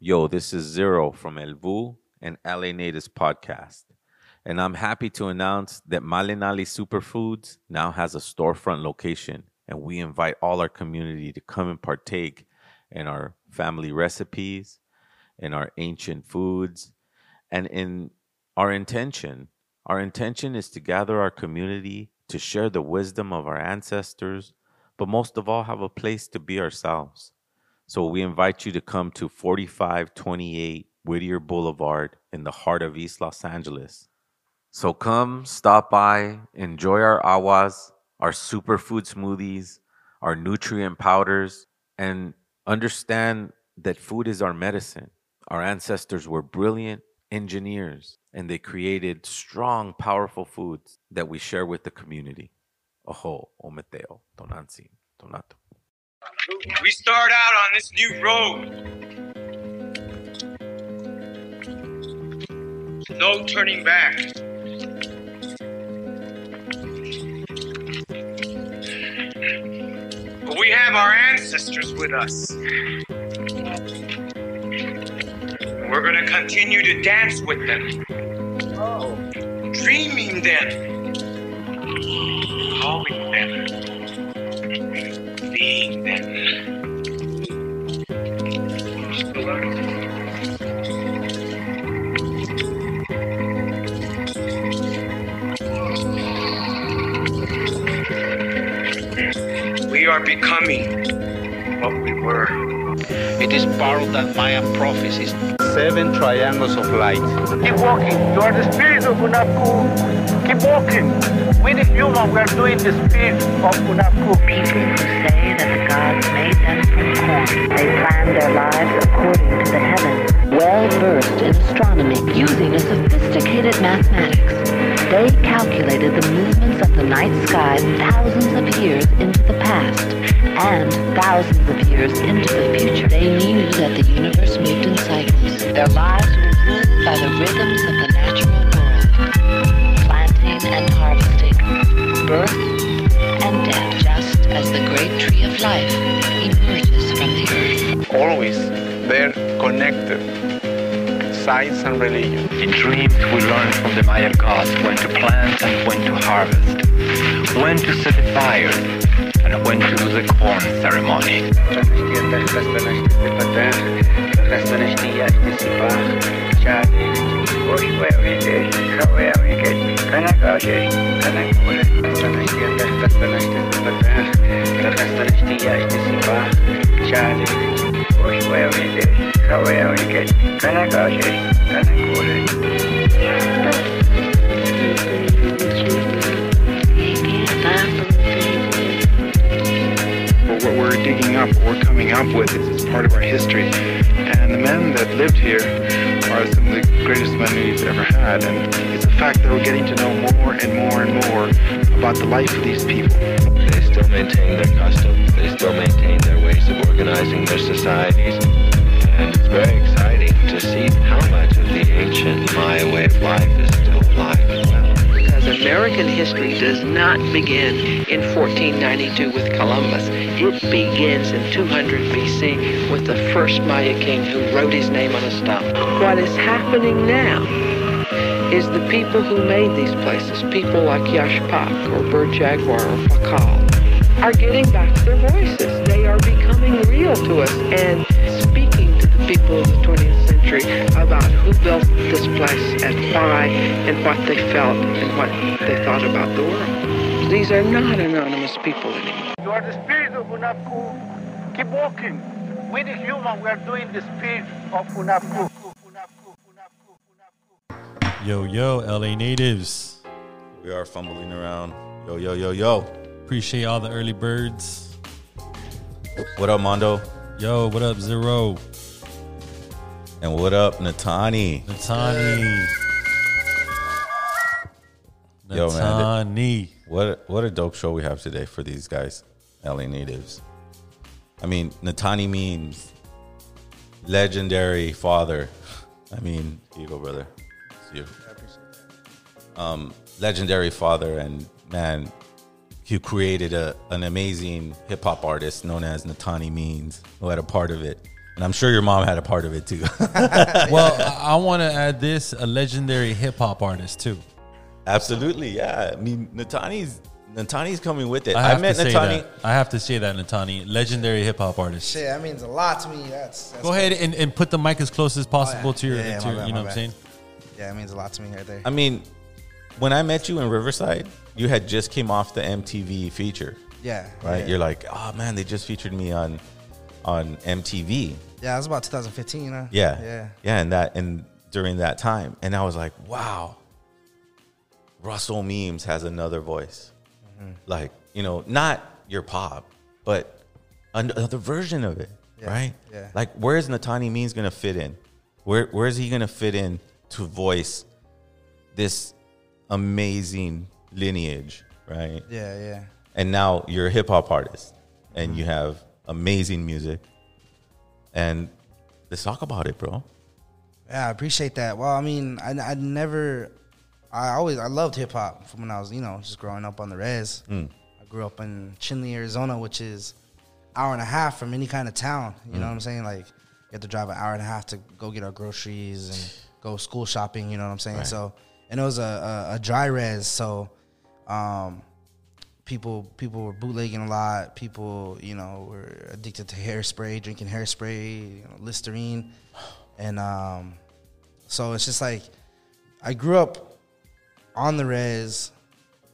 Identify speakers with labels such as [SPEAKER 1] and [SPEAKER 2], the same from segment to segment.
[SPEAKER 1] Yo, this is Zero from El Vuh and LA Natives Podcast. And I'm happy to announce that Malinali Superfoods now has a storefront location. And we invite all our community to come and partake in our family recipes, in our ancient foods, and in our intention. Our intention is to gather our community to share the wisdom of our ancestors, but most of all, have a place to be ourselves. So we invite you to come to 4528 Whittier Boulevard in the heart of East Los Angeles. So come, stop by, enjoy our awas, our superfood smoothies, our nutrient powders, and understand that food is our medicine. Our ancestors were brilliant engineers and they created strong, powerful foods that we share with the community. Oho, ometeo, tonansi, tonato.
[SPEAKER 2] We start out on this new road. No turning back. But we have our ancestors with us. We're going to continue to dance with them. Oh. Dreaming them. Calling them. We are becoming what we were.
[SPEAKER 3] It is of that Maya prophecies.
[SPEAKER 4] Seven triangles of light.
[SPEAKER 5] Keep walking. You are the spirit of Hunahpu. Keep walking. We the human, we are doing the spirit of Hunahpu.
[SPEAKER 6] People who say that the gods made them from corn. They planned their lives according to the heavens. Well versed in astronomy, using a sophisticated mathematics, they calculated the movements of the night sky thousands of years into the past and thousands of years into the future. They knew that the universe moved in cycles. Their lives were ruled by the rhythms of the natural world, planting and harvesting, birth and death, just as the great tree of life emerges from the earth.
[SPEAKER 4] Always they're connected. Science and religion.
[SPEAKER 7] In dreams, we learn from the Maya gods when to plant and when to harvest, when to set a fire, and when to do the corn ceremony.
[SPEAKER 8] But what we're digging up, what we're coming up with is part of our history. And the men that lived here are some of the greatest men we've ever had. And it's a fact that we're getting to know more and more and more about the life of these people.
[SPEAKER 9] They still maintain their customs. They still maintain their ways of organizing their societies. And it's very exciting to see how much of the ancient Maya way of life is still alive.
[SPEAKER 10] Because American history does not begin in 1492 with Columbus. It begins in 200 BC with the first Maya king who wrote his name on a stone. What is happening now is the people who made these places, people like Yashpak or Bird Jaguar or Pakal, are getting back their voices. They are becoming real to us and speaking to people of the 20th century about who built this place and why and what they felt and what they thought about the world. These are not anonymous people anymore.
[SPEAKER 5] You are the spirit of Hunahpu. Keep walking. We the human, we are doing the spirit of Hunahpu.
[SPEAKER 11] Yo, yo, LA natives.
[SPEAKER 1] We are fumbling around. Yo, yo, yo, yo.
[SPEAKER 11] Appreciate all the early birds.
[SPEAKER 1] What up, Mondo?
[SPEAKER 11] Yo, what up, Zero?
[SPEAKER 1] And what up, Nataanii?
[SPEAKER 11] Nataanii.
[SPEAKER 1] Yo, man.
[SPEAKER 11] Nataanii.
[SPEAKER 1] What what a dope show we have today for these guys, LA natives. I mean, Nataanii means legendary father. I mean, go, brother. It's you. Um, legendary father, and man, he created a, an amazing hip hop artist known as Nataanii Means, who had a part of it. And I'm sure your mom had a part of it too.
[SPEAKER 11] well, I, I want to add this: a legendary hip hop artist too.
[SPEAKER 1] Absolutely, yeah. I mean, Nataanii's Nataanii's coming with it.
[SPEAKER 11] I,
[SPEAKER 1] I,
[SPEAKER 11] have
[SPEAKER 1] met
[SPEAKER 11] to say
[SPEAKER 1] Nataanii.
[SPEAKER 11] that. I have to say that Nataanii, legendary hip hop artist.
[SPEAKER 12] Shit, that means a lot to me. That's, that's
[SPEAKER 11] Go ahead and, and put the mic as close as oh, possible
[SPEAKER 12] Oh, yeah.
[SPEAKER 11] to your,
[SPEAKER 12] Yeah, yeah,
[SPEAKER 11] to your-
[SPEAKER 12] bad,
[SPEAKER 11] you know what I'm saying?
[SPEAKER 12] Yeah, it means a lot to me right there.
[SPEAKER 1] I mean, when I met you in Riverside, you had just came off the MTV feature.
[SPEAKER 12] Yeah,
[SPEAKER 1] Right?
[SPEAKER 12] yeah.
[SPEAKER 1] You're like, oh man, they just featured me on on MTV.
[SPEAKER 12] Yeah, it was about 2015, you know?
[SPEAKER 1] Yeah.
[SPEAKER 12] Yeah.
[SPEAKER 1] Yeah, and that and during that time. And I was like, wow. Russell Means has another voice.
[SPEAKER 12] Mm-hmm.
[SPEAKER 1] Like, you know, not your pop, but another version of it.
[SPEAKER 12] Yeah,
[SPEAKER 1] Right?
[SPEAKER 12] yeah.
[SPEAKER 1] Like where's Nataanii Means gonna fit in? Where where's he gonna fit in to voice this amazing lineage, right?
[SPEAKER 12] Yeah, yeah.
[SPEAKER 1] And now you're a hip hop artist and you have amazing music. And let's talk about it, bro.
[SPEAKER 12] Yeah, I appreciate that. Well, I mean, I, I never, I always, I loved hip hop from when I was, you know, just growing up on the res.
[SPEAKER 1] Mm.
[SPEAKER 12] I grew up in Chinle, Arizona, which is hour and a half from any kind of town. You know
[SPEAKER 1] Mm.
[SPEAKER 12] what I'm saying? Like, you have to drive an hour and a half to go get our groceries and go school shopping. You know what I'm saying?
[SPEAKER 1] Right.
[SPEAKER 12] So, and it was a, a, a dry res. So, um, people people were bootlegging a lot. People, you know, were addicted to hairspray, drinking hairspray, you know, Listerine, and um, so it's just like I grew up on the res,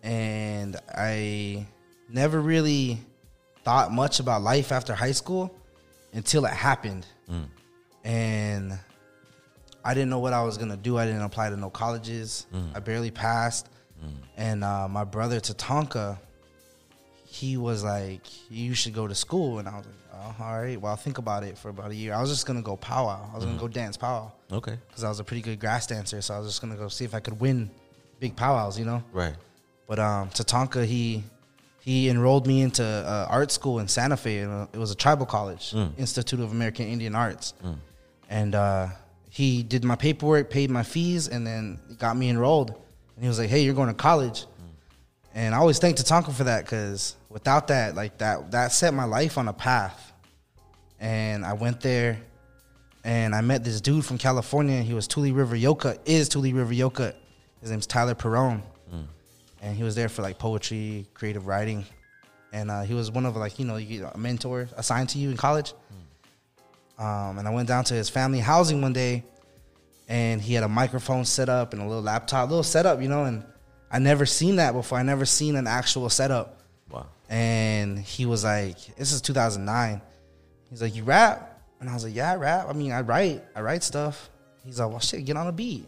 [SPEAKER 12] and I never really thought much about life after high school until it happened,
[SPEAKER 1] Mm.
[SPEAKER 12] and I didn't know what I was gonna do. I didn't apply to no colleges.
[SPEAKER 1] Mm.
[SPEAKER 12] I barely passed. And uh, my brother Tatanka, he was like, "You should go to school." And I was like, "Oh, all right. Well, I'll think about it for about a year." I was just gonna go powwow. I was gonna
[SPEAKER 1] Mhm.
[SPEAKER 12] go dance powwow.
[SPEAKER 1] Okay.
[SPEAKER 12] Because I was a pretty good grass dancer, so I was just gonna go see if I could win big powwows, you know.
[SPEAKER 1] Right.
[SPEAKER 12] But um, Tatanka, he he enrolled me into uh, art school in Santa Fe. and uh, It was a tribal college,
[SPEAKER 1] Mm.
[SPEAKER 12] Institute of American Indian Arts,
[SPEAKER 1] Mm.
[SPEAKER 12] and uh, he did my paperwork, paid my fees, and then got me enrolled. And he was like, "Hey, you're going to college." And I always thank Tatanka for that because without that, like that, that set my life on a path. And I went there, and I met this dude from California. He was Tule River Yoka, is Tule River Yoka. His name's Tyler Perone,
[SPEAKER 1] Mm.
[SPEAKER 12] and he was there for like poetry, creative writing, and uh, he was one of like you know you a mentor assigned to you in college. Um, and I went down to his family housing one day, and he had a microphone set up and a little laptop, a little setup, you know. And I never seen that before. I never seen an actual setup. And he was like, "This is 2009." He's like, "You rap?" And I was like, "Yeah, I rap. I mean, I write. I write stuff." He's like, "Well, shit, get on a beat."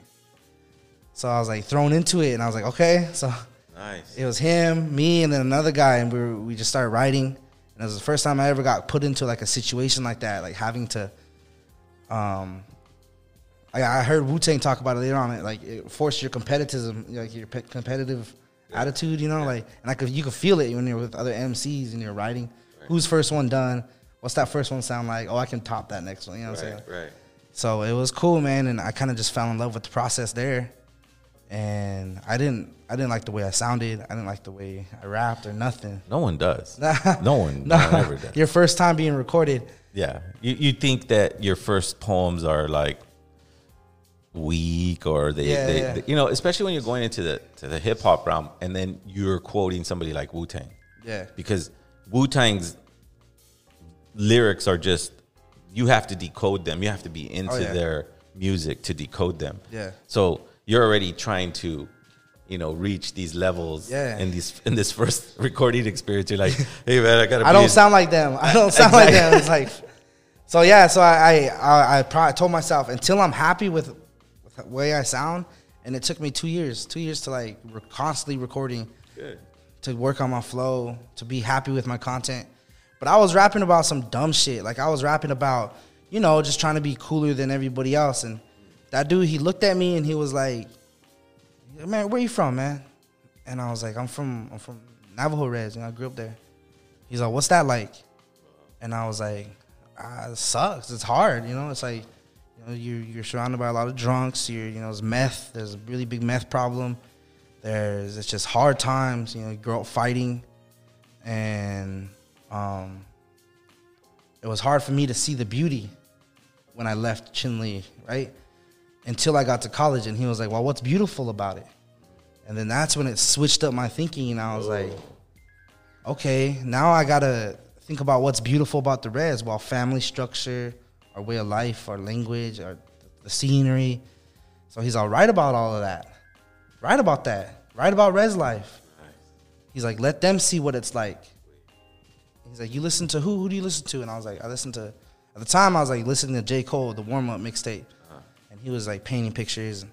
[SPEAKER 12] So I was like thrown into it, and I was like, "Okay." So
[SPEAKER 1] Nice.
[SPEAKER 12] it was him, me, and then another guy, and we were, we just started writing. And it was the first time I ever got put into like a situation like that, like having to. Um, I, I heard Wu Tang talk about it later on. It like it forced your competitism, like your pe- competitive attitude, you know, like, and I could you could feel it when you're with other MCs and you're writing. Who's first one done? What's that first one sound like? Oh, I can top that next one. You know what I'm saying?
[SPEAKER 1] Right.
[SPEAKER 12] So it was cool, man, and I kind of just fell in love with the process there. And I didn't, I didn't like the way I sounded. I didn't like the way I rapped or nothing.
[SPEAKER 1] No one does. no one,
[SPEAKER 12] No.
[SPEAKER 1] no one ever does.
[SPEAKER 12] Your first time being recorded.
[SPEAKER 1] Yeah. You you think that your first poems are like weak or they,
[SPEAKER 12] Yeah,
[SPEAKER 1] they,
[SPEAKER 12] yeah.
[SPEAKER 1] they- you know, especially when you're going into the to the hip hop realm and then you're quoting somebody like Wu Tang.
[SPEAKER 12] Yeah.
[SPEAKER 1] Because Wu Tang's lyrics are just you have to decode them. You have to be oh, into
[SPEAKER 12] Oh, yeah.
[SPEAKER 1] their music to decode them.
[SPEAKER 12] Yeah.
[SPEAKER 1] So you're already trying to, you know, reach these levels
[SPEAKER 12] Yeah.
[SPEAKER 1] in these in this first recording experience. You're like, hey man, I gotta
[SPEAKER 12] I
[SPEAKER 1] be
[SPEAKER 12] don't
[SPEAKER 1] in-
[SPEAKER 12] sound like them. I don't sound like them. It's like, so yeah. So I, I, I, I told myself until I'm happy with, way I sound, and it took me two years, two years to like re- constantly recording,
[SPEAKER 1] Good.
[SPEAKER 12] to work on my flow, to be happy with my content. But I was rapping about some dumb shit. Like I was rapping about, you know, just trying to be cooler than everybody else. And that dude, he looked at me and he was like, "Man, where you from, man?" And I was like, "I'm from, I'm from Navajo Res. and I grew up there." He's like, "What's that like?" And I was like, ah, "It sucks. It's hard. You know, it's like, know, you're you're surrounded by a lot of drunks. You're, you know, there's meth. There's a really big meth problem. There's it's just hard times. You know, you grow up fighting, and um, it was hard for me to see the beauty when I left Chinle, right? Until I got to college, and he was like, "Well, what's beautiful about it?" And then that's when it switched up my thinking, and I was like, "Okay, now I gotta think about what's beautiful about the res. Well, family structure, our way of life, our language, our the scenery." So he's all right about all of that. Right about that. Right about res life. He's like, let them see what it's like. He's like, you listen to who? Who do you listen to? And I was like, I listen to. At the time, I was like listening to J Cole, the warm up mixtape, uh-huh. and he was like painting pictures. And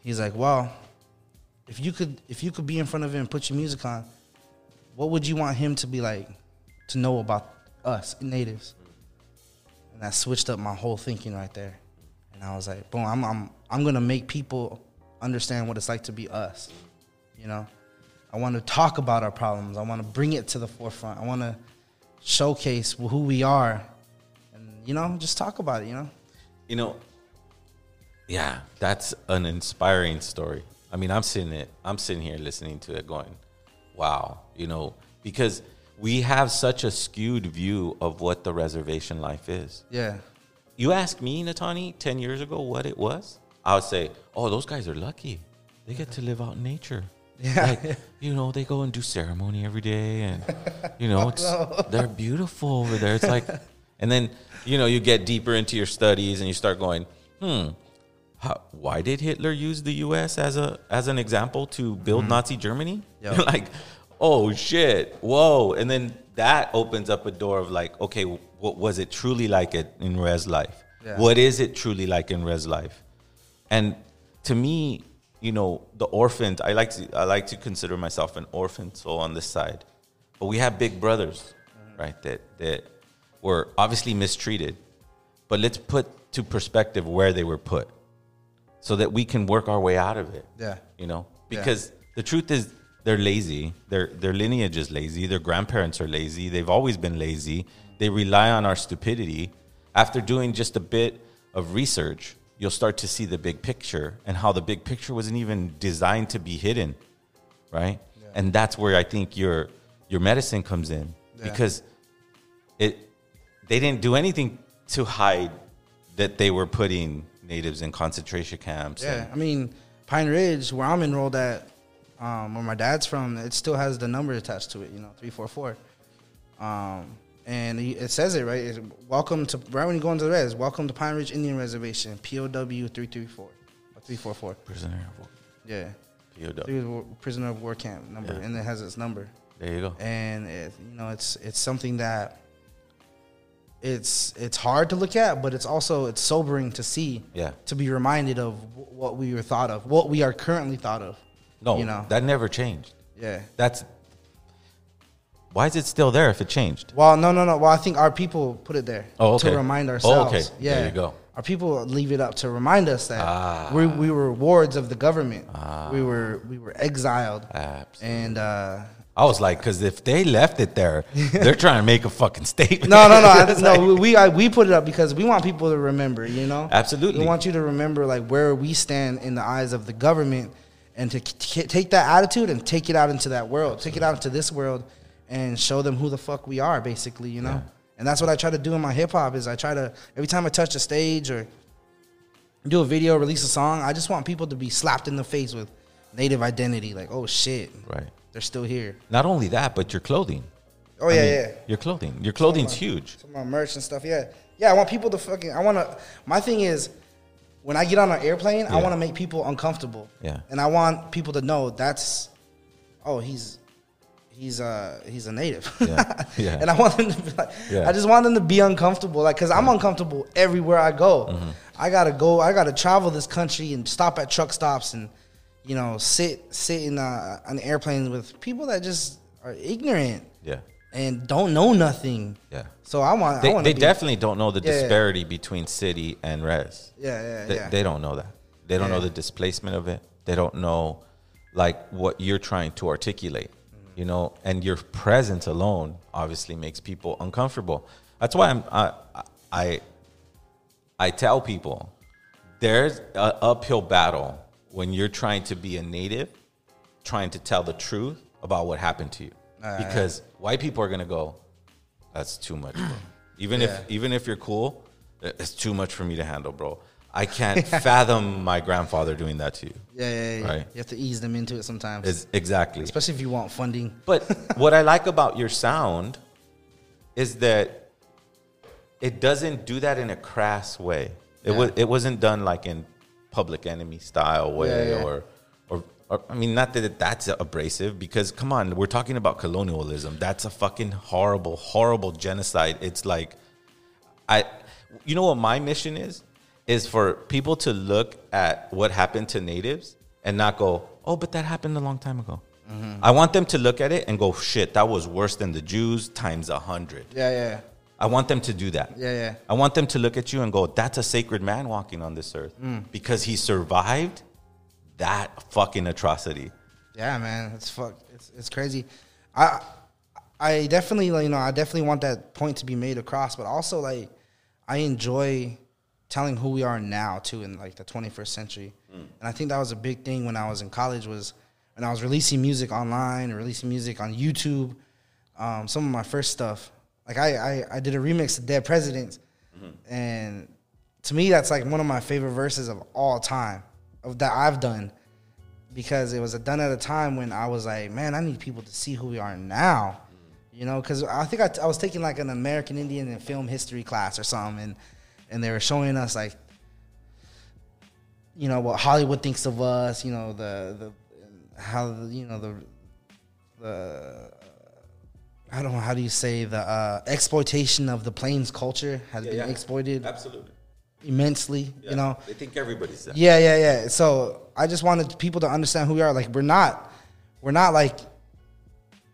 [SPEAKER 12] he's like, well, if you could, if you could be in front of him and put your music on, what would you want him to be like, to know about us natives? And that switched up my whole thinking right there. And I was like, boom, I'm, I'm, I'm gonna make people understand what it's like to be us. You know, I want to talk about our problems. I want to bring it to the forefront. I want to showcase who we are, and you know, just talk about it. You know,
[SPEAKER 1] You know, yeah, that's an inspiring story. I mean, I'm sitting it, I'm sitting here listening to it, going, "Wow," you know, because we have such a skewed view of what the reservation life is.
[SPEAKER 12] yeah,
[SPEAKER 1] You ask me, Nataanii, ten years ago, what it was, I would say, "Oh, those guys are lucky. They get to live out in nature."
[SPEAKER 12] Yeah.
[SPEAKER 1] Like, you know, they go and do ceremony every day, and you know, it's they're beautiful over there. It's like, and then you know, you get deeper into your studies, and you start going, hmm. How, why did Hitler use the U.S. as a as an example to build
[SPEAKER 12] Mm-hmm.
[SPEAKER 1] Nazi Germany?
[SPEAKER 12] Yeah.
[SPEAKER 1] Like, oh shit, whoa! And then that opens up a door of like, okay, what was it truly like it in res life?
[SPEAKER 12] Yeah.
[SPEAKER 1] What is it truly like in res life? And to me, you know, the orphaned, I like to I like to consider myself an orphan soul on this side, but we have big brothers, mm-hmm. right? That that were obviously mistreated, but let's put to perspective where they were put, so that we can work our way out of it.
[SPEAKER 12] Yeah.
[SPEAKER 1] you know,
[SPEAKER 12] Yeah.
[SPEAKER 1] because the truth is they're lazy. Their their lineage is lazy. Their grandparents are lazy. They've always been lazy. They rely on our stupidity. After doing just a bit of research, you'll start to see the big picture and how the big picture wasn't even designed to be hidden, right? And that's where I think your your medicine comes in
[SPEAKER 12] Yeah.
[SPEAKER 1] because it they didn't do anything to hide that they were putting natives in concentration camps.
[SPEAKER 12] yeah.
[SPEAKER 1] and-
[SPEAKER 12] I mean, Pine Ridge, where I'm enrolled at, um, where my dad's from, it still has the number attached to it. You know, three four four. Um, and it says it right. It's, welcome to right when you go into the res. Welcome to Pine Ridge Indian Reservation, POW three three four or three four four.
[SPEAKER 1] Prisoner of war.
[SPEAKER 12] Yeah.
[SPEAKER 1] POW.
[SPEAKER 12] Three prisoner of war camp number,
[SPEAKER 1] Yeah.
[SPEAKER 12] and it has its number.
[SPEAKER 1] There you go.
[SPEAKER 12] And it, you know, it's it's something that it's it's hard to look at, but it's also it's sobering to see.
[SPEAKER 1] Yeah.
[SPEAKER 12] To be reminded of wh- what we were thought of, what we are currently thought of.
[SPEAKER 1] No,
[SPEAKER 12] you know.
[SPEAKER 1] that never changed.
[SPEAKER 12] Yeah.
[SPEAKER 1] That's why is it still there if it changed?
[SPEAKER 12] Well, no, no, no. Well, I think our people put it there
[SPEAKER 1] Oh, okay.
[SPEAKER 12] to remind
[SPEAKER 1] Oh,
[SPEAKER 12] ourselves.
[SPEAKER 1] okay.
[SPEAKER 12] Yeah,
[SPEAKER 1] There you go.
[SPEAKER 12] Our people leave it up to remind us that
[SPEAKER 1] Ah.
[SPEAKER 12] we, we were wards of the government. We were we were exiled, and uh,
[SPEAKER 1] I was like, because if they left it there, they're trying to make a fucking statement.
[SPEAKER 12] no, no, no, I, no.
[SPEAKER 1] like-
[SPEAKER 12] we I, we put it up because we want people to remember. You know,
[SPEAKER 1] Absolutely.
[SPEAKER 12] We want you to remember like where we stand in the eyes of the government, and to k- take that attitude and take it out into that world, take it out into this world, and show them who the fuck we are, basically. You know, and that's what I try to do in my hip hop. Is I try to every time I touch a stage or do a video, release a song, I just want people to be slapped in the face with native identity. Like, oh shit,
[SPEAKER 1] Right.
[SPEAKER 12] they're still here.
[SPEAKER 1] Not only that, but your clothing.
[SPEAKER 12] Oh
[SPEAKER 1] I
[SPEAKER 12] yeah,
[SPEAKER 1] mean,
[SPEAKER 12] yeah.
[SPEAKER 1] Your clothing. Your clothing's huge.
[SPEAKER 12] Some of my merch and stuff. Yeah, yeah. I want people to fucking. I want to. My thing is, when I get on an airplane, I want to make people uncomfortable.
[SPEAKER 1] Yeah.
[SPEAKER 12] And I want people to know that's, oh, he's, he's uh he's a native.
[SPEAKER 1] Yeah, yeah.
[SPEAKER 12] and I want them to be like,
[SPEAKER 1] Yeah.
[SPEAKER 12] I just want them to be uncomfortable, like, cause I'm uncomfortable everywhere I go.
[SPEAKER 1] Mm-hmm.
[SPEAKER 12] I gotta go. I gotta travel this country and stop at truck stops and, you know, sit sit in uh, an airplane with people that just are ignorant
[SPEAKER 1] Yeah.
[SPEAKER 12] And don't know nothing.
[SPEAKER 1] Yeah.
[SPEAKER 12] So I want.
[SPEAKER 1] They,
[SPEAKER 12] want
[SPEAKER 1] they definitely don't know the
[SPEAKER 12] Yeah, yeah.
[SPEAKER 1] disparity between city and res.
[SPEAKER 12] Yeah, yeah,
[SPEAKER 1] They,
[SPEAKER 12] yeah.
[SPEAKER 1] they don't know that. They don't know the displacement of it. They don't know like what you're trying to articulate.
[SPEAKER 12] Mm-hmm.
[SPEAKER 1] You know, and your presence alone obviously makes people uncomfortable. That's why I'm I I I tell people there's an uphill battle when you're trying to be a native, trying to tell the truth about what happened to you.
[SPEAKER 12] Uh,
[SPEAKER 1] because white people are gonna go, that's too much. Bro. Even
[SPEAKER 12] Yeah.
[SPEAKER 1] if even if you're cool, It's too much for me to handle, bro. I can't fathom my grandfather doing that to you.
[SPEAKER 12] Yeah, yeah, yeah.
[SPEAKER 1] Right.
[SPEAKER 12] You have to ease them into it sometimes.
[SPEAKER 1] Is exactly.
[SPEAKER 12] Especially if you want funding.
[SPEAKER 1] But what I like about your sound is that it doesn't do that in a crass way. It
[SPEAKER 12] Yeah.
[SPEAKER 1] was it wasn't done like in public enemy style way
[SPEAKER 12] Yeah, yeah.
[SPEAKER 1] or I mean not that that's abrasive because come on, we're talking about colonialism. That's a fucking horrible horrible genocide. It's like I you know what my mission is is for people to look at what happened to natives and not go, "Oh, but that happened a long time ago."
[SPEAKER 12] Mm-hmm.
[SPEAKER 1] I want them to look at it and go, "Shit, that was worse than the Jews times a hundred.
[SPEAKER 12] Yeah, yeah.
[SPEAKER 1] I want them to do that.
[SPEAKER 12] Yeah, yeah.
[SPEAKER 1] I want them to look at you and go, "That's a sacred man walking on this earth
[SPEAKER 12] Mm.
[SPEAKER 1] because he survived that fucking atrocity."
[SPEAKER 12] Yeah, man, it's fuck. It's it's crazy. I I definitely like, you know I definitely want that point to be made across, but also like I enjoy telling who we are now too in like the 21st century, and I think that was a big thing when I was in college was when I was releasing music online, releasing music on YouTube. Um, some of my first stuff, like I I, I did a remix of Dead Presidents, and to me that's like one of my favorite verses of all time of that I've done because it was done at a time when I was like, man, I need people to see who we are now. You know, because I think I, I was taking like an American Indian and film history class or something, and and they were showing us like, you know, what Hollywood thinks of us. You know, the the how the, you know the the I don't know how do you say the uh, exploitation of the plains culture has
[SPEAKER 1] Yeah,
[SPEAKER 12] been
[SPEAKER 1] yeah.
[SPEAKER 12] exploited
[SPEAKER 1] Absolutely.
[SPEAKER 12] Immensely.
[SPEAKER 1] Yeah,
[SPEAKER 12] You know,
[SPEAKER 1] they think everybody's that.
[SPEAKER 12] yeah, yeah, yeah. So I just wanted people to understand who we are. Like we're not, we're not like,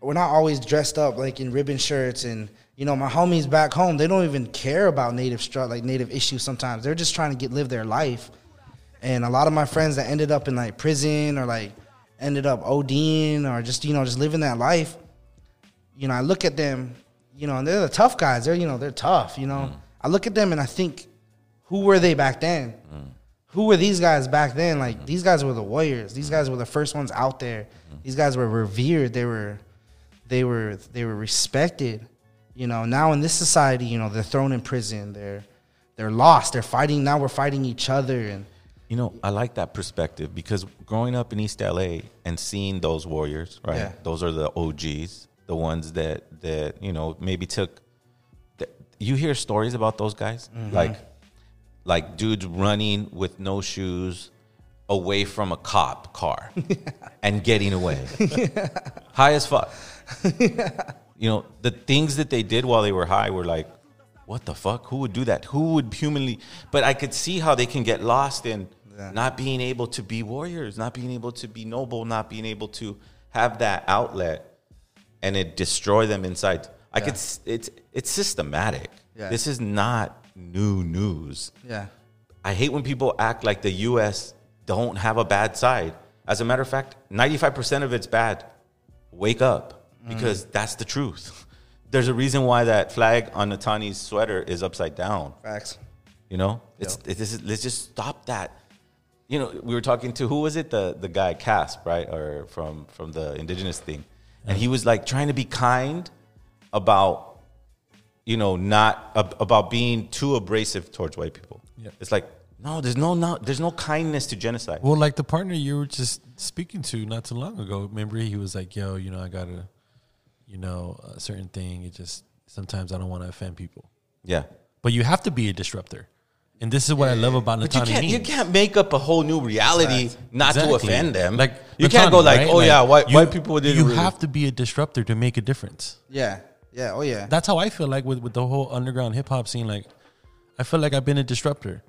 [SPEAKER 12] we're not always dressed up like in ribbon shirts and you know my homies back home. They don't even care about native stru- like native issues. Sometimes they're just trying to get live their life. And a lot of my friends that ended up in like prison or like ended up ODing or just you know just living that life. You know, I look at them, you know, and they're the tough guys. They're you know they're tough. You know, mm. I look at them and I think, who were they back then? who were these guys back then? Like these guys were the warriors. These guys were the first ones out there. These guys were revered. They were, they were, they were respected. You know, now in this society, you know, they're thrown in prison. They're, they're lost. They're fighting. Now we're fighting each other. And
[SPEAKER 1] You know, I like that perspective because growing up in East LA and seeing those warriors, right?
[SPEAKER 12] Yeah.
[SPEAKER 1] Those are the OGs, the ones that that you know maybe took. You hear stories about those guys,
[SPEAKER 12] Mhm.
[SPEAKER 1] like like dudes running with no shoes away from a cop car and getting away, high as fuck. You know, the things that they did while they were high were like, what the fuck? Who would do that? Who would humanly? But I could see how they can get lost in not being able to be warriors, not being able to be noble, not being able to have that outlet, and it destroy them inside. I
[SPEAKER 12] Yeah.
[SPEAKER 1] could. It's it's systematic.
[SPEAKER 12] Yeah.
[SPEAKER 1] This is not new news.
[SPEAKER 12] yeah,
[SPEAKER 1] I hate when people act like the U.S. don't have a bad side. As a matter of fact, 95% of it's bad. Wake up mm-hmm. because that's the truth. There's a reason why that flag on Nataanii's sweater is upside down.
[SPEAKER 12] facts.
[SPEAKER 1] You know, it's, is, let's just stop that. You know, we were talking to who was it? The the guy Casp, right, or from from the indigenous thing, and he was like trying to be kind about, you know, not ab- about being too abrasive towards white people.
[SPEAKER 11] Yeah.
[SPEAKER 1] It's like no, there's no no, there's no kindness to genocide.
[SPEAKER 11] Well, like the partner you were just speaking to not too long ago. Remember, he was like, "Yo, you know, I gotta, you know, a certain thing. It just sometimes I don't want to offend people."
[SPEAKER 1] Yeah.
[SPEAKER 11] But you have to be a disruptor, and this is what I love about
[SPEAKER 1] But you
[SPEAKER 11] Nataanii.
[SPEAKER 1] can't, you can't make up a whole new reality not to offend them.
[SPEAKER 11] Like
[SPEAKER 1] you can't go like,
[SPEAKER 11] right?
[SPEAKER 1] oh yeah, white
[SPEAKER 11] you-
[SPEAKER 1] white people didn't.
[SPEAKER 11] You
[SPEAKER 1] really-
[SPEAKER 11] have to be a disruptor to make a difference.
[SPEAKER 12] Yeah, yeah, oh yeah.
[SPEAKER 11] That's how I feel like with, with the whole underground hip hop scene. Like, I feel like I've been a disruptor,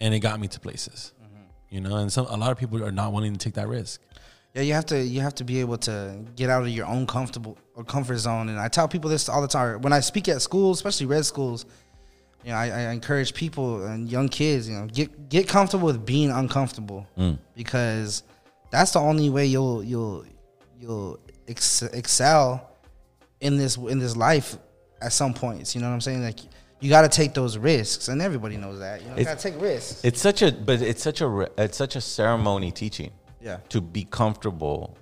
[SPEAKER 11] and it got me to places. You know, and some a lot of people are not willing to take that risk.
[SPEAKER 12] Yeah, you have to you have to be able to get out of your own comfortable or comfort zone. And I tell people this all the time when I speak at schools, especially red schools. You know, I, I encourage people and young kids, you know, get get comfortable with being uncomfortable
[SPEAKER 1] Mm.
[SPEAKER 12] because that's the only way you'll you'll you'll ex- excel in this in this life at some points. You know what I'm saying? Like you got to take those risks, and everybody knows that. You know, you got to take risks.
[SPEAKER 1] It's such a, but it's such a, it's such a ceremony teaching.
[SPEAKER 12] Yeah.
[SPEAKER 1] To be comfortable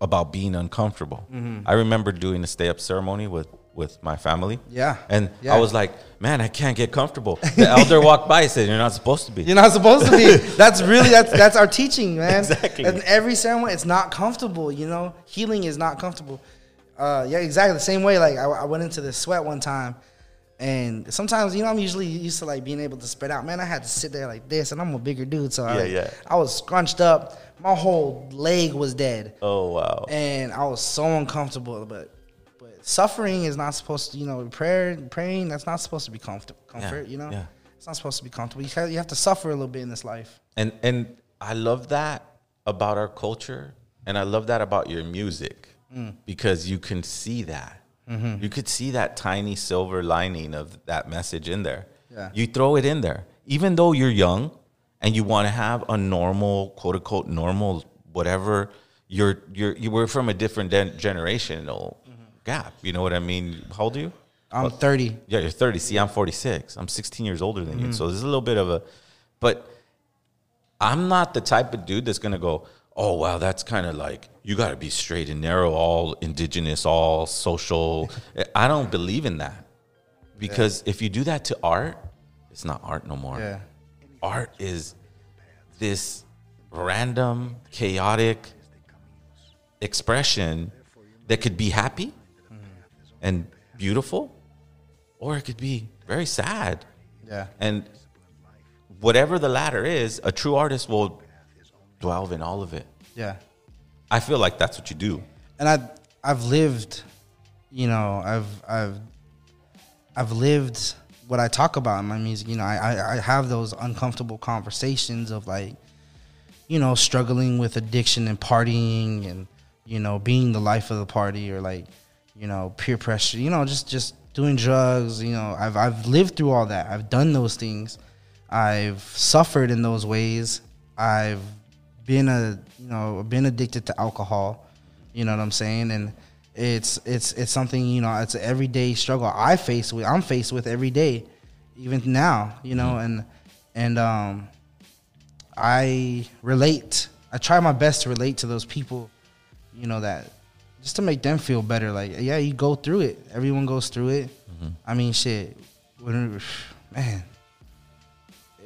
[SPEAKER 1] about being uncomfortable.
[SPEAKER 12] Mhm.
[SPEAKER 1] I remember doing a stay up ceremony with with my family.
[SPEAKER 12] Yeah.
[SPEAKER 1] And
[SPEAKER 12] Yeah.
[SPEAKER 1] I was like, man, I can't get comfortable. The elder walked by and said, You're not supposed to be.
[SPEAKER 12] You're not supposed to be. That's really that's that's our teaching, man.
[SPEAKER 1] Exactly.
[SPEAKER 12] And every ceremony, it's not comfortable. You know, healing is not comfortable. Uh, yeah, exactly the same way. Like I, I went into the sweat one time, and sometimes you know I'm usually used to like being able to spread out. Man, I had to sit there like this, and I'm a bigger dude, so I,
[SPEAKER 1] Yeah, yeah.
[SPEAKER 12] I was scrunched up. My whole leg was dead,
[SPEAKER 1] Oh wow.
[SPEAKER 12] and I was so uncomfortable. But but suffering is not supposed to. You know, prayer praying that's not supposed to be comfortable. Comfort. You know,
[SPEAKER 1] yeah.
[SPEAKER 12] it's not supposed to be comfortable. You have, you have to suffer a little bit in this life.
[SPEAKER 1] And and I love that about our culture, and I love that about your music
[SPEAKER 12] Mm.
[SPEAKER 1] because you can see that.
[SPEAKER 12] Mhm.
[SPEAKER 1] You could see that tiny silver lining of that message in there.
[SPEAKER 12] Yeah.
[SPEAKER 1] You throw it in there, even though you're young and you want to have a normal, quote unquote, normal whatever. You're you're you were from a different gen- generational gap. You know what I mean? How old are you?
[SPEAKER 12] I'm 30.
[SPEAKER 1] Yeah, you're 30. See, I'm 46. I'm 16 years older than you.
[SPEAKER 12] Mhm.
[SPEAKER 1] So there's a little bit of a, but I'm not the type of dude that's going to go, oh, wow, that's kind of like, you got to be straight and narrow, all indigenous, all social. I don't believe in that. Because if you do that to art, it's not art no more.
[SPEAKER 12] Yeah.
[SPEAKER 1] Art is this random, chaotic expression that could be happy mm. and beautiful, or it could be very sad.
[SPEAKER 12] Yeah.
[SPEAKER 1] And whatever the latter is, a true artist will dwell in all of it.
[SPEAKER 12] Yeah.
[SPEAKER 1] I feel like that's what you do.
[SPEAKER 12] and I I've lived, you know, I've I've I've lived what I talk about in my music. You know, I I, I have those uncomfortable conversations of like, you know, struggling with addiction and partying and you know being the life of the party or like, you know, peer pressure. You know, just just doing drugs. You know, I've I've lived through all that. I've done those things. I've suffered in those ways. I've been a you know been addicted to alcohol. You know what I'm saying? And it's it's it's something you know it's an everyday struggle I face with. I'm faced with every day, even now. You know, and and um, I relate. I try my best to relate to those people. You know that just to make them feel better. Like yeah, you go through it. Everyone goes through it. I mean, shit. When, man,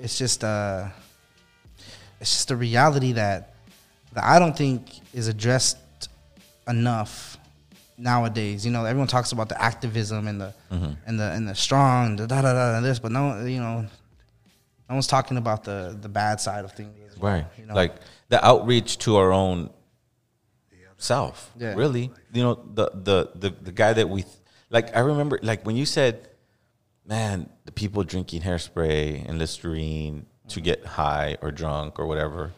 [SPEAKER 12] it's just uh, it's just a reality that that I don't think is addressed enough nowadays. You know, everyone talks about the activism and the
[SPEAKER 1] Mhm.
[SPEAKER 12] and the and the strong, the da da da and this, but no, you know, no one's talking about the the bad side of things. well,
[SPEAKER 1] Right.
[SPEAKER 12] You know?
[SPEAKER 1] Like the outreach to our own self.
[SPEAKER 12] Yeah.
[SPEAKER 1] Really. You know, the the the the guy that we like I remember like when you said, Man, the people drinking hairspray and Listerine to get high or drunk or whatever,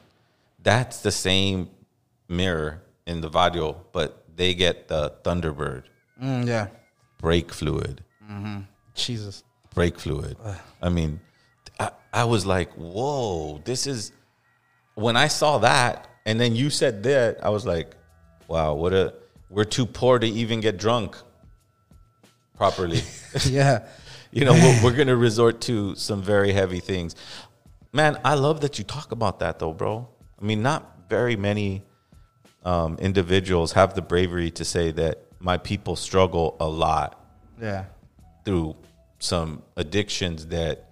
[SPEAKER 1] that's the same mirror in the Vadio, but they get the Thunderbird.
[SPEAKER 12] Mm, yeah.
[SPEAKER 1] Brake fluid.
[SPEAKER 12] hmm Jesus.
[SPEAKER 1] brake fluid. I mean, I, I was like, whoa, this is when I saw that, and then you said that, I was like, wow, what a we're too poor to even get drunk properly.
[SPEAKER 12] Yeah.
[SPEAKER 1] you know, we're, we're gonna resort to some very heavy things. Man, I love that you talk about that though, bro. I mean, not very many um, individuals have the bravery to say that my people struggle a lot
[SPEAKER 12] Yeah.
[SPEAKER 1] through some addictions that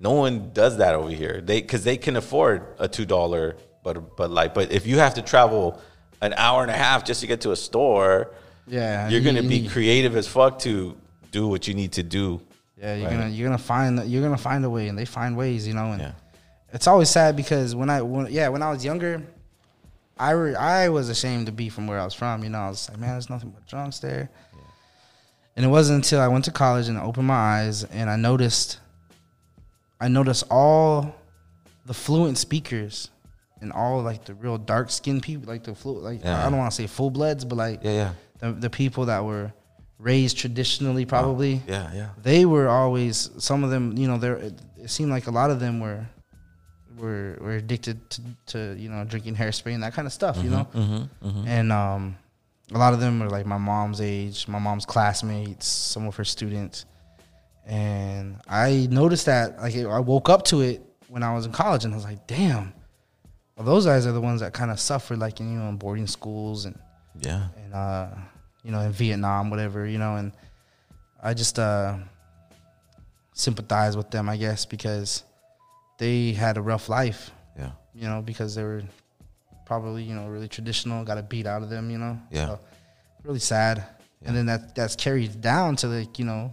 [SPEAKER 1] no one does that over here. They because they can afford a two dollar but but like but if you have to travel an hour and a half just to get to a store,
[SPEAKER 12] Yeah,
[SPEAKER 1] you're gonna be creative as fuck to do what you need to do.
[SPEAKER 12] Yeah, you're
[SPEAKER 1] right?
[SPEAKER 12] gonna you're gonna find you're gonna find a way, and they find ways, you know. And it's always sad because when I when, yeah when I was younger, I re, I was ashamed to be from where I was from. You know, I was like, man, there's nothing but drunks there. And it wasn't until I went to college and I opened my eyes and I noticed, I noticed all the fluent speakers and all like the real dark skinned people, like the flu, like
[SPEAKER 1] Yeah.
[SPEAKER 12] I don't want to say full bloods, but like
[SPEAKER 1] Yeah, yeah.
[SPEAKER 12] the the people that were raised traditionally, probably.
[SPEAKER 1] yeah, yeah.
[SPEAKER 12] They were always some of them. You know, there it, it seemed like a lot of them were were were addicted to, to you know drinking hairspray and that kind of stuff. You
[SPEAKER 1] Mhm,
[SPEAKER 12] know,
[SPEAKER 1] mhm, mhm.
[SPEAKER 12] and um, a lot of them were like my mom's age, my mom's classmates, some of her students, and I noticed that like I woke up to it when I was in college, and I was like, damn. Well, those guys are the ones that kind of suffered, like in, you know, in boarding schools and
[SPEAKER 1] Yeah.
[SPEAKER 12] and uh, you know, in Vietnam, whatever, you know, and I just uh, sympathize with them, I guess, because they had a rough life.
[SPEAKER 1] Yeah.
[SPEAKER 12] You know, because they were probably, you know, really traditional, got a beat out of them, you know.
[SPEAKER 1] Yeah.
[SPEAKER 12] So, really sad. And then that that's carried down to like, you know,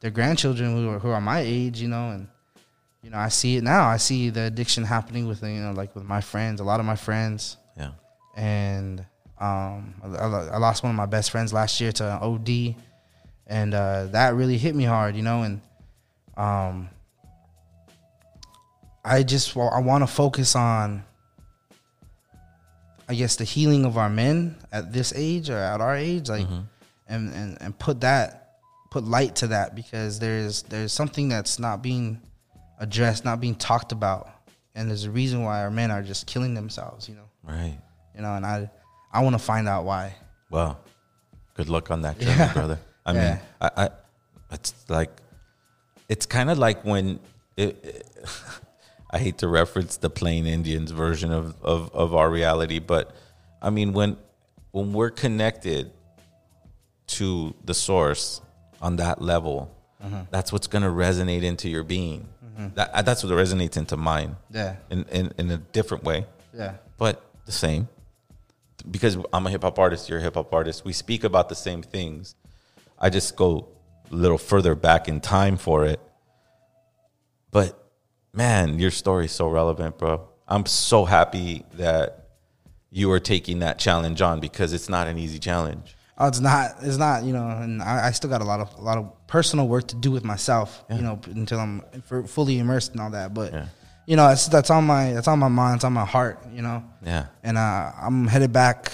[SPEAKER 12] their grandchildren who are who are my age, you know, and you know, I see it now. I see the addiction happening with you know, like with my friends, a lot of my friends.
[SPEAKER 1] Yeah.
[SPEAKER 12] And um, I, I lost one of my best friends last year to an OD, and uh, that really hit me hard, you know. And um, I just I want to focus on, I guess, the healing of our men at this age or at our age, like, and, and and put that, put light to that because there's there's something that's not being addressed, not being talked about, and there's a reason why our men are just killing themselves, you know.
[SPEAKER 1] Right.
[SPEAKER 12] You know, and I I want to find out why.
[SPEAKER 1] Well, good luck on that journey,
[SPEAKER 12] Yeah.
[SPEAKER 1] brother. I
[SPEAKER 12] Yeah.
[SPEAKER 1] mean, I, I, it's like, it's kind of like when it, it- I hate to reference the plain Indians version of, of, of our reality, but I mean, when, when we're connected to the source on that level,
[SPEAKER 12] Mhm.
[SPEAKER 1] that's what's going to resonate into your being.
[SPEAKER 12] Mhm.
[SPEAKER 1] That, that's what resonates into mine.
[SPEAKER 12] Yeah.
[SPEAKER 1] In, in, in a different way.
[SPEAKER 12] Yeah.
[SPEAKER 1] But the same because I'm a hip hop artist, you're a hip hop artist. We speak about the same things. I just go a little further back in time for it. But man, your story's so relevant, bro. I'm so happy that you are taking that challenge on because it's not an easy challenge.
[SPEAKER 12] Oh, it's not. It's not. You know, and I, I still got a lot of a lot of personal work to do with myself. You know, until I'm fully immersed in all that. But you know, it's, that's on my that's on my mind. It's on my heart. You know.
[SPEAKER 1] Yeah.
[SPEAKER 12] And uh, I'm headed back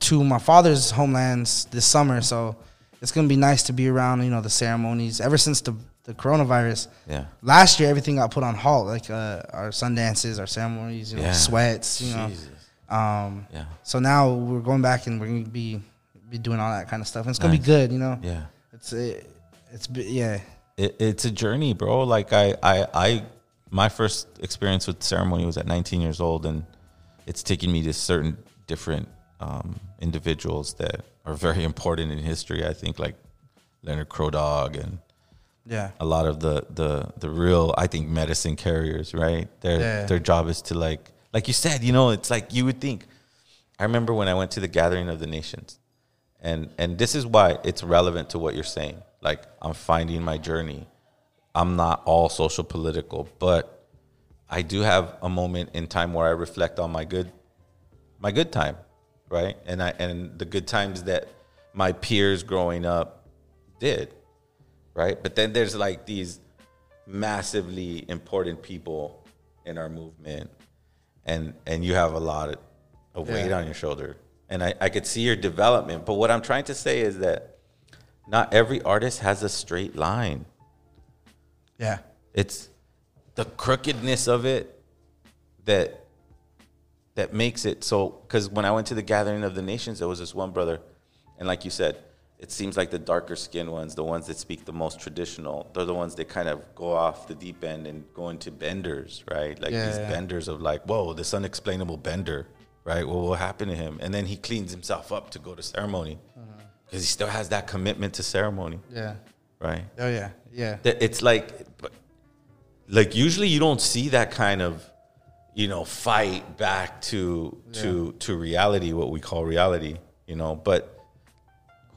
[SPEAKER 12] to my father's homelands this summer, so it's gonna be nice to be around. You know, the ceremonies. Ever since the the coronavirus.
[SPEAKER 1] Yeah.
[SPEAKER 12] Last year, everything got put on halt, like uh, our sun dances, our ceremonies, you know,
[SPEAKER 1] Yeah.
[SPEAKER 12] sweats, you know. Um,
[SPEAKER 1] Yeah.
[SPEAKER 12] So now we're going back and we're gonna be be doing all that kind of stuff. And it's gonna be good, you know.
[SPEAKER 1] Yeah.
[SPEAKER 12] It's it, it's yeah.
[SPEAKER 1] it, it's a journey, bro. Like I, I, I, my first experience with ceremony was at 19 years old, and it's taken me to certain different um, individuals that are very important in history. I think like Leonard Crow Dog and
[SPEAKER 12] Yeah.
[SPEAKER 1] a lot of the the the real I think medicine carriers. Right, their
[SPEAKER 12] Yeah.
[SPEAKER 1] their job is to like like you said, you know, it's like you would think. I remember when I went to the Gathering of the Nations, and and this is why it's relevant to what you're saying. Like I'm finding my journey. I'm not all social political, but I do have a moment in time where I reflect on my good my good time, right? And I and the good times that my peers growing up did, right? But then there's like these massively important people in our movement, and and you have a lot of, of weight
[SPEAKER 12] Yeah.
[SPEAKER 1] on your shoulder, and I I could see your development. But what I'm trying to say is that not every artist has a straight line.
[SPEAKER 12] Yeah.
[SPEAKER 1] It's the crookedness of it that that makes it so because when I went to the gathering of the nations, there was this one brother, and like you said, it seems like the darker skinned ones, the ones that speak the most traditional, they're the ones that kind of go off the deep end and go into benders, right? Like
[SPEAKER 12] Yeah,
[SPEAKER 1] these
[SPEAKER 12] yeah.
[SPEAKER 1] benders of like, whoa, this unexplainable bender, right? Well, what happened to him? And then he cleans himself up to go to ceremony because he still has that commitment to ceremony,
[SPEAKER 12] Yeah.
[SPEAKER 1] right?
[SPEAKER 12] Oh yeah. Yeah.
[SPEAKER 1] that it's like like usually you don't see that kind of you know fight back to to to reality what we call reality you know but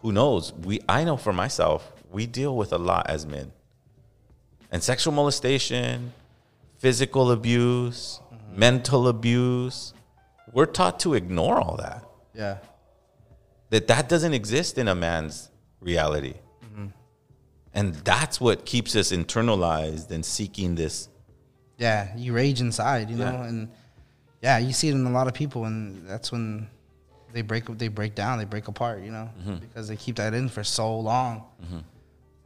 [SPEAKER 1] who knows we i know for myself we deal with a lot as men and sexual molestation physical abuse mm-hmm. mental abuse we're taught to ignore all that
[SPEAKER 12] Yeah.
[SPEAKER 1] that that doesn't exist in a man's reality. And that's what keeps us internalized and seeking this
[SPEAKER 12] Yeah. You rage inside, you know,
[SPEAKER 1] Yeah.
[SPEAKER 12] and yeah, you see it in a lot of people, and that's when they break they break down, they break apart, you know,
[SPEAKER 1] Mhm.
[SPEAKER 12] because they keep that in for so long.
[SPEAKER 1] Mhm.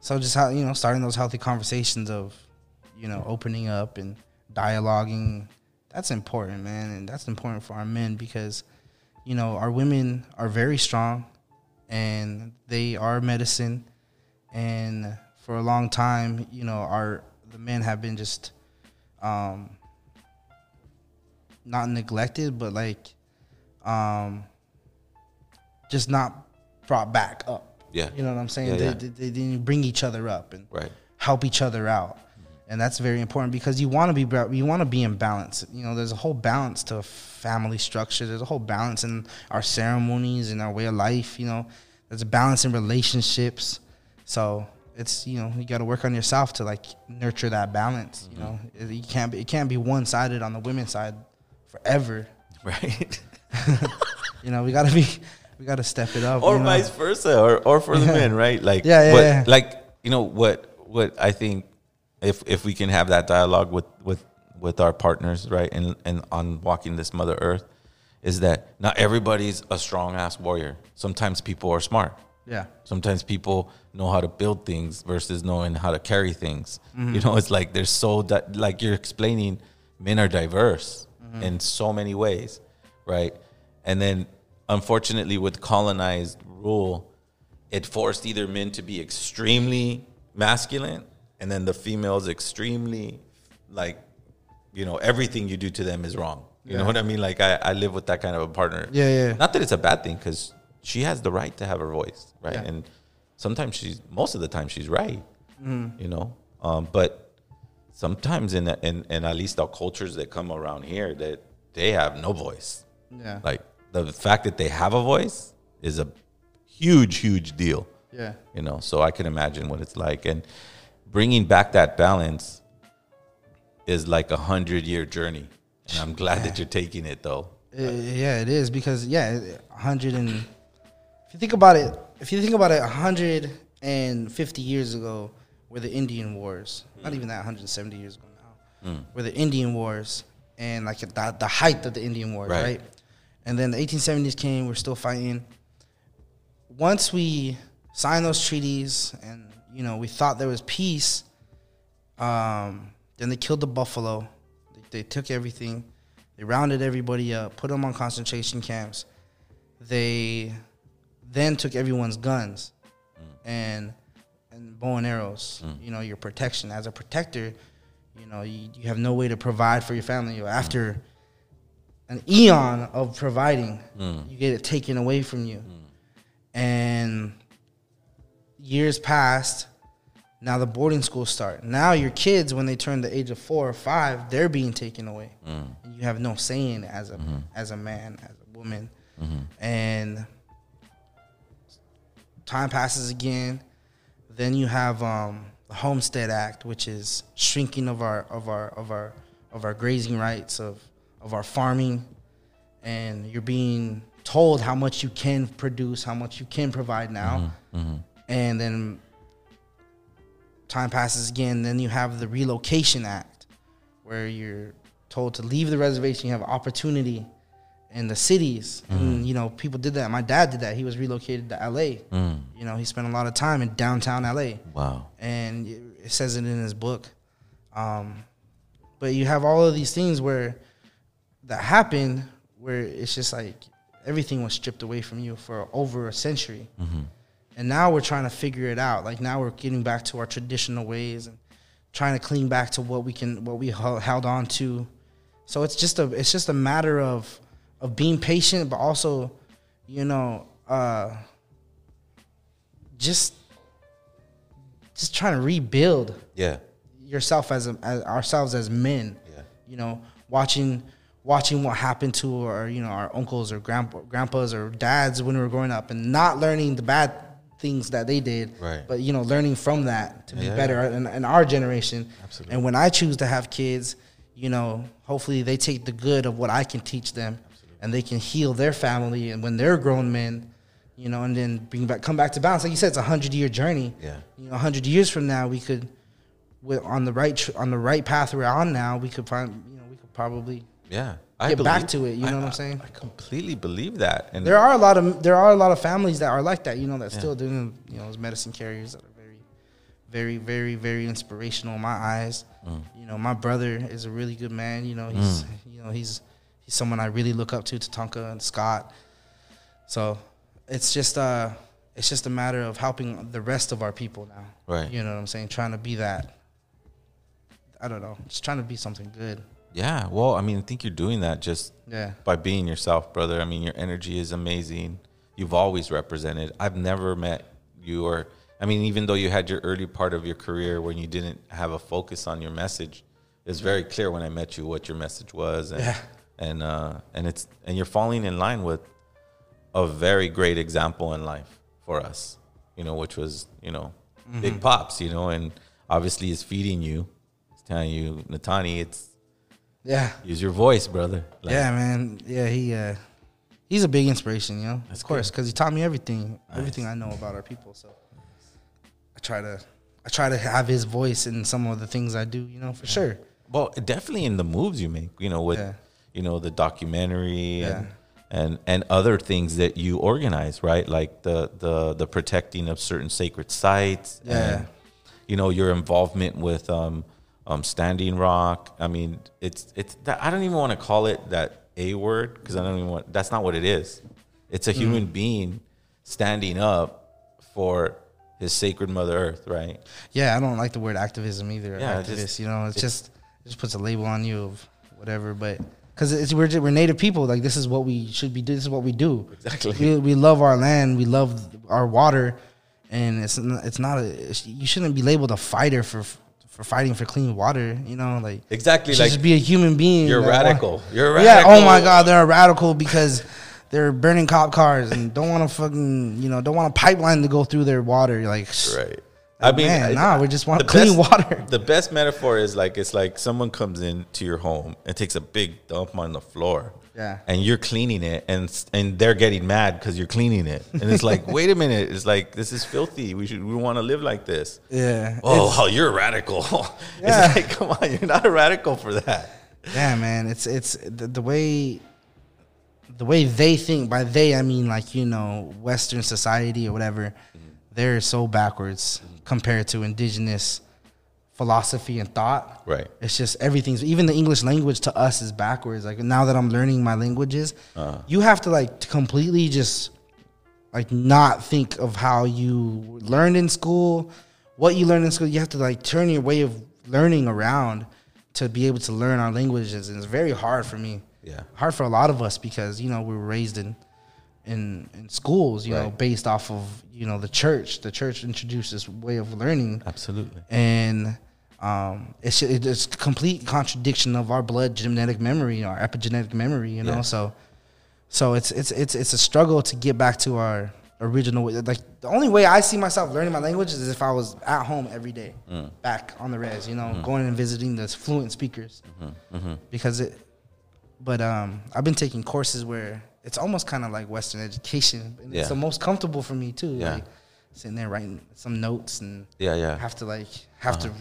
[SPEAKER 12] So just how you know, starting those healthy conversations of, you know, opening up and dialoguing, that's important, man, and that's important for our men because, you know, our women are very strong, and they are medicine, and for a long time, you know, our the men have been just, um, not neglected, but like, um, just not brought back up.
[SPEAKER 1] Yeah.
[SPEAKER 12] You know what I'm saying?
[SPEAKER 1] Yeah,
[SPEAKER 12] they,
[SPEAKER 1] yeah.
[SPEAKER 12] They, they didn't bring each other up and
[SPEAKER 1] Right.
[SPEAKER 12] help each other out. And that's very important because you want to be you want to be in balance. You know, there's a whole balance to family structure. There's a whole balance in our ceremonies and our way of life. You know, there's a balance in relationships. So it's you know you got to work on yourself to like nurture that balance. You mm-hmm. know, it, you can't be, it can't be one sided on the women's side forever.
[SPEAKER 1] Right.
[SPEAKER 12] you know, we got to be we got to step it up.
[SPEAKER 1] or
[SPEAKER 12] you know?
[SPEAKER 1] vice versa, or, or for the men, right? Like,
[SPEAKER 12] Yeah, yeah,
[SPEAKER 1] what-
[SPEAKER 12] yeah.
[SPEAKER 1] like you know what what I think if if we can have that dialogue with with with our partners, right, and and on walking this Mother Earth, is that not everybody's a strong ass warrior. Sometimes people are smart.
[SPEAKER 12] Yeah.
[SPEAKER 1] Sometimes people know how to build things versus knowing how to carry things.
[SPEAKER 12] Mhm.
[SPEAKER 1] You know, it's like there's so that like you're explaining, men are diverse
[SPEAKER 12] Mhm.
[SPEAKER 1] in so many ways, right? And then unfortunately with colonized rule, it forced either men to be extremely masculine and then the females extremely like you know everything you do to them is wrong you know what i mean like I, I live with that kind of a partner
[SPEAKER 12] Yeah, yeah.
[SPEAKER 1] not that it's a bad thing because she has the right to have her voice right
[SPEAKER 12] Yeah.
[SPEAKER 1] and sometimes she's most of the time she's right
[SPEAKER 12] Mhm.
[SPEAKER 1] you know? Um, but sometimes in, in in at least the cultures that come around here that they have no voice.
[SPEAKER 12] Yeah.
[SPEAKER 1] like the fact that they have a voice is a huge huge deal.
[SPEAKER 12] Yeah.
[SPEAKER 1] you know so i can imagine what it's like. And bringing back that balance is like a hundred year journey. And i'm glad that you're taking it though.
[SPEAKER 12] Uh, yeah, it is because yeah, hundred and if you think about it, if you think about it, hundred and fifty years ago were the Indian Wars. Not even that, 170 years ago now.
[SPEAKER 1] Mm.
[SPEAKER 12] Were the Indian Wars and like the, the height of the Indian Wars,
[SPEAKER 1] Right.
[SPEAKER 12] right? And then the 1870s came. We're still fighting. Once we signed those treaties and you know we thought there was peace, um, then they killed the buffalo. They, they took everything. They rounded everybody up, put them on concentration camps. They then took everyone's guns and and bow and arrows. You know, your protection as a protector. You know, you, you have no way to provide for your family after an eon of providing.
[SPEAKER 1] Mm.
[SPEAKER 12] You get it taken away from you, and years passed. Now the boarding schools start. Now your kids, when they turn the age of four or five, they're being taken away.
[SPEAKER 1] Mm.
[SPEAKER 12] You have no say in it as a
[SPEAKER 1] Mhm.
[SPEAKER 12] as a man, as a woman,
[SPEAKER 1] Mhm.
[SPEAKER 12] and time passes again. Then you have um, the Homestead Act, which is shrinking of our of our of our of our grazing rights of of our farming, and you're being told how much you can produce, how much you can provide now,
[SPEAKER 1] Mhm.
[SPEAKER 12] and then time passes again. Then you have the Relocation Act, where you're told to leave the reservation. You have opportunity in the cities, and you know people did that. My dad did that. He was relocated to L.A.
[SPEAKER 1] Mm.
[SPEAKER 12] You know, he spent a lot of time in downtown L.A.
[SPEAKER 1] Wow.
[SPEAKER 12] and it says it in his book. Um, but you have all of these things where that happened, where it's just like everything was stripped away from you for over a century.
[SPEAKER 1] Mhm.
[SPEAKER 12] And now we're trying to figure it out. Like now we're getting back to our traditional ways and trying to cling back to what we can, what we held on to. So it's just a, it's just a matter of, of being patient, but also, you know, uh, just, just trying to rebuild
[SPEAKER 1] Yeah.
[SPEAKER 12] yourself as, a, as ourselves as men.
[SPEAKER 1] Yeah.
[SPEAKER 12] You know, watching watching what happened to our you know our uncles or grandpa, grandpas or dads when we were growing up, and not learning the bad things that they did,
[SPEAKER 1] Right.
[SPEAKER 12] but you know learning from that to be
[SPEAKER 1] Yeah.
[SPEAKER 12] better in, in our generation.
[SPEAKER 1] Absolutely.
[SPEAKER 12] And when I choose to have kids, you know, hopefully they take the good of what I can teach them, and they can heal their family. And when they're grown men, you know, and then bring back come back to balance. Like you said, it's a hundred year journey.
[SPEAKER 1] Yeah.
[SPEAKER 12] You know, a hundred years from now, we could, on the right on the right path we're on now, we could find you know we could probably
[SPEAKER 1] Yeah.
[SPEAKER 12] I get back to it. You know
[SPEAKER 1] I-
[SPEAKER 12] what I'm saying?
[SPEAKER 1] I completely believe that. And
[SPEAKER 12] there are a lot of there are a lot of families that are like that. You know, that
[SPEAKER 1] Yeah.
[SPEAKER 12] still doing you know those medicine carriers that are very, very, very, very inspirational in my eyes.
[SPEAKER 1] Mm.
[SPEAKER 12] You know, my brother is a really good man. You know, he's
[SPEAKER 1] Mm.
[SPEAKER 12] you know he's he's someone I really look up to, Tatanka and Scott. So it's just uh it's just a matter of helping the rest of our people now.
[SPEAKER 1] Right.
[SPEAKER 12] You know what I'm saying? Trying to be that. I don't know. Just trying to be something good.
[SPEAKER 1] Yeah, well, I mean, I think you're doing that just
[SPEAKER 12] Yeah.
[SPEAKER 1] by being yourself, brother. I mean, your energy is amazing. you've always represented. I've never met you or I mean, even though you had your early part of your career when you didn't have a focus on your message, it's very clear when I met you what your message was, and
[SPEAKER 12] Yeah.
[SPEAKER 1] And uh, and it's and you're falling in line with a very great example in life for us, you know, which was you know Big
[SPEAKER 12] Mhm.
[SPEAKER 1] Pops, you know, and obviously is feeding you, it's telling you, Nataanii, it's
[SPEAKER 12] Yeah.
[SPEAKER 1] use your voice, brother. Like,
[SPEAKER 12] yeah, man. Yeah, he uh, he's a big inspiration, you know. of course, because he taught me everything, everything I know about our people. So I try to, I try to have his voice in some of the things I do, you know, for sure.
[SPEAKER 1] Well, definitely in the moves you make, you know, with
[SPEAKER 12] Yeah.
[SPEAKER 1] You know the documentary
[SPEAKER 12] Yeah.
[SPEAKER 1] and and and other things that you organize, right? Like the the the protecting of certain sacred sites,
[SPEAKER 12] Yeah.
[SPEAKER 1] and you know your involvement with um um Standing Rock. I mean, it's it's that, I don't even want to call it that a word because I don't even want. That's not what it is. It's a
[SPEAKER 12] Mm.
[SPEAKER 1] human being standing up for his sacred Mother Earth, right?
[SPEAKER 12] Yeah, I don't like the word activism either.
[SPEAKER 1] Yeah,
[SPEAKER 12] activist,
[SPEAKER 1] just-
[SPEAKER 12] you know, it's,
[SPEAKER 1] it's-
[SPEAKER 12] just it just puts a label on you of whatever. But because it's we're we're native people, like this is what we should be. doing. This is what we do.
[SPEAKER 1] Exactly.
[SPEAKER 12] We, we love our land. We love our water, and it's it's not a. it's- you shouldn't be labeled a fighter for for fighting for clean water. You know, like
[SPEAKER 1] Exactly, like,
[SPEAKER 12] just be a human being.
[SPEAKER 1] you're
[SPEAKER 12] want-
[SPEAKER 1] radical. You're radical.
[SPEAKER 12] Yeah. Oh my. God, they're a radical because. They're burning cop cars and don't want to fucking, you know, don't want a pipeline to go through their water. You're like,
[SPEAKER 1] Right.
[SPEAKER 12] I oh, mean,
[SPEAKER 1] I-
[SPEAKER 12] nah, we just want
[SPEAKER 1] the
[SPEAKER 12] clean
[SPEAKER 1] best-
[SPEAKER 12] water.
[SPEAKER 1] The best metaphor is like it's like someone comes into your home and takes a big dump on the floor.
[SPEAKER 12] Yeah.
[SPEAKER 1] And you're cleaning it, and and they're getting mad because you're cleaning it, and it's like, wait a minute, it's like this is filthy. We should we want to live like this.
[SPEAKER 12] Yeah.
[SPEAKER 1] Oh, oh, you're a radical.
[SPEAKER 12] Yeah.
[SPEAKER 1] It's like, come on, you're not a radical for that.
[SPEAKER 12] Yeah, man. It's it's the, the way the way they think. By they, I mean like you know Western society or whatever. They're so backwards compared to indigenous philosophy and thought.
[SPEAKER 1] Right.
[SPEAKER 12] It's just everything's even the English language to us is backwards. Like now that I'm learning my languages,
[SPEAKER 1] Uh-huh.
[SPEAKER 12] you have to like completely just like not think of how you learned in school, what you learned in school. You have to like turn your way of learning around to be able to learn our languages, and it's very hard for me.
[SPEAKER 1] Yeah.
[SPEAKER 12] hard for a lot of us because you know we were raised in in in schools, you know, based off of you know the church. The church introduced this way of learning,
[SPEAKER 1] Absolutely.
[SPEAKER 12] and um, it's it's complete contradiction of our blood genetic memory, our epigenetic memory. You know,
[SPEAKER 1] Yeah.
[SPEAKER 12] so so it's it's it's it's a struggle to get back to our original way. Like the only way I see myself learning my language is if I was at home every day,
[SPEAKER 1] Mm.
[SPEAKER 12] back on the res. You know,
[SPEAKER 1] Mhm.
[SPEAKER 12] going and visiting the fluent speakers
[SPEAKER 1] Mhm, mhm.
[SPEAKER 12] because it. But um, I've been taking courses where it's almost kind of like Western education. And
[SPEAKER 1] Yeah.
[SPEAKER 12] It's the most comfortable for me too.
[SPEAKER 1] Yeah.
[SPEAKER 12] Like sitting there writing some notes and
[SPEAKER 1] Yeah, yeah.
[SPEAKER 12] have to like have
[SPEAKER 1] Uh-huh.
[SPEAKER 12] to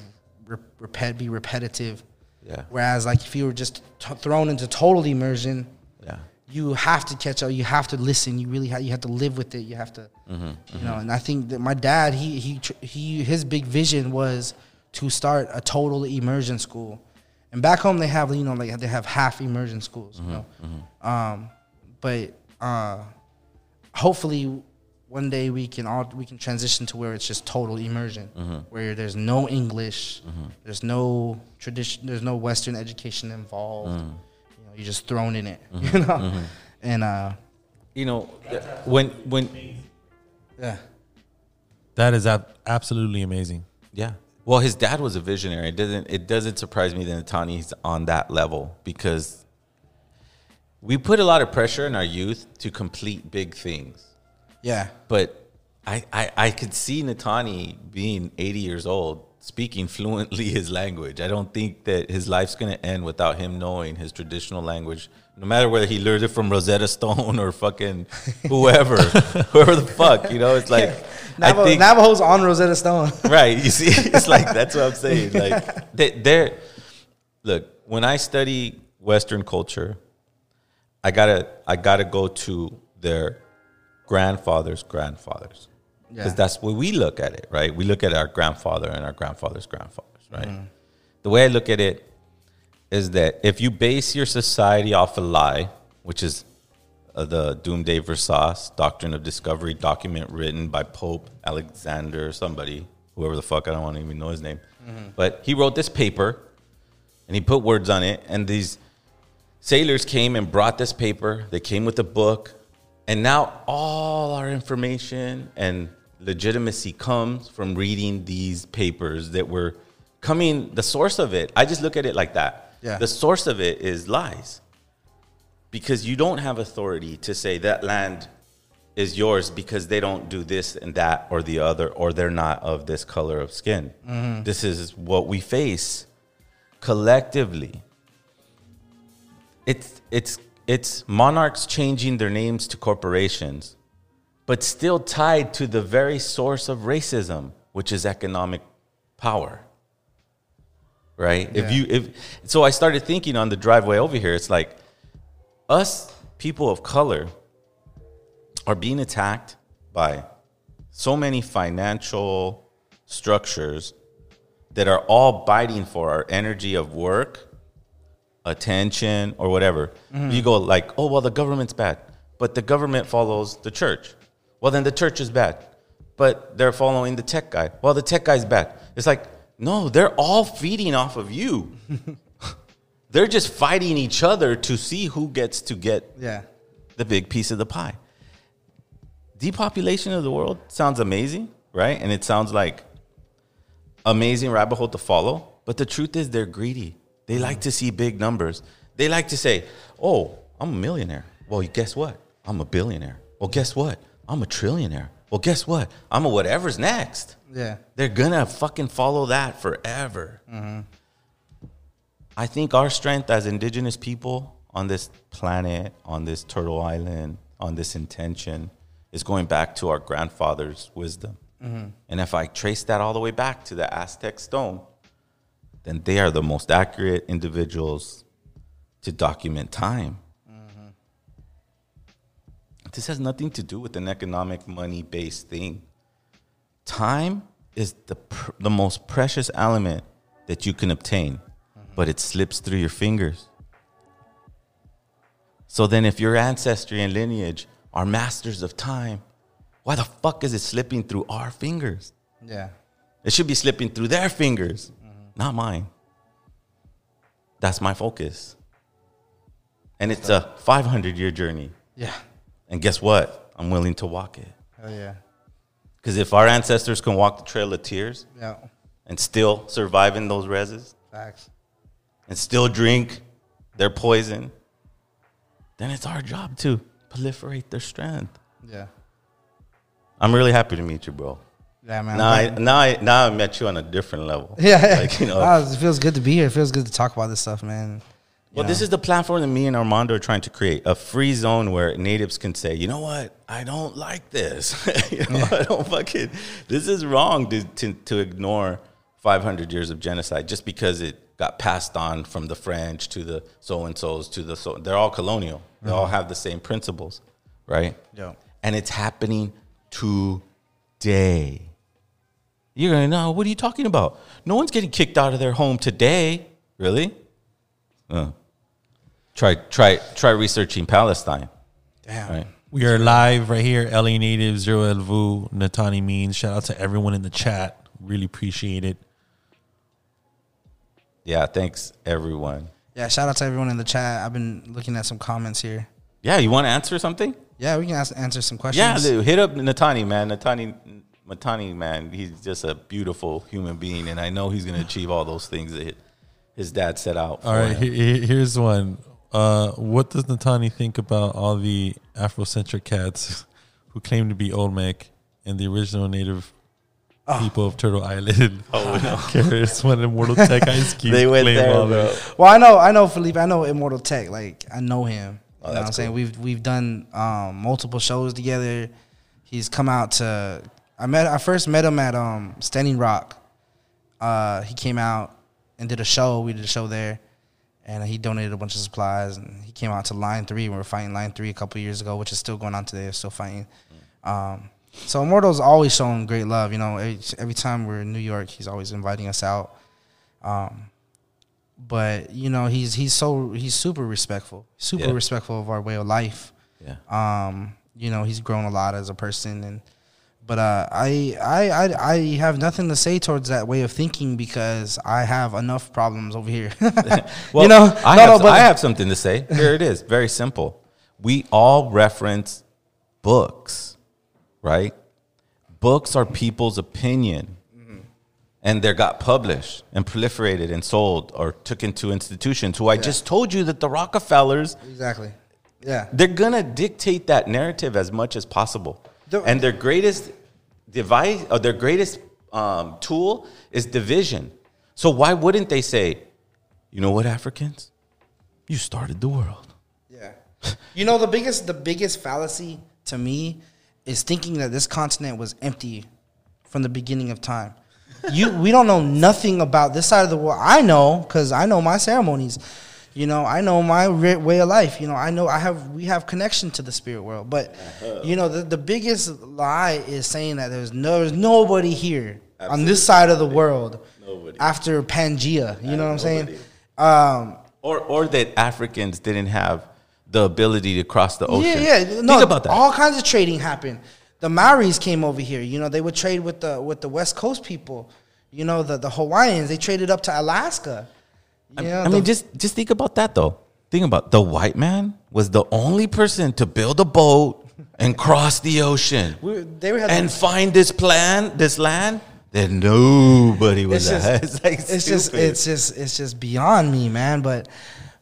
[SPEAKER 12] re- repet be repetitive.
[SPEAKER 1] Yeah.
[SPEAKER 12] Whereas like if you were just t- thrown into total immersion,
[SPEAKER 1] Yeah.
[SPEAKER 12] you have to catch up. You have to listen. You really have. You have to live with it. You have to,
[SPEAKER 1] Mhm,
[SPEAKER 12] you know. And I think that my dad, he he tr- he his big vision was to start a total immersion school. And back home they have you know like they have half immersion schools, you
[SPEAKER 1] Mhm,
[SPEAKER 12] know.
[SPEAKER 1] mhm.
[SPEAKER 12] Um, but uh, hopefully one day we can all we can transition to where it's just total immersion,
[SPEAKER 1] Mhm.
[SPEAKER 12] where there's no English,
[SPEAKER 1] Mhm.
[SPEAKER 12] there's no tradition, there's no Western education involved.
[SPEAKER 1] Mm.
[SPEAKER 12] You know, you're just thrown in it,
[SPEAKER 1] Mhm,
[SPEAKER 12] you know.
[SPEAKER 1] mhm.
[SPEAKER 12] And uh,
[SPEAKER 1] You know, when when
[SPEAKER 12] yeah,
[SPEAKER 11] That is ab- absolutely amazing.
[SPEAKER 1] Yeah. Well, his dad was a visionary. It doesn't it doesn't surprise me that Nataanii's on that level because we put a lot of pressure in our youth to complete big things.
[SPEAKER 12] Yeah.
[SPEAKER 1] But I I, I could see Nataanii being 80 years old speaking fluently his language. I don't think that his life's going to end without him knowing his traditional language. No matter whether he learned it from Rosetta Stone or fucking whoever, whoever the fuck, you know, it's like I
[SPEAKER 12] Navajo,
[SPEAKER 1] think
[SPEAKER 12] Navajo's on Rosetta Stone.
[SPEAKER 1] right. You see, it's like that's what I'm saying. Like they, they're look when I study Western culture, I gotta I gotta go to their grandfathers' grandfathers because
[SPEAKER 12] Yeah.
[SPEAKER 1] that's where we look at it, right? We look at our grandfather and our grandfather's grandfathers, right?
[SPEAKER 12] Mhm.
[SPEAKER 1] The way I look at it is that if you base your society off a lie, which is uh, the Doomsday Versace Doctrine of Discovery document written by Pope Alexander, somebody, whoever the fuck, I don't want to even know his name.
[SPEAKER 12] Mhm.
[SPEAKER 1] But he wrote this paper and he put words on it. And these sailors came and brought this paper. They came with a book And now all our information and legitimacy comes from reading these papers that were coming, the source of it, I just look at it like that.
[SPEAKER 12] Yeah.
[SPEAKER 1] The source of it is lies. Because you don't have authority to say that land is yours because they don't do this and that or the other, or they're not of this color of skin.
[SPEAKER 12] Mhm.
[SPEAKER 1] This is what we face collectively. It's it's it's monarchs changing their names to corporations, but still tied to the very source of racism, which is economic power. Right? If you if so I started thinking on the driveway over here, it's like us people of color are being attacked by so many financial structures that are all biting for our energy of work, attention, or whatever.
[SPEAKER 12] Mhm.
[SPEAKER 1] You go like, oh well, the government's bad, but the government follows the church. Well, then the church is bad, but they're following the tech guy. Well, the tech guy's bad. It's like, no, they're all feeding off of you. they're just fighting each other to see who gets to get
[SPEAKER 12] Yeah.
[SPEAKER 1] the big piece of the pie. Depopulation of the world sounds amazing, right? And it sounds like amazing rabbit hole to follow. But the truth is, they're greedy. They like to see big numbers. They like to say, "Oh, I'm a millionaire." Well, guess what? I'm a billionaire. Well, guess what? I'm a trillionaire. Well, guess what? I'm a whatever's next.
[SPEAKER 12] Yeah.
[SPEAKER 1] They're gonna fucking follow that forever.
[SPEAKER 12] Mhm.
[SPEAKER 1] I think our strength as indigenous people on this planet, on this turtle island, on this intention, is going back to our grandfather's wisdom.
[SPEAKER 12] Mhm.
[SPEAKER 1] And if I trace that all the way back to the Aztec stone, then they are the most accurate individuals to document time. Mm-hmm. This has nothing to do with an economic money based thing. Time is the, pr- the most precious element that you can obtain, mm-hmm. but it slips through your fingers. So then, if your ancestry and lineage are masters of time, why the fuck is it slipping through our fingers?
[SPEAKER 12] Yeah.
[SPEAKER 1] It should be slipping through their fingers, not mine. That's my focus. And it's a 500 year journey.
[SPEAKER 12] Yeah.
[SPEAKER 1] And guess what? I'm willing to walk it.
[SPEAKER 12] Hell yeah.
[SPEAKER 1] Because if our ancestors can walk the trail of tears
[SPEAKER 12] Yeah.
[SPEAKER 1] and still survive in those reses
[SPEAKER 12] Facts.
[SPEAKER 1] and still drink their poison, then it's our job to proliferate their strength.
[SPEAKER 12] Yeah.
[SPEAKER 1] I'm really happy to meet you, bro.
[SPEAKER 12] Yeah, man.
[SPEAKER 1] Now I, now I now I met you on a different level.
[SPEAKER 12] Yeah.
[SPEAKER 1] like you know.
[SPEAKER 12] Wow, it feels good to be here. It feels good to talk about this stuff, man.
[SPEAKER 1] Well, this is the platform that me and Armando are trying to create a free zone where natives can say, you know what, I don't like this. you know, I don't fucking. This is wrong to, to to ignore 500 years of genocide just because it got passed on from the French to the so and so's to the so. They're all colonial. They all
[SPEAKER 12] Mhm.
[SPEAKER 1] have the same principles, right?
[SPEAKER 12] Yeah.
[SPEAKER 1] And it's happening today. You're gonna know what are you talking about? No one's getting kicked out of their home today, really? Uh, try try try researching Palestine.
[SPEAKER 12] Damn.
[SPEAKER 1] Right.
[SPEAKER 11] We are live right here. LA Native, Zero Elvu, Nataanii Means. Shout out to everyone in the chat. Really appreciate it.
[SPEAKER 1] Yeah, thanks everyone.
[SPEAKER 12] Yeah, shout out to everyone in the chat. I've been looking at some comments here.
[SPEAKER 1] Yeah, you want to answer something?
[SPEAKER 12] Yeah, we can ask, answer some questions.
[SPEAKER 1] Yeah, hit up Nataanii, man. Nataanii, Nataanii, man. He's just a beautiful human being, and I know he's gonna achieve all those things that his dad set out. For
[SPEAKER 11] All right,
[SPEAKER 1] him.
[SPEAKER 11] he- he- here's one. Uh, what does Nataanii think about all the Afrocentric cats who claim to be Olmec and the original native people of Turtle Island?
[SPEAKER 1] Oh, no.
[SPEAKER 11] Curious when Immortal Tech Ice Cube
[SPEAKER 1] They went
[SPEAKER 11] claimed
[SPEAKER 1] there,
[SPEAKER 11] all
[SPEAKER 1] bro.
[SPEAKER 11] that.
[SPEAKER 12] Well, I know, I know Felipe. I know Immortal Tech. Like I know him.
[SPEAKER 1] Oh,
[SPEAKER 12] you know what I'm
[SPEAKER 1] that's
[SPEAKER 12] saying? We've we've done um, multiple shows together. He's come out to. I met. I first met him at um, Standing Rock. Uh, he came out and did a show. We did a show there, and he donated a bunch of supplies. And he came out to Line Three. We were fighting Line Three a couple years ago, which is still going on today. We're still fighting. Um, so Immortal's always shown great love. You know, every, every time we're in New York, he's always inviting us out. Um, but you know, he's he's so he's super respectful, super
[SPEAKER 1] Yeah.
[SPEAKER 12] respectful of our way of life.
[SPEAKER 1] Yeah.
[SPEAKER 12] Um, you know, he's grown a lot as a person, and but uh, I, I I I have nothing to say towards that way of thinking because I have enough problems over here.
[SPEAKER 1] Well,
[SPEAKER 12] you know,
[SPEAKER 1] I,
[SPEAKER 12] no,
[SPEAKER 1] have,
[SPEAKER 12] no, but
[SPEAKER 1] I have something to say. Here it is. Very simple. We all reference books, right? Books are people's opinion. And they got published and proliferated and sold or took into institutions who I just told you that the Rockefellers
[SPEAKER 12] Exactly. Yeah.
[SPEAKER 1] they're gonna dictate that narrative as much as possible.
[SPEAKER 12] The-
[SPEAKER 1] and their greatest device or their greatest um, tool is division. So why wouldn't they say, you know what, Africans? You started the world.
[SPEAKER 12] Yeah. You know the biggest the biggest fallacy to me is thinking that this continent was empty from the beginning of time. You we don't know nothing about this side of the world. I know cuz I know my ceremonies. You know, I know my re- way of life. You know, I know I have we have connection to the spirit world. But you know, the, the biggest lie is saying that there's no there's nobody here on this side of the world after Pangea. You know what I'm saying? Um,
[SPEAKER 1] Or or that Africans didn't have the ability to cross the ocean.
[SPEAKER 12] Yeah, yeah. No,
[SPEAKER 1] Think about that.
[SPEAKER 12] All kinds of trading happened. The Maoris came over here. You know, they would trade with the with the West Coast people. You know, the the Hawaiians. They traded up to Alaska. Know,
[SPEAKER 1] I mean, just just think about that though. Think about the white man was the only person to build a boat and cross the ocean
[SPEAKER 12] we, they had
[SPEAKER 1] and find this plan, this land that nobody was
[SPEAKER 12] it's just.
[SPEAKER 1] It's like
[SPEAKER 12] it's just it's just it's just beyond me, man. But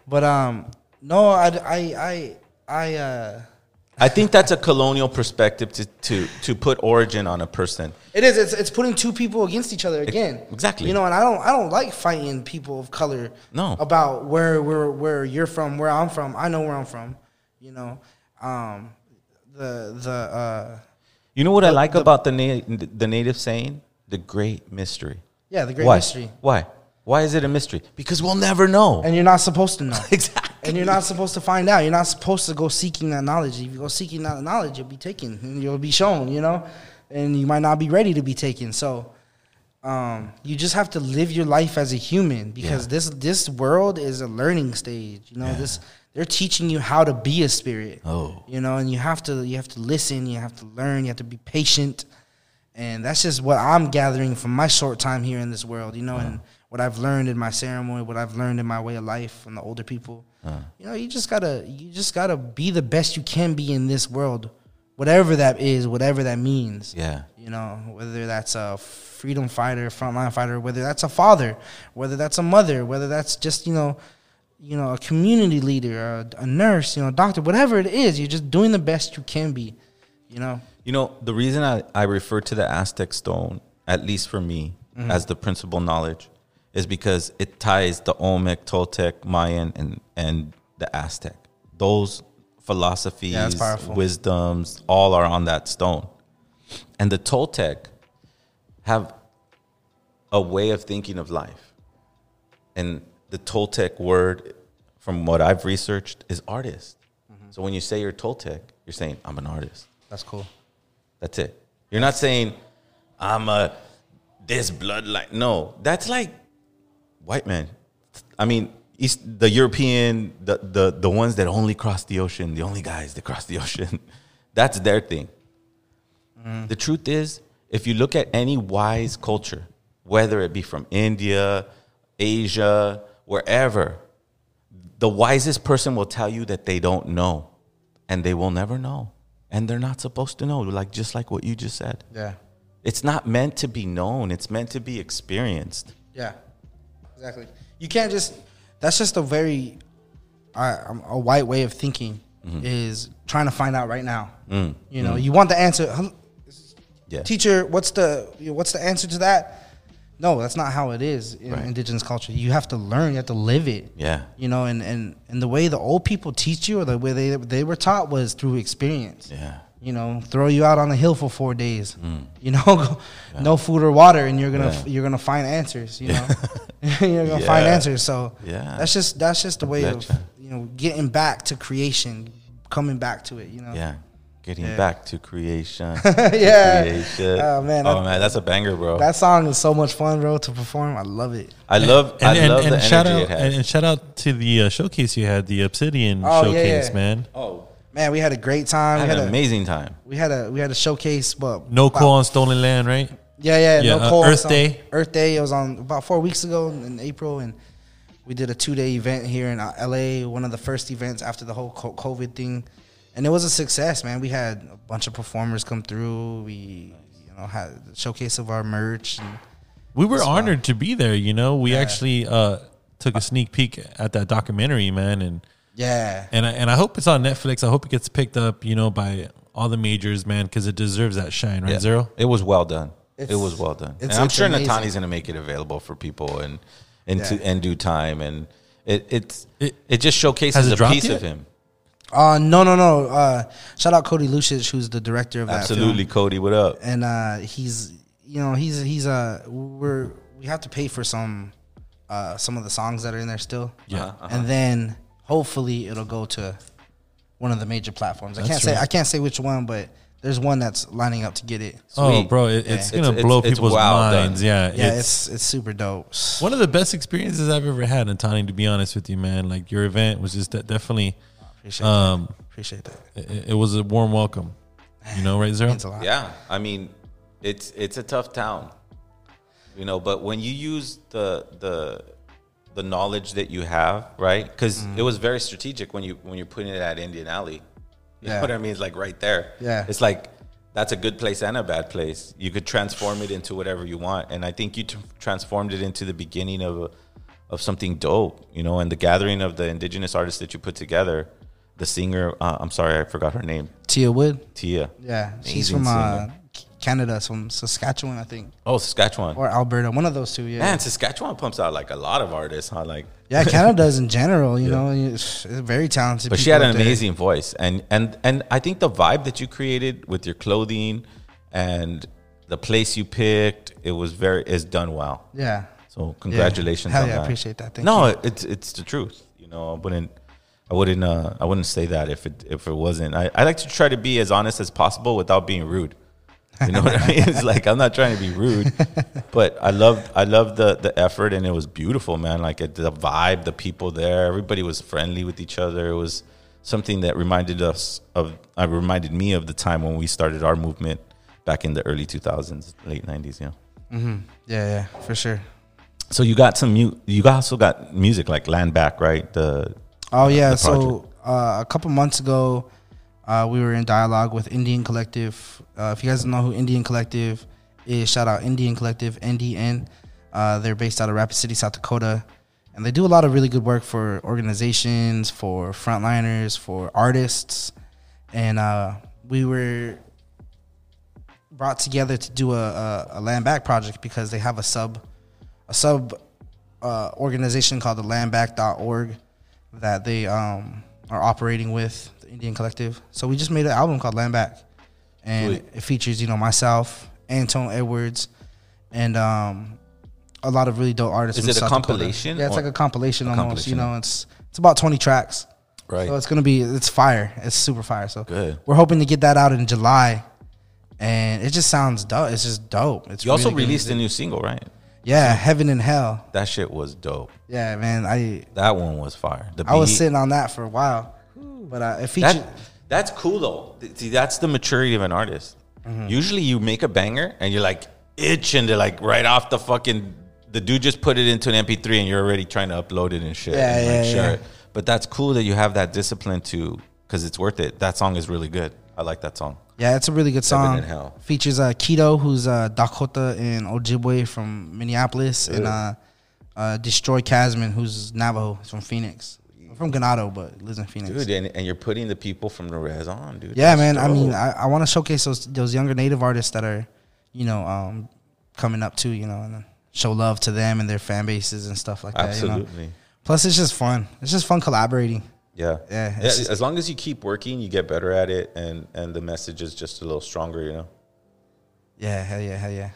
[SPEAKER 12] but um no, I I I I uh
[SPEAKER 1] I think that's a colonial perspective to to to put origin on a person.
[SPEAKER 12] It is. It's, it's putting two people against each other again.
[SPEAKER 1] exactly.
[SPEAKER 12] You know, and I don't I don't like fighting people of color.
[SPEAKER 1] No.
[SPEAKER 12] About where where where you're from, where I'm from. I know where I'm from. You know, um, the the uh,
[SPEAKER 1] You know what I like
[SPEAKER 12] the-
[SPEAKER 1] about the na- the native saying? The great mystery.
[SPEAKER 12] yeah the great
[SPEAKER 1] Why?
[SPEAKER 12] mystery.
[SPEAKER 1] Why? Why is it a mystery? Because we'll never know.
[SPEAKER 12] And you're not supposed to know.
[SPEAKER 1] exactly.
[SPEAKER 12] And you're not supposed to find out. You're not supposed to go seeking that knowledge. If you go seeking that knowledge, you'll be taken and you'll be shown, you know? And you might not be ready to be taken. So um, you just have to live your life as a human because
[SPEAKER 1] Yeah.
[SPEAKER 12] this this world is a learning stage. You know,
[SPEAKER 1] Yeah.
[SPEAKER 12] this they're teaching you how to be a spirit.
[SPEAKER 1] Oh.
[SPEAKER 12] You know, and you have to you have to listen, you have to learn, you have to be patient. And that's just what I'm gathering from my short time here in this world, you know, and what I've learned in my ceremony, what I've learned in my way of life from the older people. You know, you just gotta you just gotta be the best you can be in this world, whatever that is, whatever that means.
[SPEAKER 1] Yeah.
[SPEAKER 12] You know, whether that's a freedom fighter, frontline fighter, whether that's a father, whether that's a mother, whether that's just you know, you know, a community leader, a, a nurse, you know, a doctor, whatever it is, you're just doing the best you can be. You know.
[SPEAKER 1] You know, the reason I, I refer to the Aztec stone, at least for me,
[SPEAKER 12] Mhm.
[SPEAKER 1] as the principal knowledge, is because it ties the Olmec, Toltec, Mayan, and, and the Aztec. Those philosophies,
[SPEAKER 12] Yeah,
[SPEAKER 1] wisdoms, all are on that stone. And the Toltec have a way of thinking of life. And the Toltec word, from what I've researched, is artist.
[SPEAKER 12] Mm-hmm.
[SPEAKER 1] So when you say you're Toltec, you're saying, I'm an artist.
[SPEAKER 12] That's cool.
[SPEAKER 1] That's it. You're not saying I'm a this bloodline. No, that's like white man. I mean, East, the European, the, the the ones that only cross the ocean, the only guys that cross the ocean. That's their thing. The truth is, if you look at any wise culture, whether it be from India, Asia, wherever, the wisest person will tell you that they don't know, and they will never know, and they're not supposed to know. Like just like what you just said.
[SPEAKER 12] Yeah.
[SPEAKER 1] It's not meant to be known. It's meant to be experienced.
[SPEAKER 12] Yeah, exactly. You can't just. That's just a very, uh, a white way of thinking. Is trying to find out right now.
[SPEAKER 1] Mm,
[SPEAKER 12] You know,
[SPEAKER 1] mm.
[SPEAKER 12] you want the answer.
[SPEAKER 1] Yeah.
[SPEAKER 12] Teacher, what's the what's the answer to that? No, that's not how it is in
[SPEAKER 1] Right.
[SPEAKER 12] indigenous culture. You have to learn. You have to live it.
[SPEAKER 1] Yeah.
[SPEAKER 12] You know, and and and the way the old people teach you, or the way they they were taught, was through experience.
[SPEAKER 1] Yeah.
[SPEAKER 12] You know, throw you out on a hill for four days. You know, no food or water, and you're gonna
[SPEAKER 1] Mm. Yeah.
[SPEAKER 12] you're gonna find answers. You know, you're gonna find answers. So
[SPEAKER 1] Yeah.
[SPEAKER 12] that's just that's just the way of you know getting back to creation, coming back to it. You know.
[SPEAKER 1] Yeah. Getting
[SPEAKER 12] Yeah.
[SPEAKER 1] back to creation.
[SPEAKER 12] Yeah.
[SPEAKER 1] Creation.
[SPEAKER 12] Oh, man,
[SPEAKER 1] Oh
[SPEAKER 12] that-
[SPEAKER 1] man, that's a banger, bro.
[SPEAKER 12] That song is so much fun, bro, to perform. I love it.
[SPEAKER 1] I love.
[SPEAKER 11] And,
[SPEAKER 1] I
[SPEAKER 11] and,
[SPEAKER 1] love
[SPEAKER 11] and
[SPEAKER 1] the
[SPEAKER 11] shout
[SPEAKER 1] energy
[SPEAKER 11] out
[SPEAKER 1] it has.
[SPEAKER 11] and, and shout out to the uh, showcase you had, the Obsidian
[SPEAKER 12] Oh, yeah,
[SPEAKER 11] showcase,
[SPEAKER 12] yeah.
[SPEAKER 11] man.
[SPEAKER 1] oh,
[SPEAKER 12] Man, we had a great time.
[SPEAKER 1] I
[SPEAKER 12] we
[SPEAKER 1] had
[SPEAKER 12] had
[SPEAKER 1] an
[SPEAKER 12] a,
[SPEAKER 1] amazing time.
[SPEAKER 12] We had a we had a showcase, but
[SPEAKER 11] No
[SPEAKER 12] about-
[SPEAKER 11] coal on stolen land, right?
[SPEAKER 12] Yeah, yeah,
[SPEAKER 11] Yeah,
[SPEAKER 12] no
[SPEAKER 11] uh,
[SPEAKER 12] coal.
[SPEAKER 11] Earth
[SPEAKER 12] on-
[SPEAKER 11] Day.
[SPEAKER 12] Earth Day. It was on about four weeks ago in April, and we did a two day event here in uh, LA. One of the first events after the whole COVID thing, and it was a success, man. We had a bunch of performers come through. We, you know, had a showcase of our merch. And
[SPEAKER 11] We were
[SPEAKER 12] It's fun.
[SPEAKER 11] honored to be there. You know, we
[SPEAKER 12] Yeah.
[SPEAKER 11] actually uh, took a sneak peek at that documentary, man, and
[SPEAKER 12] Yeah.
[SPEAKER 11] and I, and I hope it's on Netflix. I hope it gets picked up, you know, by all the majors, man, because it deserves that shine, right?
[SPEAKER 1] Yeah.
[SPEAKER 11] Zero.
[SPEAKER 1] It was well done.
[SPEAKER 12] It's-
[SPEAKER 1] it was well done. And I'm
[SPEAKER 12] it's
[SPEAKER 1] sure
[SPEAKER 12] amazing.
[SPEAKER 1] Nataanii's going to make it available for people and in, to,
[SPEAKER 12] Yeah.
[SPEAKER 1] in due time. And it it's
[SPEAKER 11] It-
[SPEAKER 1] it, just showcases
[SPEAKER 11] it
[SPEAKER 1] a piece
[SPEAKER 11] yet?
[SPEAKER 1] of him.
[SPEAKER 12] Uh, no, no, no. Uh, shout out Cody Lucich, who's the director of that
[SPEAKER 1] Absolutely,
[SPEAKER 12] film.
[SPEAKER 1] Cody. What up?
[SPEAKER 12] and uh, he's you know he's he's uh we're we have to pay for some uh some of the songs that are in there still
[SPEAKER 11] Yeah.
[SPEAKER 1] Uh-huh.
[SPEAKER 12] and then hopefully it'll go to one of the major platforms i can't say
[SPEAKER 11] right.
[SPEAKER 12] i can't say which one but there's one that's lining up to get it
[SPEAKER 11] Oh,
[SPEAKER 1] Sweet.
[SPEAKER 11] bro, it,
[SPEAKER 12] Yeah.
[SPEAKER 11] it's
[SPEAKER 12] It's-
[SPEAKER 11] gonna
[SPEAKER 1] it's-
[SPEAKER 11] blow
[SPEAKER 1] it's
[SPEAKER 11] people's
[SPEAKER 1] wow done.
[SPEAKER 11] minds. Yeah,
[SPEAKER 12] yeah
[SPEAKER 11] it's,
[SPEAKER 12] it's it's super dope
[SPEAKER 11] one of the best experiences I've ever had in Tani. To be honest with you, man, like your event was just de- definitely.
[SPEAKER 12] appreciate
[SPEAKER 11] Um,
[SPEAKER 12] that appreciate that
[SPEAKER 11] it, it was a warm welcome. You know, right, Zero?
[SPEAKER 12] means a lot
[SPEAKER 1] Yeah, I mean, it's it's a tough town, you know. But when you use the the the knowledge that you have, right? Because
[SPEAKER 12] Mm.
[SPEAKER 1] it was very strategic when you when you're putting it at Indian Alley. You know
[SPEAKER 12] Yeah.
[SPEAKER 1] what I mean? It's like right there.
[SPEAKER 12] Yeah.
[SPEAKER 1] It's like that's a good place and a bad place. You could transform it into whatever you want, and I think you t- transformed it into the beginning of a, of something dope, you know. And the gathering of the indigenous artists that you put together, the singer, uh, I'm sorry, I forgot her name,
[SPEAKER 12] tia wood
[SPEAKER 1] Tia.
[SPEAKER 12] yeah she's
[SPEAKER 1] Amazing
[SPEAKER 12] from uh. Canada from saskatchewan i think
[SPEAKER 1] Oh, Saskatchewan.
[SPEAKER 12] or alberta one of those two yeah
[SPEAKER 1] Man, Saskatchewan pumps out like a lot of artists, huh? Like,
[SPEAKER 12] yeah Canada canada's in general you know it's, it's very talented
[SPEAKER 1] but she had an
[SPEAKER 12] there.
[SPEAKER 1] amazing voice, and and and I think the vibe that you created with your clothing and the place you picked, it was very is done well.
[SPEAKER 12] yeah
[SPEAKER 1] So congratulations
[SPEAKER 12] Hell
[SPEAKER 1] on
[SPEAKER 12] yeah, I appreciate that. Thank
[SPEAKER 1] no,
[SPEAKER 12] you.
[SPEAKER 1] it's it's the truth. You know, I wouldn't. I wouldn't. Uh, I wouldn't say that if it if it wasn't. I, I like to try to be as honest as possible without being rude. You know what I mean? It's like I'm not trying to be rude, but I loved I loved the the effort and it was beautiful, man. Like it, the vibe, the people there, everybody was friendly with each other. It was something that reminded us of. I reminded me of the time when we started our movement back in the early 2000s, late 90s. Yeah.
[SPEAKER 12] hmm Yeah, yeah, for sure.
[SPEAKER 1] So you got some mu- you also got music like Land Back, right? The
[SPEAKER 12] Oh yeah,
[SPEAKER 1] the
[SPEAKER 12] so uh, a couple months ago, uh, we were in dialogue with Indian Collective. Uh, if you guys don't know who Indian Collective is, shout out Indian Collective (NDN). Uh, they're based out of Rapid City, South Dakota, and they do a lot of really good work for organizations, for frontliners, for artists. And uh, we were brought together to do a, a, a land back project because they have a sub a sub uh, organization called the landback.org that they um, are operating with Indian Collective. So we just made an album called Land Back, and
[SPEAKER 1] Sweet.
[SPEAKER 12] it features you know myself, Antone Edwards, and um, a lot of really dope artists.
[SPEAKER 1] Is it a
[SPEAKER 12] South Dakota.
[SPEAKER 1] compilation
[SPEAKER 12] Yeah, it's like a compilation
[SPEAKER 1] A
[SPEAKER 12] almost.
[SPEAKER 1] compilation.
[SPEAKER 12] You know, it's it's about twenty tracks.
[SPEAKER 1] Right.
[SPEAKER 12] So it's gonna be it's fire. It's super fire. So
[SPEAKER 1] Good.
[SPEAKER 12] We're hoping to get that out in July, and it just sounds dope. It's just dope. It's
[SPEAKER 1] you also
[SPEAKER 12] really good
[SPEAKER 1] released a new single, right?
[SPEAKER 12] Yeah, Heaven and Hell.
[SPEAKER 1] That shit was dope.
[SPEAKER 12] Yeah, man. I
[SPEAKER 1] That one was fire. The
[SPEAKER 12] I was sitting on that for a while, but uh, it featured.
[SPEAKER 1] That, that's cool though. See, that's the maturity of an artist.
[SPEAKER 12] Mm-hmm.
[SPEAKER 1] Usually, you make a banger and you're like itching to like right off the fucking. The dude just put it into an MP3 and you're already trying to upload it and shit.
[SPEAKER 12] Yeah,
[SPEAKER 1] and
[SPEAKER 12] yeah,
[SPEAKER 1] share
[SPEAKER 12] yeah.
[SPEAKER 1] it. But that's cool that you have that discipline to, because it's worth it. That song is really good. I like that song.
[SPEAKER 12] Yeah, it's a really good song. Features uh, Keto, who's uh, Dakota and Ojibwe from Minneapolis, and uh, uh, Destroy Casman, who's Navajo, he's from Phoenix. From Ganado, but lives in Phoenix.
[SPEAKER 1] Dude, and, and you're putting the people from the res on, dude.
[SPEAKER 12] yeah,
[SPEAKER 1] That's
[SPEAKER 12] man. I mean. I, I want to showcase those those younger Native artists that are, you know, um, coming up too. You know, and show love to them and their fan bases and stuff like that. You know?
[SPEAKER 1] Absolutely.
[SPEAKER 12] Plus, it's just fun. It's just fun collaborating.
[SPEAKER 1] Yeah.
[SPEAKER 12] Yeah,
[SPEAKER 1] Yeah,
[SPEAKER 12] just-
[SPEAKER 1] as long as you keep working, you get better at it, and and the message is just a little stronger, you know.
[SPEAKER 12] Yeah, hell yeah, hell yeah.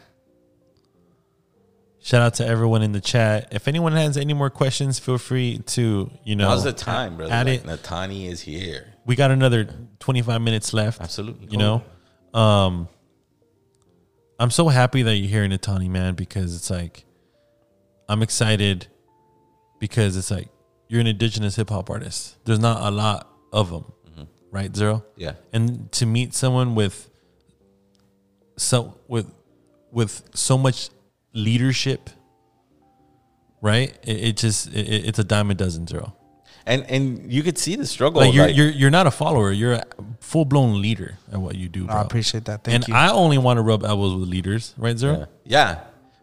[SPEAKER 11] Shout out to everyone in the chat. If anyone has any more questions, feel free to you know.
[SPEAKER 1] How's the time, brother.
[SPEAKER 11] Add
[SPEAKER 1] Like,
[SPEAKER 11] it.
[SPEAKER 1] Nataanii is here.
[SPEAKER 11] We got another 25 minutes left.
[SPEAKER 1] Absolutely.
[SPEAKER 11] You know, um, I'm so happy that you're here in Nataanii, man, because it's like, I'm excited because it's like you're an indigenous hip hop artist. There's not a lot of them, right? Zero.
[SPEAKER 1] Mm-hmm. Yeah.
[SPEAKER 11] And to meet someone with so with with so much leadership, right? It, it just it, it's a dime a dozen zero.
[SPEAKER 1] and and you could see the struggle.
[SPEAKER 11] Like you're
[SPEAKER 1] like-
[SPEAKER 11] you're you're not a follower. You're a full blown leader at what you do. Bro.
[SPEAKER 12] I appreciate that. Thank you.
[SPEAKER 11] and
[SPEAKER 12] you.
[SPEAKER 11] I only want to rub elbows with leaders, right, Zero?
[SPEAKER 1] Yeah. Yeah.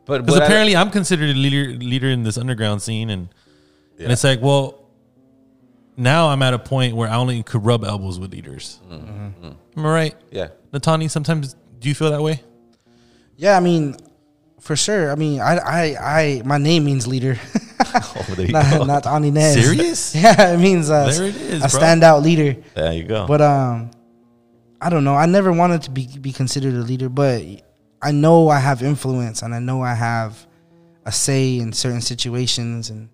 [SPEAKER 1] But
[SPEAKER 11] because
[SPEAKER 1] what I-
[SPEAKER 11] apparently I'm considered a leader leader in this underground scene, and and it's like, well, now I'm at a point where I only could rub elbows with leaders. Mm-hmm. Am I right?
[SPEAKER 1] Yeah.
[SPEAKER 11] Nataanii, sometimes do you feel that way?
[SPEAKER 12] Yeah, I mean, for sure. I mean, I, I, I, my name means leader.
[SPEAKER 1] Oh, there you
[SPEAKER 12] not,
[SPEAKER 1] go.
[SPEAKER 12] not Ani Nez.
[SPEAKER 1] Serious?
[SPEAKER 12] Yeah, it means uh,
[SPEAKER 1] There it is,
[SPEAKER 12] a
[SPEAKER 1] bro.
[SPEAKER 12] standout leader.
[SPEAKER 1] There you go.
[SPEAKER 12] But um, I don't know. I never wanted to be be considered a leader, but I know I have influence, and I know I have a say in certain situations, and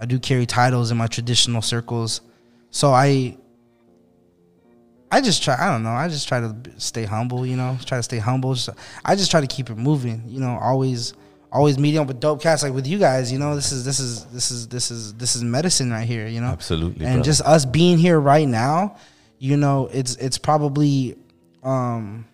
[SPEAKER 12] I do carry titles in my traditional circles. So I, I just try. I don't know. I just try to stay humble. You know, try to stay humble. So I just try to keep it moving. You know, always. Always meeting up with dope cats like with you guys, you know. This is this is this is this is this is medicine right here, you know.
[SPEAKER 1] Absolutely,
[SPEAKER 12] and just us being here right now, you know, it's it's probably um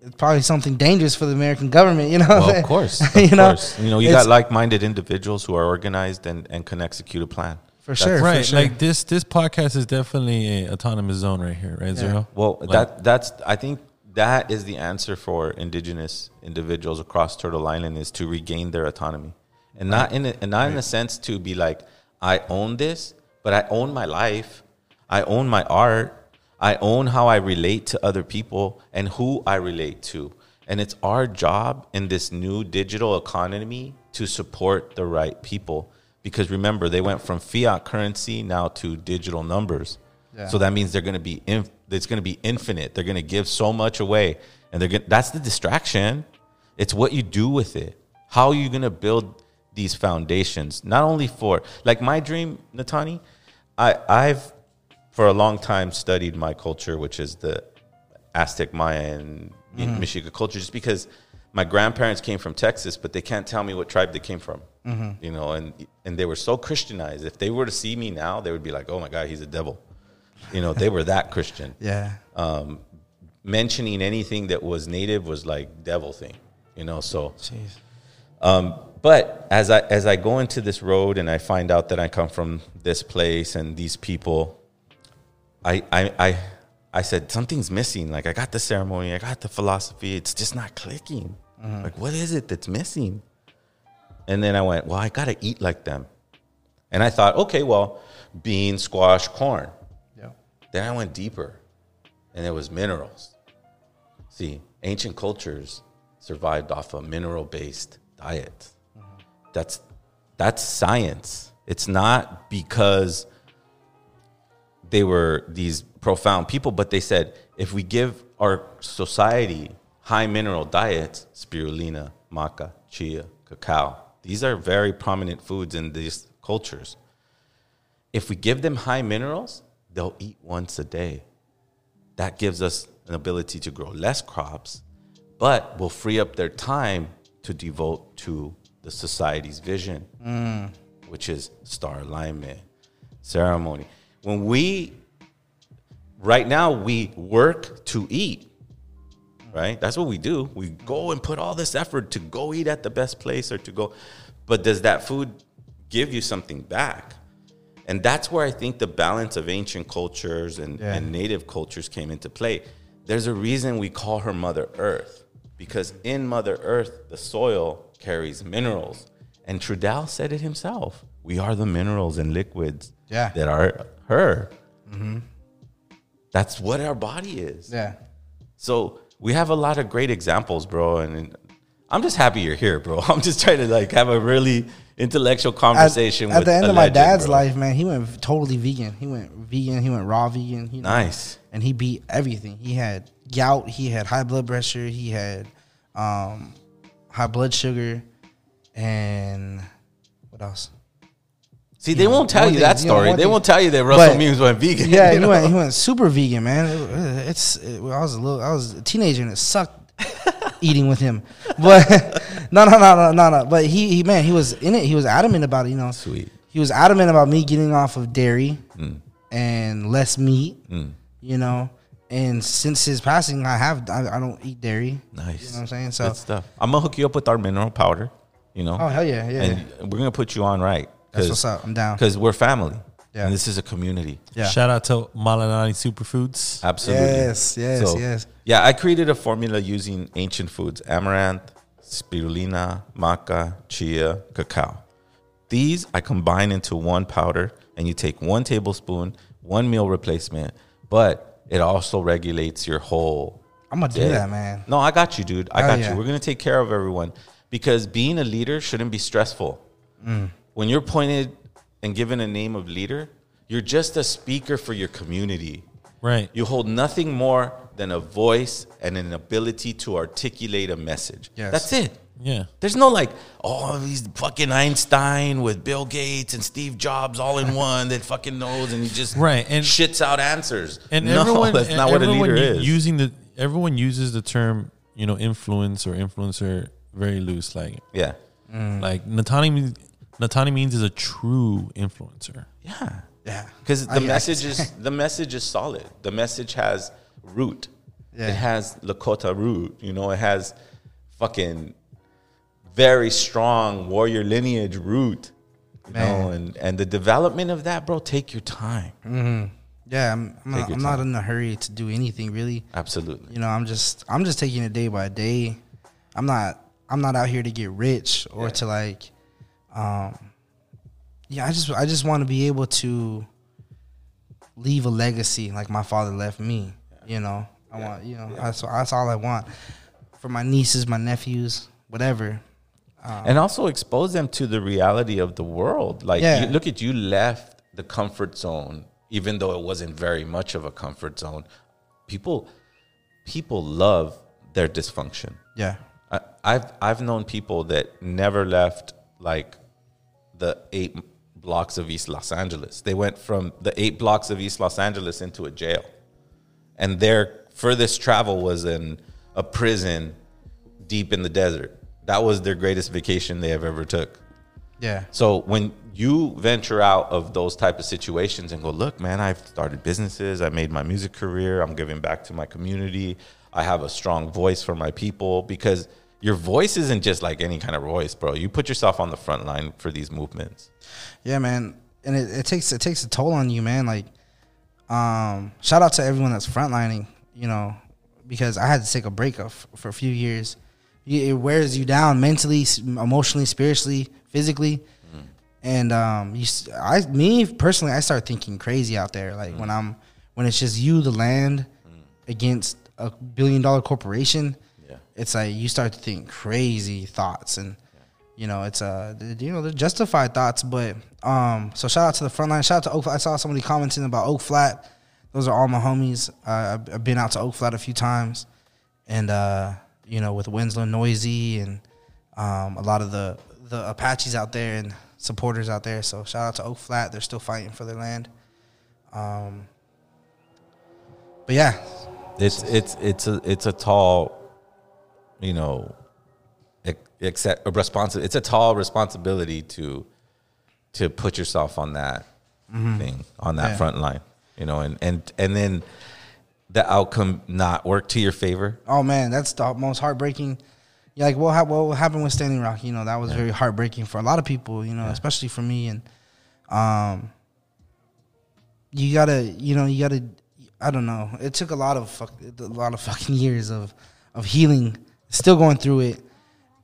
[SPEAKER 12] it's probably something dangerous for the American government, you know.
[SPEAKER 1] Well, of course, of
[SPEAKER 12] you know,
[SPEAKER 1] course. You know, you got like-minded individuals who are organized and, and can execute a plan.
[SPEAKER 12] For
[SPEAKER 1] That's-
[SPEAKER 12] sure, for
[SPEAKER 11] right.
[SPEAKER 12] sure.
[SPEAKER 11] Like this this podcast is definitely a autonomous zone right here, right, Zero?
[SPEAKER 1] Well,
[SPEAKER 11] Like-
[SPEAKER 1] that that's I think that is the answer for indigenous individuals across Turtle Island is to regain their autonomy, and not in a, and not in a sense to be like I own this, but I own my life, I own my art, I own how I relate to other people and who I relate to, and it's our job in this new digital economy to support the right people. Because remember, they went from fiat currency now to digital numbers.
[SPEAKER 12] Yeah.
[SPEAKER 1] So that means they're going to be inf- it's going to be infinite. They're going to give so much away, and they're going that's the distraction. It's what you do with it. How are you going to build these foundations? Not only for like my dream, Nataanii. I I've for a long time studied my culture, which is the Aztec, Maya, and
[SPEAKER 12] Mhm.
[SPEAKER 1] Mexica culture, just because my grandparents came from Texas, but they can't tell me what tribe they came from.
[SPEAKER 12] Mhm.
[SPEAKER 1] You know, and and they were so Christianized. If they were to see me now, they would be like, "Oh my God, he's a devil." You know, they were that Christian.
[SPEAKER 12] Yeah.
[SPEAKER 1] Um, mentioning anything that was native was like devil thing. You know, so. Um, but as I as I go into this road and I find out that I come from this place and these people, I I I, I said something's missing. Like I got the ceremony, I got the philosophy. It's just not clicking.
[SPEAKER 12] Mhm.
[SPEAKER 1] Like what is it that's missing? And then I went, well, I gotta eat like them. And I thought, okay, well, bean, squash, corn.
[SPEAKER 12] Yeah.
[SPEAKER 1] Then I went deeper, and it was minerals. See, ancient cultures survived off a mineral-based diet. Mm-hmm. That's that's science. It's not because they were these profound people, but they said if we give our society high mineral diets, spirulina, maca, chia, cacao, these are very prominent foods in these cultures. If we give them high minerals, they'll eat once a day. That gives us an ability to grow less crops, but will free up their time to devote to the society's vision,
[SPEAKER 12] Mm.
[SPEAKER 1] which is star alignment, ceremony. When we, right now, we work to eat, right? That's what we do. We go and put all this effort to go eat at the best place or to go, but does that food give you something back? And that's where I think the balance of ancient cultures and,
[SPEAKER 12] Yeah.
[SPEAKER 1] and native cultures came into play. There's a reason we call her Mother Earth, because in Mother Earth, the soil carries minerals. And Trudell said it himself. We are the minerals and liquids
[SPEAKER 12] Yeah.
[SPEAKER 1] that are her.
[SPEAKER 12] Mhm.
[SPEAKER 1] That's what our body is.
[SPEAKER 12] Yeah.
[SPEAKER 1] So we have a lot of great examples, bro. And, I'm just happy you're here, bro. I'm just trying to like have a really intellectual conversation.
[SPEAKER 12] At, at the end of my dad's
[SPEAKER 1] bro.
[SPEAKER 12] life, man, he went totally vegan. He went vegan. He went raw vegan. You know,
[SPEAKER 1] Nice.
[SPEAKER 12] And he beat everything. He had gout. He had high blood pressure. He had um, high blood sugar, and what else?
[SPEAKER 1] See, they won't tell you that story. They
[SPEAKER 12] thing.
[SPEAKER 1] won't tell you that Russell Means went vegan.
[SPEAKER 12] Yeah,
[SPEAKER 1] you
[SPEAKER 12] he went. He went super vegan, man. It- it's. It, I was a little. I was a teenager, and it sucked eating with him. But no, no, no, no, no, no. But he, he, man, he was in it. He was adamant about it. You know,
[SPEAKER 1] sweet.
[SPEAKER 12] He was adamant about me getting off of dairy
[SPEAKER 1] Mm.
[SPEAKER 12] and less meat.
[SPEAKER 1] Mm.
[SPEAKER 12] You know, and since his passing, I have. I, I don't eat dairy.
[SPEAKER 1] Nice.
[SPEAKER 12] You know what I'm saying? So
[SPEAKER 1] Good stuff. I'm gonna hook you up with our mineral powder. You know.
[SPEAKER 12] Oh, hell yeah, yeah.
[SPEAKER 1] And we're gonna put you on right.
[SPEAKER 12] That's what's up. I'm down.
[SPEAKER 1] Because we're family.
[SPEAKER 12] Yeah.
[SPEAKER 1] And this is a community.
[SPEAKER 12] Yeah.
[SPEAKER 11] Shout out to Malinani Superfoods.
[SPEAKER 1] Absolutely.
[SPEAKER 12] Yes, yes, yes.
[SPEAKER 1] Yeah, I created a formula using ancient foods amaranth, spirulina, maca, chia, cacao. These I combine into one powder, and you take one tablespoon, one meal replacement, but it also regulates your whole.
[SPEAKER 12] I'm gonna do that, man.
[SPEAKER 1] No, I got you, dude. I
[SPEAKER 12] Hell
[SPEAKER 1] got
[SPEAKER 12] yeah.
[SPEAKER 1] you. We're gonna take care of everyone because being a leader shouldn't be stressful.
[SPEAKER 12] Mm.
[SPEAKER 1] When you're pointed and given a name of leader, you're just a speaker for your community.
[SPEAKER 11] Right.
[SPEAKER 1] You hold nothing more than a voice and an ability to articulate a message.
[SPEAKER 12] Yes.
[SPEAKER 1] That's it.
[SPEAKER 11] Yeah.
[SPEAKER 1] There's no like, oh, he's fucking Einstein with Bill Gates and Steve Jobs all in one that fucking knows and he just
[SPEAKER 11] Right, and-
[SPEAKER 1] shits out answers.
[SPEAKER 11] And
[SPEAKER 1] no,
[SPEAKER 11] everyone,
[SPEAKER 1] that's
[SPEAKER 11] and
[SPEAKER 1] not what a leader is.
[SPEAKER 11] Using the everyone uses the term, you know, influence or influencer very loose. Like,
[SPEAKER 1] yeah,
[SPEAKER 11] like Nataanii Means Nataanii Means is a true influencer.
[SPEAKER 1] yeah,
[SPEAKER 12] Yeah.
[SPEAKER 1] because the
[SPEAKER 12] I- I-
[SPEAKER 1] message is the message is solid. The message has root.
[SPEAKER 12] Yeah.
[SPEAKER 1] It has Lakota root. You know, it has fucking very strong warrior lineage root. You know, and and the development of that, bro, take your time.
[SPEAKER 12] Mm-hmm. Yeah, I'm, I'm, not, I'm not in a hurry to do anything really.
[SPEAKER 1] Absolutely.
[SPEAKER 12] You know, I'm just I'm just taking it day by day. I'm not I'm not out here to get rich or to like um yeah, I just I just want to be able to leave a legacy like my father left me, you know. I want, you know, that's that's all I want for my nieces, my nephews, whatever. Um,
[SPEAKER 1] and also expose them to the reality of the world. Like,
[SPEAKER 12] Yeah.
[SPEAKER 1] you, look at you left the comfort zone, even though it wasn't very much of a comfort zone. People, people love their dysfunction.
[SPEAKER 12] Yeah.
[SPEAKER 1] I, I've I've known people that never left like the eight blocks of East Los Angeles. They went from the eight blocks of East Los Angeles into a jail, and their furthest travel was in a prison deep in the desert. That was their greatest vacation they have ever took.
[SPEAKER 12] Yeah.
[SPEAKER 1] So when you venture out of those type of situations and go, look, man, I've started businesses, I made my music career, I'm giving back to my community, I have a strong voice for my people because your voice isn't just like any kind of voice, bro. You put yourself on the front line for these movements.
[SPEAKER 12] Yeah, man, and it, it takes it takes a toll on you, man. Like, um, shout out to everyone that's frontlining, you know, because I had to take a break of, for a few years. It wears you down mentally, emotionally, spiritually, physically, and um, you, I, me personally, I start thinking crazy out there. Like when I'm when it's just you, the land, against a billion dollar corporation. It's like you start to think crazy thoughts and you know it's uh you know they're justified thoughts but um so shout out to the front line shout out to oak Flat. i saw somebody commenting about oak flat. Those are all my homies. Uh, I've- i've been out to oak flat a few times and uh you know with Wendsler Nosie and um a lot of the the apaches out there and supporters out there. So shout out to oak flat. They're still fighting for their land. Um but yeah.
[SPEAKER 1] It's it's it's a it's a tall, you know, accept a responsi- It's a tall responsibility to to put yourself on that
[SPEAKER 12] Mhm.
[SPEAKER 1] thing on that
[SPEAKER 12] Yeah.
[SPEAKER 1] front line, you know, and and and then the outcome not work to your favor.
[SPEAKER 12] Oh man, that's the most heartbreaking. Yeah, like what what happened with Standing Rock? You know, that was very heartbreaking for a lot of people. You know, especially for me. And um, you gotta, you know, you gotta. I don't know. It took a lot of fuck, a lot of fucking years of of healing. Still going through it,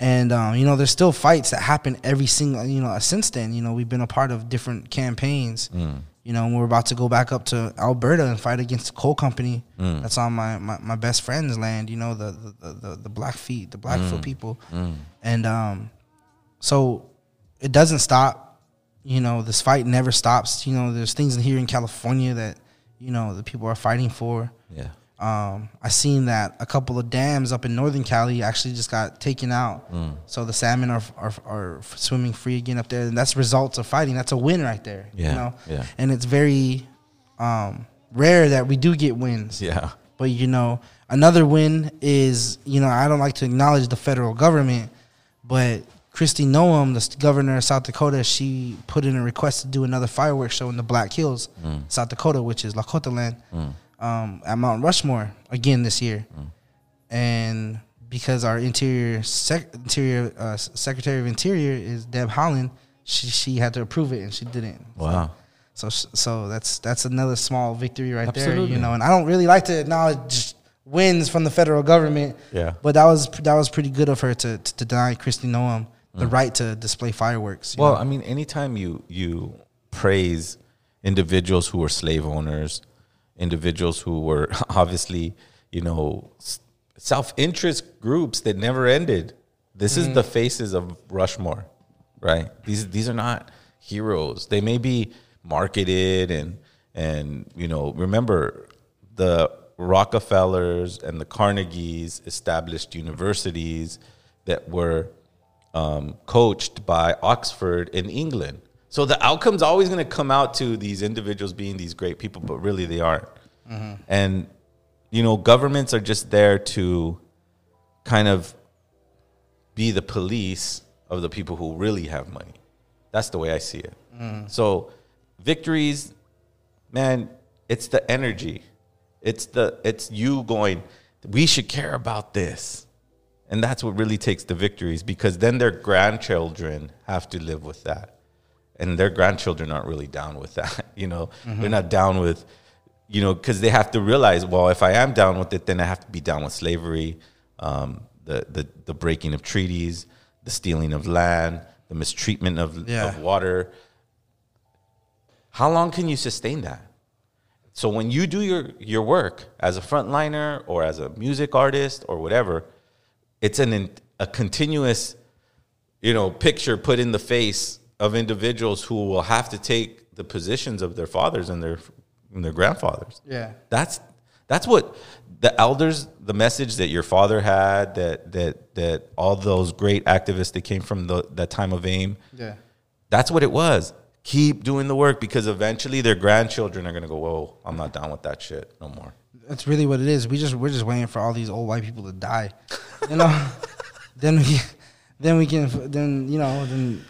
[SPEAKER 12] and um, you know, there's still fights that happen every single. You know, since then, you know, we've been a part of different campaigns.
[SPEAKER 1] Mm.
[SPEAKER 12] You know, we're about to go back up to Alberta and fight against the coal company
[SPEAKER 1] Mm.
[SPEAKER 12] that's on my, my, my best friend's land. You know, the the, the, the, Blackfeet, the Blackfoot
[SPEAKER 1] Mm.
[SPEAKER 12] people,
[SPEAKER 1] Mm.
[SPEAKER 12] and um, so it doesn't stop. You know, this fight never stops. You know, there's things in here in California that you know the people are fighting for.
[SPEAKER 1] Yeah.
[SPEAKER 12] Um, I seen that a couple of dams up in Northern Cali actually just got taken out,
[SPEAKER 1] Mm.
[SPEAKER 12] so the salmon are, are are swimming free again up there, and that's results of fighting. That's a win right there.
[SPEAKER 1] Yeah,
[SPEAKER 12] You know,
[SPEAKER 1] yeah.
[SPEAKER 12] and it's very um, rare that we do get wins.
[SPEAKER 1] Yeah.
[SPEAKER 12] But you know, another win is you know I don't like to acknowledge the federal government, but Kristi Noem, the governor of South Dakota, she put in a request to do another fireworks show in the Black Hills,
[SPEAKER 1] Mm.
[SPEAKER 12] South Dakota, which is Lakota land,
[SPEAKER 1] Mm.
[SPEAKER 12] Um, at Mount Rushmore again this year, and because our interior sec- interior uh, secretary of interior is Deb Haaland, she she had to approve it and she didn't.
[SPEAKER 1] Wow.
[SPEAKER 12] So so that's that's another small victory right there, you know. And I don't really like to acknowledge wins from the federal government.
[SPEAKER 1] Yeah.
[SPEAKER 12] But that was that was pretty good of her to to deny Kristi Noem the
[SPEAKER 1] Mm.
[SPEAKER 12] right to display fireworks.
[SPEAKER 1] Well,
[SPEAKER 12] know?
[SPEAKER 1] I mean, anytime you you praise individuals who were slave owners, individuals who were obviously, you know, self interest groups that never ended. This is
[SPEAKER 13] Mhm.
[SPEAKER 1] the faces of Rushmore, right? These these are not heroes. They may be marketed and and you know, remember the Rockefellers and the Carnegies established universities that were um, coached by Oxford in England. So the outcome's always going to come out to these individuals being these great people, but really they aren't.
[SPEAKER 13] Mhm.
[SPEAKER 1] And you know, governments are just there to kind of be the police of the people who really have money. That's the way I see it.
[SPEAKER 13] Mm.
[SPEAKER 1] So victories, man, it's the energy. It's the it's you going, we should care about this. And that's what really takes the victories because then their grandchildren have to live with that. And their grandchildren aren't really down with that. You know,
[SPEAKER 13] Mhm.
[SPEAKER 1] they're not down with, you know, because they have to realize, well, if I am down with it, then I have to be down with slavery, um, the, the, the breaking of treaties, the stealing of land, the mistreatment of,
[SPEAKER 12] Yeah.
[SPEAKER 1] of water. How long can you sustain that? So when you do your, your work as a frontliner or as a music artist or whatever, it's an a continuous, you know, picture put in the face of individuals who will have to take the positions of their fathers and their and their grandfathers.
[SPEAKER 12] Yeah.
[SPEAKER 1] That's that's what the elders, the message that your father had, that that that all those great activists that came from the, that time of AIM.
[SPEAKER 12] Yeah.
[SPEAKER 1] That's what it was. Keep doing the work because eventually their grandchildren are gonna go, Whoa, I'm not down with that shit no more.
[SPEAKER 12] That's really what it is. We just we're just waiting for all these old white people to die, you know. then we, then we can then you know then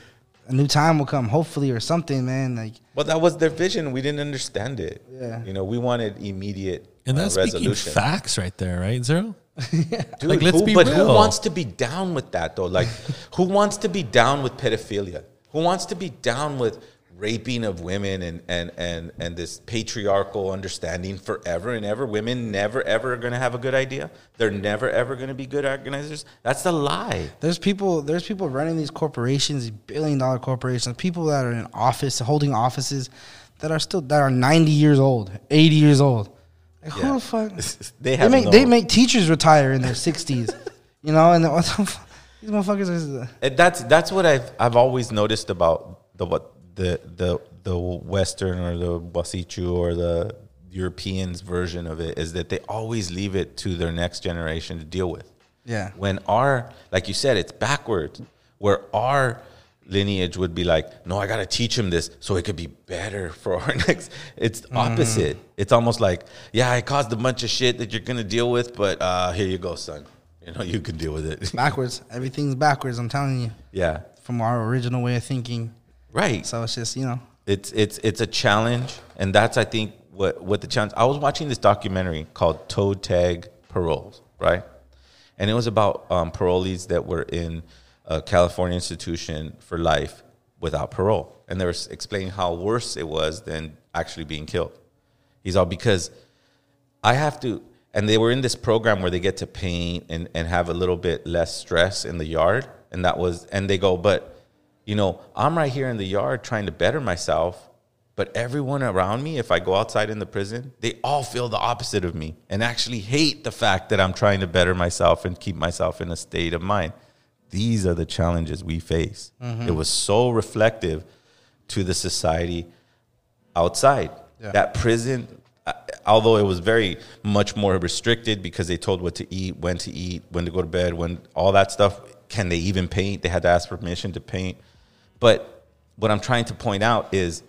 [SPEAKER 12] a new time will come hopefully or something, man. Like
[SPEAKER 1] But that was their vision. We didn't understand it.
[SPEAKER 12] Yeah.
[SPEAKER 1] You know, we wanted immediate
[SPEAKER 11] And
[SPEAKER 1] uh,
[SPEAKER 11] that's speaking
[SPEAKER 1] resolution.
[SPEAKER 11] facts right there, right, Zero? yeah.
[SPEAKER 1] Dude,
[SPEAKER 11] like, let's
[SPEAKER 1] who,
[SPEAKER 11] be
[SPEAKER 1] but
[SPEAKER 11] real.
[SPEAKER 1] who wants to be down with that though? Like, who wants to be down with pedophilia? Who wants to be down with raping of women and and and and this patriarchal understanding forever and ever? Women never ever are going to have a good idea. They're never ever going to be good organizers. That's a lie.
[SPEAKER 12] there's people there's people running these corporations, these billion dollar corporations, people that are in office holding offices that are still that are 90 years old, 80 years old. Like, who the fuck?
[SPEAKER 1] They
[SPEAKER 12] they
[SPEAKER 1] have
[SPEAKER 12] make
[SPEAKER 1] no-
[SPEAKER 12] they make teachers retire in their 60s, you know, and what the fuck? these motherfuckers are.
[SPEAKER 1] And that's that's what I've I've always noticed about the what the the the Western or the Wasichu or the Europeans version of it is that they always leave it to their next generation to deal with.
[SPEAKER 12] Yeah.
[SPEAKER 1] When our like you said, it's backwards. Where our lineage would be like, no, I gotta teach him this so it could be better for our next. It's opposite. It's almost like, yeah, I caused a bunch of shit that you're gonna deal with, but uh, here you go, son. You know, you can deal with it.
[SPEAKER 12] backwards. Everything's backwards. I'm telling you.
[SPEAKER 1] Yeah.
[SPEAKER 12] From our original way of thinking.
[SPEAKER 1] Right.
[SPEAKER 12] So it's just you know.
[SPEAKER 1] It's it's it's a challenge, and that's I think what what the challenge. I was watching this documentary called Toe Tag Paroles, right? And it was about um, parolees that were in a California institution for life without parole, and they were explaining how worse it was than actually being killed. He's all because I have to, and they were in this program where they get to paint and, and have a little bit less stress in the yard. And that was, and they go, but, you know, I'm right here in the yard trying to better myself. But everyone around me, if I go outside in the prison, they all feel the opposite of me and actually hate the fact that I'm trying to better myself and keep myself in a state of mind. These are the challenges we face.
[SPEAKER 13] Mhm.
[SPEAKER 1] It was so reflective to the society outside.
[SPEAKER 13] Yeah.
[SPEAKER 1] That prison, although it was very much more restricted because they told what to eat, when to eat, when to go to bed, when all that stuff. Can they even paint? They had to ask permission to paint. But what I'm trying to point out is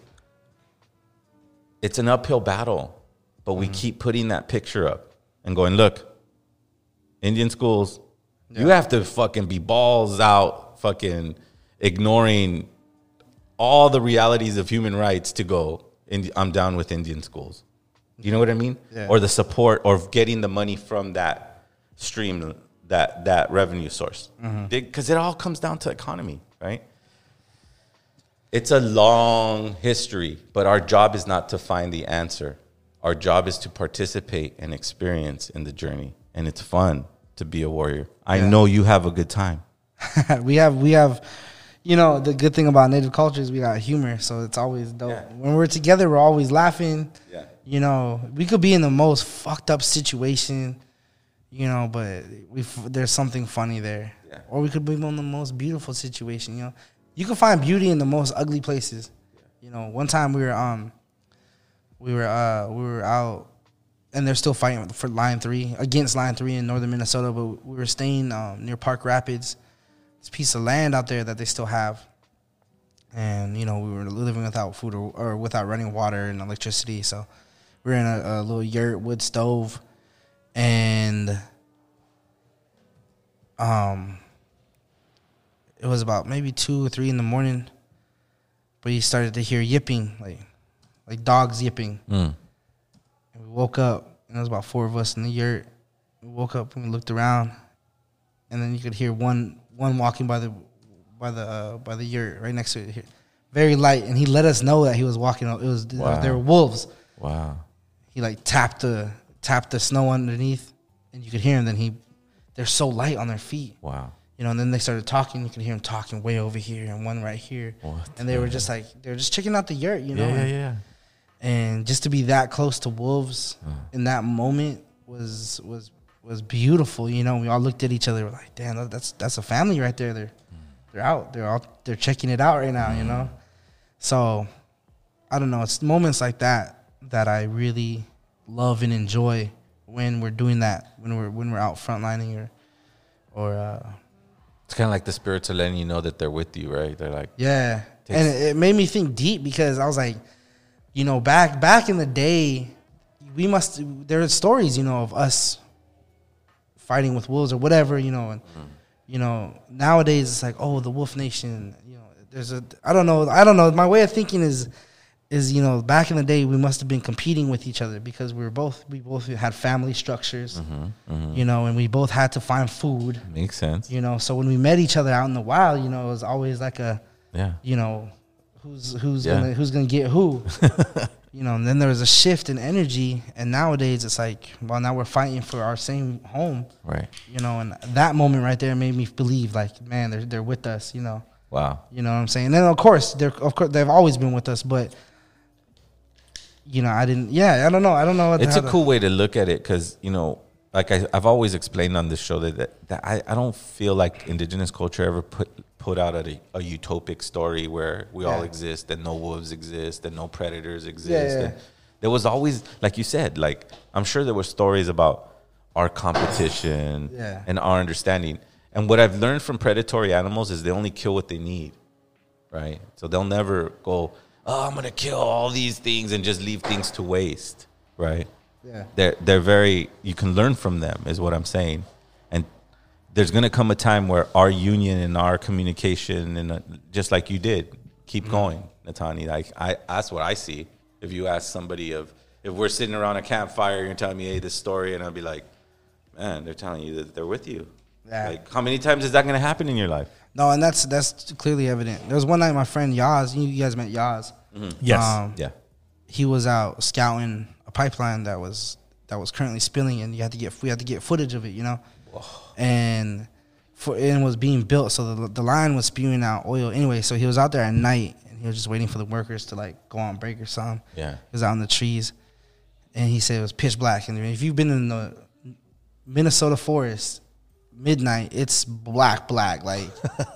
[SPEAKER 1] it's an uphill battle, but we mm-hmm. keep putting that picture up and going, look, Indian schools, you have to fucking be balls out, fucking ignoring all the realities of human rights to go, I'm down with Indian schools. You know what I mean?
[SPEAKER 12] Yeah.
[SPEAKER 1] Or the support or getting the money from that stream, that, that revenue source.
[SPEAKER 12] Mm-hmm.
[SPEAKER 1] Because it all comes down to economy, right? It's a long history, but our job is not to find the answer. Our job is to participate and experience in the journey, and it's fun to be a warrior. I
[SPEAKER 12] Yeah.
[SPEAKER 1] know you have a good time.
[SPEAKER 12] we have we have you know the good thing about native culture is we got humor so it's always dope when we're together we're always laughing
[SPEAKER 1] Yeah.
[SPEAKER 12] you know we could be in the most fucked up situation you know but we there's something funny there
[SPEAKER 1] Yeah.
[SPEAKER 12] or we could be in the most beautiful situation you know you can find beauty in the most ugly places you know one time we were um we were uh we were out and they're still fighting for line three against line three in northern minnesota but we were staying um, near park rapids this piece of land out there that they still have. And, you know, we were living without food or, or without running water and electricity. So we were in a, a little yurt wood stove. And um, it was about maybe two or three in the morning. But you started to hear yipping, like like dogs yipping.
[SPEAKER 1] Mm.
[SPEAKER 12] And we woke up, and there was about four of us in the yurt. We woke up and we looked around, and then you could hear one one walking by the by the uh, by the yurt right next to it, here, very light, and he let us know that he was walking. It was
[SPEAKER 1] Wow.
[SPEAKER 12] there were wolves.
[SPEAKER 1] Wow.
[SPEAKER 12] He like tapped the tapped the snow underneath, and you could hear him. Then he, they're so light on their feet.
[SPEAKER 1] Wow.
[SPEAKER 12] You know, and then they started talking. You could hear them talking way over here and one right here.
[SPEAKER 1] What
[SPEAKER 12] and they were just like they were just checking out the yurt. You know,
[SPEAKER 1] Yeah, yeah,
[SPEAKER 12] and-
[SPEAKER 1] yeah.
[SPEAKER 12] and just to be that close to wolves in that moment was was was beautiful. You know, we all looked at each other. We're like, "Damn, that's that's a family right there. They're they're out. They're all they're checking it out right now." You know, so I don't know. It's moments like that that I really love and enjoy when we're doing that. When we're when we're out frontlining or or uh,
[SPEAKER 1] It's kind of like the spirits are letting you know that they're with you, right? They're like,
[SPEAKER 12] Yeah,
[SPEAKER 1] Takes-
[SPEAKER 12] and it, it made me think deep because I was like, you know, back back in the day, we must there are stories, you know, of us fighting with wolves or whatever, you know, and mm-hmm. you know nowadays it's like, oh, the Wolf Nation, you know, there's a I don't know, I don't know. My way of thinking is is you know back in the day we must have been competing with each other because we were both we both had family structures,
[SPEAKER 1] mhm.
[SPEAKER 12] you know, and we both had to find food.
[SPEAKER 1] makes sense.
[SPEAKER 12] You know, so when we met each other out in the wild, you know, it was always like a,
[SPEAKER 1] Yeah.
[SPEAKER 12] you know, who's who's
[SPEAKER 1] Yeah.
[SPEAKER 12] gonna who's gonna get who, you know. And then there was a shift in energy, and nowadays it's like, well, now we're fighting for our same home,
[SPEAKER 1] Right.
[SPEAKER 12] you know. And that moment right there made me believe, like, man, they're they're with us, you know.
[SPEAKER 1] Wow.
[SPEAKER 12] You know what I'm saying? And then of course, they're of course they've always been with us, but you know, I didn't. Yeah, I don't know. I don't know. What
[SPEAKER 1] It's a
[SPEAKER 12] to-
[SPEAKER 1] cool way to look at it because, you know, like I, I've always explained on this show that, that, that I, I don't feel like indigenous culture ever put put out a, a utopic story where we all exist and no wolves exist and no predators exist.
[SPEAKER 12] Yeah, yeah.
[SPEAKER 1] And there was always, like you said, like I'm sure there were stories about our competition
[SPEAKER 12] Yeah.
[SPEAKER 1] and our understanding. And what I've learned from predatory animals is they only kill what they need, right? So they'll never go, oh, I'm gonna kill all these things and just leave things to waste, right?
[SPEAKER 12] Yeah.
[SPEAKER 1] They're they're very. You can learn from them, is what I'm saying, and there's gonna come a time where our union and our communication and uh, just like you did, keep going, Nataanii. Like I, that's what I see. If you ask somebody of, if we're sitting around a campfire, you're telling me, hey, this story, and I'll be like, man, they're telling you that they're with you.
[SPEAKER 12] Yeah.
[SPEAKER 1] Like, how many times is that gonna happen in your life?
[SPEAKER 12] No, and that's that's clearly evident. There was one night my friend Yaz, you guys met Yaz.
[SPEAKER 1] Mhm.
[SPEAKER 11] Yes.
[SPEAKER 1] Yeah.
[SPEAKER 12] He was out scouting a pipeline that was that was currently spilling, and you had to get we had to get footage of it, you know. And for and it was being built, so the the line was spewing out oil anyway. So he was out there at night, and he was just waiting for the workers to like go on break or something.
[SPEAKER 1] Yeah.
[SPEAKER 12] He was out in the trees, and he said it was pitch black. And if you've been in the Minnesota forest, midnight, it's black, black. Like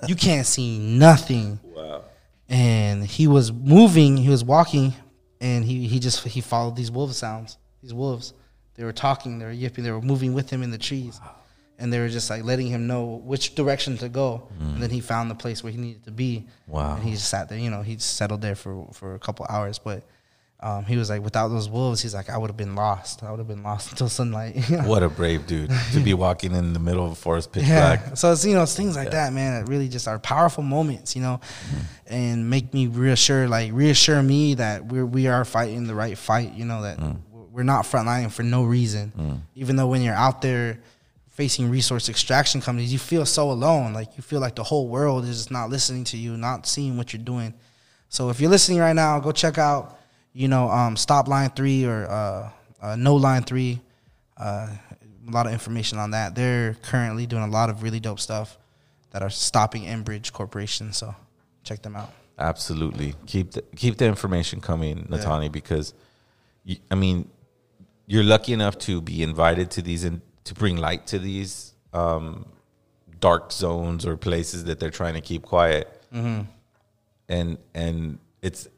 [SPEAKER 12] you can't see nothing.
[SPEAKER 1] Wow.
[SPEAKER 12] And he was moving, he was walking, and he he just he followed these wolf sounds. These wolves, they were talking, they were yipping, they were moving with him in the trees, and they were just like letting him know which direction to go. And then he found the place where he needed to be.
[SPEAKER 1] Wow.
[SPEAKER 12] And he just sat there. You know, he settled there for for a couple hours, but. Um, he was like, without those wolves, he's like, I would have been lost. I would have been lost until sunlight.
[SPEAKER 1] What a brave dude to be walking in the middle of a forest pitch
[SPEAKER 12] yeah.
[SPEAKER 1] black.
[SPEAKER 12] So it's you know it's things like
[SPEAKER 1] Yeah.
[SPEAKER 12] that, man. That really just are powerful moments, you know, mm-hmm. and make me reassure, like reassure me that we're we are fighting the right fight. You know that mm. we're not frontlining for no reason. Mm. Even though when you're out there facing resource extraction companies, you feel so alone. Like you feel like the whole world is just not listening to you, not seeing what you're doing. So if you're listening right now, go check out, you know, um, Stop Line Three or uh, uh, No Line Three. Uh, a lot of information on that. They're currently doing a lot of really dope stuff that are stopping Enbridge Corporation. So check them out.
[SPEAKER 1] Absolutely. Keep the, keep the information coming,
[SPEAKER 12] Yeah.
[SPEAKER 1] Nataanii, because you, I mean, you're lucky enough to be invited to these and to bring light to these um, dark zones or places that they're trying to keep quiet.
[SPEAKER 12] Mhm.
[SPEAKER 1] And and it's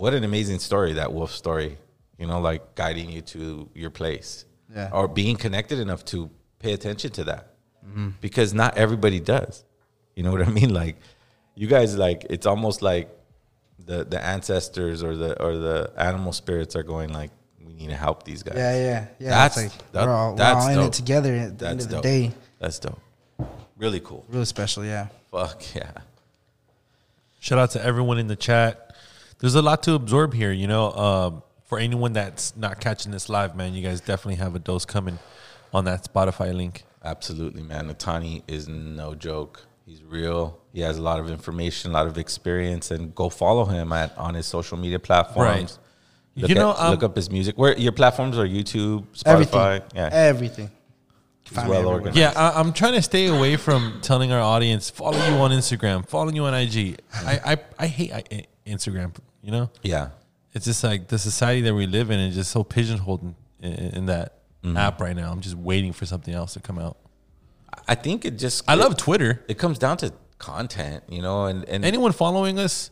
[SPEAKER 1] what an amazing story that wolf story. You know, like guiding you to your place,
[SPEAKER 12] Yeah.
[SPEAKER 1] or being connected enough to pay attention to that
[SPEAKER 12] Mhm.
[SPEAKER 1] because not everybody does. You know what I mean? Like you guys, like it's almost like the the ancestors or the or the animal spirits are going like, we need to help these guys.
[SPEAKER 12] Yeah, yeah, yeah.
[SPEAKER 1] That's
[SPEAKER 12] like
[SPEAKER 1] that-
[SPEAKER 12] we're all, we're
[SPEAKER 1] that's
[SPEAKER 12] all in it together at the end
[SPEAKER 1] That's
[SPEAKER 12] of the
[SPEAKER 1] dope.
[SPEAKER 12] day.
[SPEAKER 1] That's dope. Really cool.
[SPEAKER 12] Really special, yeah.
[SPEAKER 1] Fuck yeah.
[SPEAKER 11] Shout out to everyone in the chat. There's a lot to absorb here, you know. Um, for anyone that's not catching this live, man, you guys definitely have a dose coming on that Spotify link.
[SPEAKER 1] Absolutely, man. Nataanii is no joke. He's real. He has a lot of information, a lot of experience, and go follow him at on his social media platforms.
[SPEAKER 11] Right.
[SPEAKER 1] Look
[SPEAKER 11] You know,
[SPEAKER 1] at-
[SPEAKER 11] um,
[SPEAKER 1] look up his music. Where your platforms are YouTube, Spotify.
[SPEAKER 12] Everything.
[SPEAKER 1] Yeah,
[SPEAKER 12] Everything.
[SPEAKER 1] He's
[SPEAKER 12] Find me
[SPEAKER 1] well organized.
[SPEAKER 11] Yeah, I, I'm trying to stay away from telling our audience follow you on Instagram, follow you on IG. I I, I hate I, Instagram. You know.
[SPEAKER 1] Yeah.
[SPEAKER 11] It's just like the society that we live in is just so pigeonholed in, in, in that
[SPEAKER 1] Mhm.
[SPEAKER 11] app right now. I'm just waiting for something else to come out.
[SPEAKER 1] I think it just.
[SPEAKER 11] I
[SPEAKER 1] it-
[SPEAKER 11] love Twitter.
[SPEAKER 1] It comes down to content, you know, and and
[SPEAKER 11] Anyone following us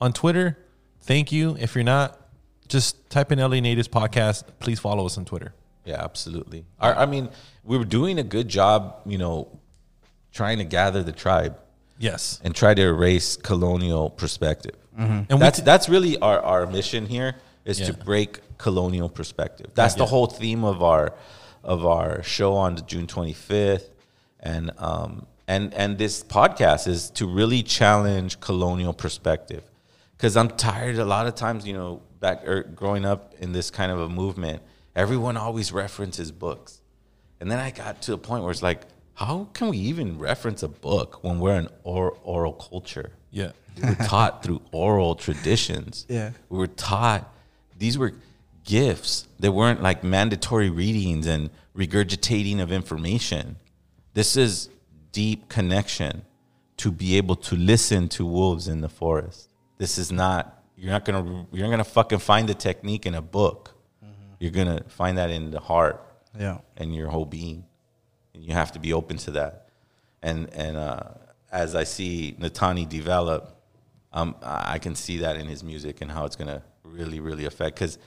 [SPEAKER 11] on Twitter, thank you. If you're not, just type in LA Natives Podcast. Please follow us on Twitter.
[SPEAKER 1] Yeah, absolutely. Our, I mean, we were doing a good job, you know, trying to gather the tribe.
[SPEAKER 11] Yes.
[SPEAKER 1] And try to erase colonial perspective.
[SPEAKER 11] Mhm.
[SPEAKER 1] And that's that's really our, our mission here is to break colonial perspective. That's
[SPEAKER 11] Yeah.
[SPEAKER 1] the whole theme of our of our show on the June 25th. And um and and this podcast is to really challenge colonial perspective. Cuz I'm tired a lot of times, you know, back er, growing up in this kind of a movement, everyone always references books. And then I got to a point where it's like, how can we even reference a book when we're an or, oral culture?
[SPEAKER 11] Yeah.
[SPEAKER 1] We were taught through oral traditions.
[SPEAKER 12] Yeah.
[SPEAKER 1] We were taught these were gifts. They weren't like mandatory readings and regurgitating of information. This is deep connection to be able to listen to wolves in the forest. This is not you're not gonna you're not gonna fucking find the technique in a book. You're gonna find that in the heart
[SPEAKER 12] Yeah.
[SPEAKER 1] and your whole being. And you have to be open to that. And and uh, as I see Nataanii develop, um, I can see that in his music and how it's gonna really really affect. Because,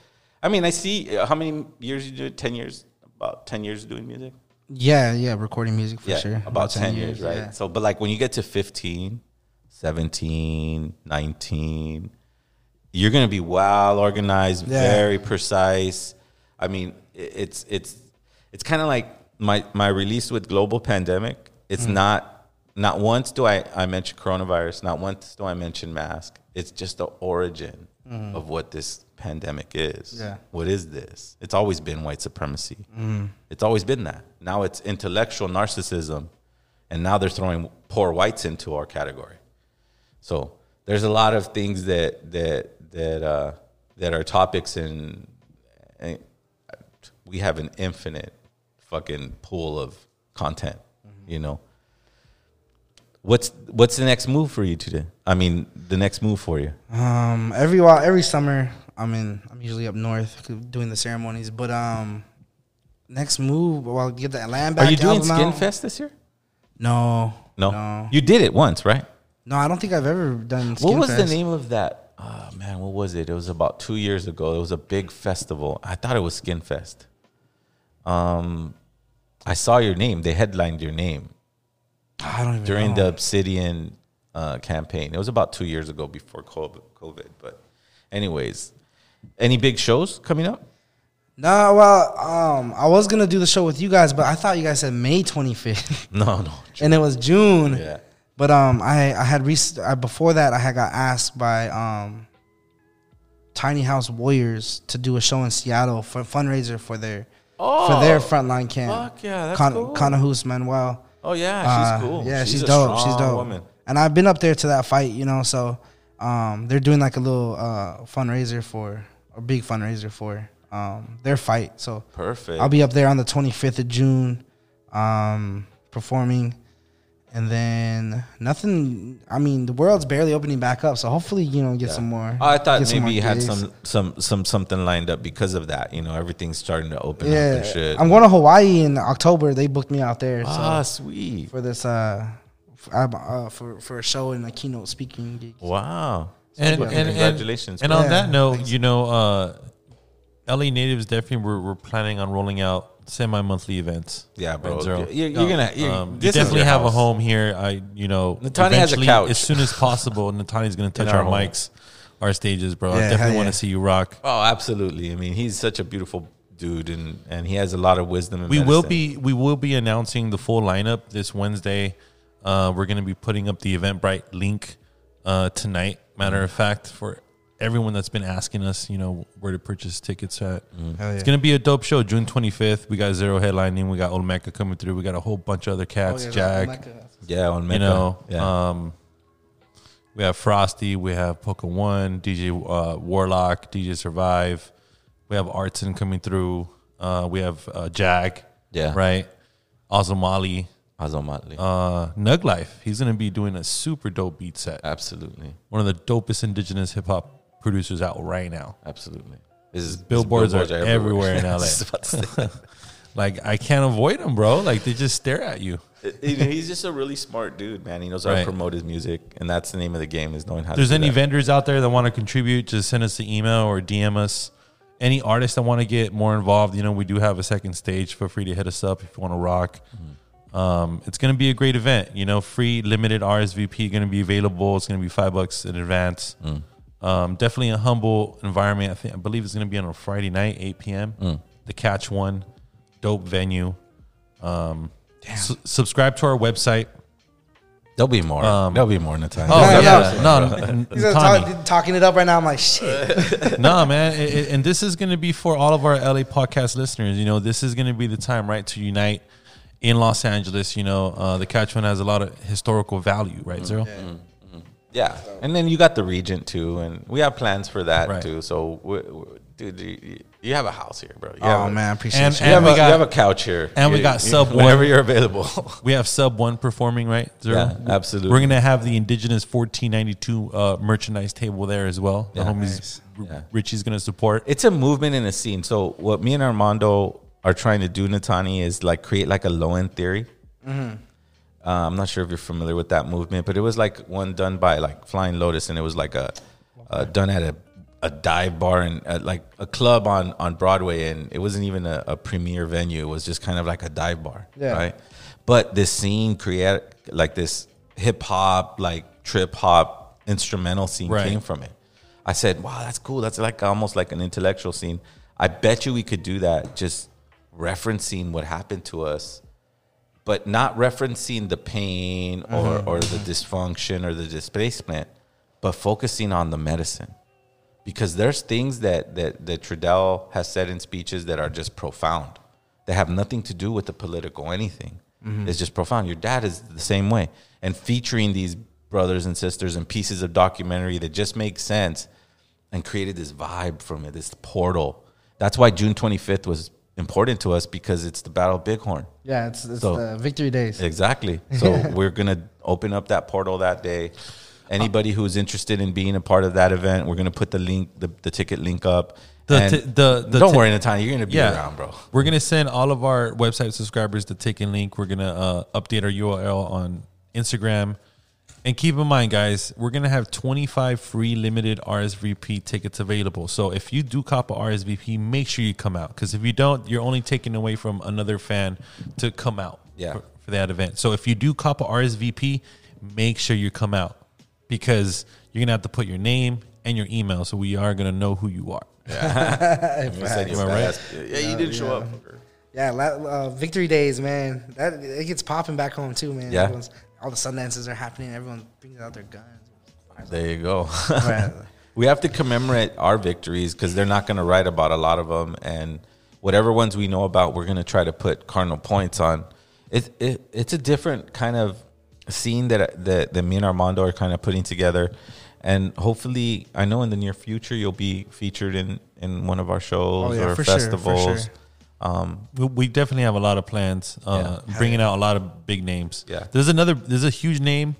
[SPEAKER 1] I mean, I see uh, how many years you do it? Ten years? About ten years doing music?
[SPEAKER 12] Yeah, yeah, recording music for
[SPEAKER 1] yeah,
[SPEAKER 12] sure.
[SPEAKER 1] about 10, years, right?
[SPEAKER 12] yeah.
[SPEAKER 1] So, but like when you get to 15, 17, 19, you're going to be well organized,
[SPEAKER 12] Yeah.
[SPEAKER 1] very precise. I mean, it's it's it's kind of like my my release with global pandemic. It's
[SPEAKER 12] Mm.
[SPEAKER 1] not not once do I I mention coronavirus, not once do I mention mask. It's just the origin
[SPEAKER 12] Mhm.
[SPEAKER 1] of what this pandemic is.
[SPEAKER 12] Yeah.
[SPEAKER 1] What is this? It's always been white supremacy.
[SPEAKER 12] Mhm.
[SPEAKER 1] It's always been that. Now it's intellectual narcissism, and now they're throwing poor whites into our category. So there's a lot of things that that that uh, that are topics, and, and we have an infinite fucking pool of content. You know, what's what's the next move for you today? I mean, the next move for you.
[SPEAKER 12] Um, every while, every summer, I'm in. I'm usually up north doing the ceremonies. But um, next move, well, I'll get that land back.
[SPEAKER 1] Are you doing
[SPEAKER 12] album out.
[SPEAKER 1] Skinfest this year?
[SPEAKER 12] No,
[SPEAKER 1] No?
[SPEAKER 12] no,
[SPEAKER 1] you did it once, right?
[SPEAKER 12] no. I don't think I've ever done.
[SPEAKER 1] What was the name of that? Oh man, what was it? It was about two years ago. It was a big festival. I thought it was Skinfest. Um, I saw your name. They headlined your name
[SPEAKER 12] I don't even
[SPEAKER 1] during
[SPEAKER 12] know.
[SPEAKER 1] the Obsidian uh, campaign. It was about two years ago before COVID. COVID. But, anyways, any big shows coming up?
[SPEAKER 12] No, well, um, I was gonna do the show with you guys, but I thought you guys said May 25th.
[SPEAKER 1] No, no.
[SPEAKER 12] and it was June.
[SPEAKER 1] Yeah.
[SPEAKER 12] But um, I I had rec- I, before that I had got asked by um, Tiny House Warriors to do a show in Seattle for a fundraiser for their for their
[SPEAKER 1] Oh,
[SPEAKER 12] frontline camp.
[SPEAKER 1] fuck yeah, that's
[SPEAKER 12] Con-
[SPEAKER 1] cool.
[SPEAKER 12] Kanahus Manuel.
[SPEAKER 1] Oh, yeah, she's
[SPEAKER 12] Uh,
[SPEAKER 1] cool.
[SPEAKER 12] Yeah,
[SPEAKER 1] She's
[SPEAKER 12] she's, dope. She's dope.
[SPEAKER 1] woman.
[SPEAKER 12] And I've been up there to that fight, you know. So Um, they're doing like a little uh, fundraiser for a big fundraiser for um, their fight. So
[SPEAKER 1] Perfect.
[SPEAKER 12] I'll be up there on the 25th of June, um, performing, and then nothing. I mean, the world's barely opening back up, so hopefully, you know, get some more.
[SPEAKER 1] Oh, I thought maybe
[SPEAKER 12] more
[SPEAKER 1] you had some some some something lined up because of that. You know, everything's starting to open up
[SPEAKER 12] Yeah,
[SPEAKER 1] and shit.
[SPEAKER 12] I'm going to Hawaii in October. They booked me out there.
[SPEAKER 1] Ah,
[SPEAKER 12] so
[SPEAKER 1] sweet.
[SPEAKER 12] for this uh, f- uh, uh, for for a show and a keynote speaking gig.
[SPEAKER 1] Wow.
[SPEAKER 11] and, and, and-
[SPEAKER 1] congratulations.
[SPEAKER 11] And,
[SPEAKER 1] bro.
[SPEAKER 11] on
[SPEAKER 12] Yeah,
[SPEAKER 11] that note, you know, uh, LA natives definitely were, were planning on rolling out semi-monthly events.
[SPEAKER 1] Yeah, bro.
[SPEAKER 11] Zero?
[SPEAKER 1] You're- you're gonna- you're-
[SPEAKER 11] um, you
[SPEAKER 1] this is
[SPEAKER 11] definitely
[SPEAKER 1] your
[SPEAKER 11] have a home here. I, you know,
[SPEAKER 1] Nataanii has a couch.
[SPEAKER 11] as soon as possible. Nataanii's going to touch
[SPEAKER 1] our
[SPEAKER 11] our, mics, our stages, bro. I definitely
[SPEAKER 12] hell
[SPEAKER 11] want
[SPEAKER 12] yeah.
[SPEAKER 11] to see you rock.
[SPEAKER 1] Oh, absolutely. I mean, he's such a beautiful dude, and and he has a lot of wisdom. And
[SPEAKER 11] we will be we will be announcing the full lineup this Wednesday. Uh, we're going to be putting up the Eventbrite link uh, tonight. Matter of fact, for everyone that's been asking us, you know, where to purchase tickets at,
[SPEAKER 12] Hell yeah.
[SPEAKER 11] it's going to be a dope show. June twenty fifth. We got Zero headlining. We got Olmeca coming through. We got a whole bunch of other cats.
[SPEAKER 12] Oh, yeah,
[SPEAKER 11] Jag,
[SPEAKER 12] Olmeca.
[SPEAKER 1] Yeah, on
[SPEAKER 11] you know,
[SPEAKER 1] yeah.
[SPEAKER 11] um, we have Frosty. We have Poca One, DJ uh, Warlock, DJ Survive. We have Artson coming through. Uh, we have uh, Jag.
[SPEAKER 1] Yeah.
[SPEAKER 11] Right. Azamali.
[SPEAKER 1] Ozomatli.
[SPEAKER 11] Uh, Nug Life. He's gonna be doing a super dope beat set.
[SPEAKER 1] absolutely,
[SPEAKER 11] One of the dopest indigenous hip hop producers out right now.
[SPEAKER 1] absolutely. This is
[SPEAKER 11] Billboards, are everywhere, in LA.
[SPEAKER 1] was about to say that.
[SPEAKER 11] like I can't avoid them, bro. Like they just stare at you.
[SPEAKER 1] He's just a really smart dude, man. He knows how
[SPEAKER 11] Right.
[SPEAKER 1] to promote his music, and that's the name of the game: is knowing how.
[SPEAKER 11] If there's any
[SPEAKER 1] that.
[SPEAKER 11] vendors out there that want to contribute, just send us an email or DM us. Any artists that want to get more involved, you know, we do have a second stage. Feel free to hit us up if you want to rock. Um, it's going to be a great event. You know, free limited RSVP going to be available. It's going to be five bucks in advance. Um, definitely a humble environment. I think I believe it's going to be on a Friday night, eight p.m. The Catch One, dope venue. Um, su- subscribe to our website.
[SPEAKER 1] There'll be more.
[SPEAKER 11] Um,
[SPEAKER 1] There'll be more in the time.
[SPEAKER 11] Oh
[SPEAKER 12] Yeah,
[SPEAKER 11] yeah,
[SPEAKER 12] yeah.
[SPEAKER 11] no, n-
[SPEAKER 12] He's uh, talk, talking it up right now. I'm like, shit.
[SPEAKER 11] no, man. It- it- and this is going to be for all of our LA podcast listeners. You know, this is going to be the time, right, to unite in Los Angeles. You know, uh, the Catch One has a lot of historical value, right, Zero?
[SPEAKER 1] Yeah, and then you got the Regent too, and we have plans for that
[SPEAKER 11] Right.
[SPEAKER 1] too. So, we, we, dude, you, you have a house here, bro. You
[SPEAKER 12] Oh
[SPEAKER 1] have a-
[SPEAKER 12] man, I appreciate
[SPEAKER 11] And-
[SPEAKER 12] you.
[SPEAKER 1] You, have,
[SPEAKER 11] we
[SPEAKER 1] a,
[SPEAKER 11] got-
[SPEAKER 1] you have a couch here,
[SPEAKER 11] and we got
[SPEAKER 1] you-
[SPEAKER 11] Sub
[SPEAKER 1] whenever
[SPEAKER 11] One.
[SPEAKER 1] you're available.
[SPEAKER 11] We have Sub One performing, right? Zero?
[SPEAKER 1] Yeah, absolutely.
[SPEAKER 11] We're going to have the Indigenous 1492 uh, merchandise table there as well. The
[SPEAKER 1] Yeah.
[SPEAKER 11] homies
[SPEAKER 12] Nice.
[SPEAKER 11] R-
[SPEAKER 1] Yeah.
[SPEAKER 11] Richie's going to support.
[SPEAKER 1] it's a movement in a scene. So, what me and Armando are trying to do, Nataanii, is like create like a low end theory. Uh, I'm not sure if you're familiar with that movement, but it was like one done by like Flying Lotus, and it was like a uh, done at a, a dive bar and uh, like a club on on Broadway, and it wasn't even a, a premier venue. It was just kind of like a dive bar,
[SPEAKER 12] Yeah.
[SPEAKER 1] right? But this scene create like this hip hop, like trip hop instrumental scene
[SPEAKER 11] Right.
[SPEAKER 1] came from it. I said, "Wow, that's cool. That's like almost like an intellectual scene." I bet you we could do that, just referencing what happened to us but not referencing the pain or, mm-hmm. or the mm-hmm. dysfunction or the displacement, but focusing on the medicine. Because there's things that, that, that Trudell has said in speeches that are just profound. They have nothing to do with the political anything. Mm-hmm. It's just profound. Your dad is the same way. And featuring these brothers and sisters and pieces of documentary that just make sense and created this vibe from it, this portal. That's why June 25th was important to us because it's the Battle of Bighorn.
[SPEAKER 12] Yeah, it's, it's
[SPEAKER 1] So-
[SPEAKER 12] the victory days.
[SPEAKER 1] Exactly. So we're gonna open up that portal that day. Anybody who's interested in being a part of that event, we're gonna put the link, the, the ticket link up.
[SPEAKER 11] The
[SPEAKER 1] And
[SPEAKER 11] ti- the- the
[SPEAKER 1] don't
[SPEAKER 11] ti-
[SPEAKER 1] worry, Nataanii, you're gonna be
[SPEAKER 11] Yeah.
[SPEAKER 1] around, bro.
[SPEAKER 11] We're gonna send all of our website subscribers the ticket link. We're gonna uh, update our URL on Instagram. And keep in mind, guys, we're gonna have 25 free limited RSVP tickets available. So if you do cop a RSVP, make sure you come out. Because if you don't, you're only taking away from another fan to come out
[SPEAKER 1] Yeah.
[SPEAKER 11] for, for that event. So if you do cop a RSVP, make sure you come out because you're gonna have to put your name and your email, so we are gonna know who you are.
[SPEAKER 1] You said you
[SPEAKER 11] Am I right?
[SPEAKER 1] Yeah, you didn't show up.
[SPEAKER 12] Yeah, uh, victory days, man. That it gets popping back home too, man.
[SPEAKER 1] Yeah.
[SPEAKER 12] Everyone's, all the Sundances are happening. Everyone brings out their guns.
[SPEAKER 1] There you go. We have to commemorate our victories because they're not going to write about a lot of them, and whatever ones we know about, we're going to try to put cardinal points on. It, it it's a different kind of scene that that, that me and Armando are kind of putting together, and hopefully, I know in the near future you'll be featured in in one of our shows
[SPEAKER 12] Oh, yeah,
[SPEAKER 1] or
[SPEAKER 12] for sure,
[SPEAKER 1] festivals.
[SPEAKER 12] sure.
[SPEAKER 1] Um,
[SPEAKER 11] We, we definitely have a lot of plans. Uh,
[SPEAKER 1] Yeah.
[SPEAKER 11] bringing out a lot of big names.
[SPEAKER 1] Yeah.
[SPEAKER 11] There's another. There's a huge name.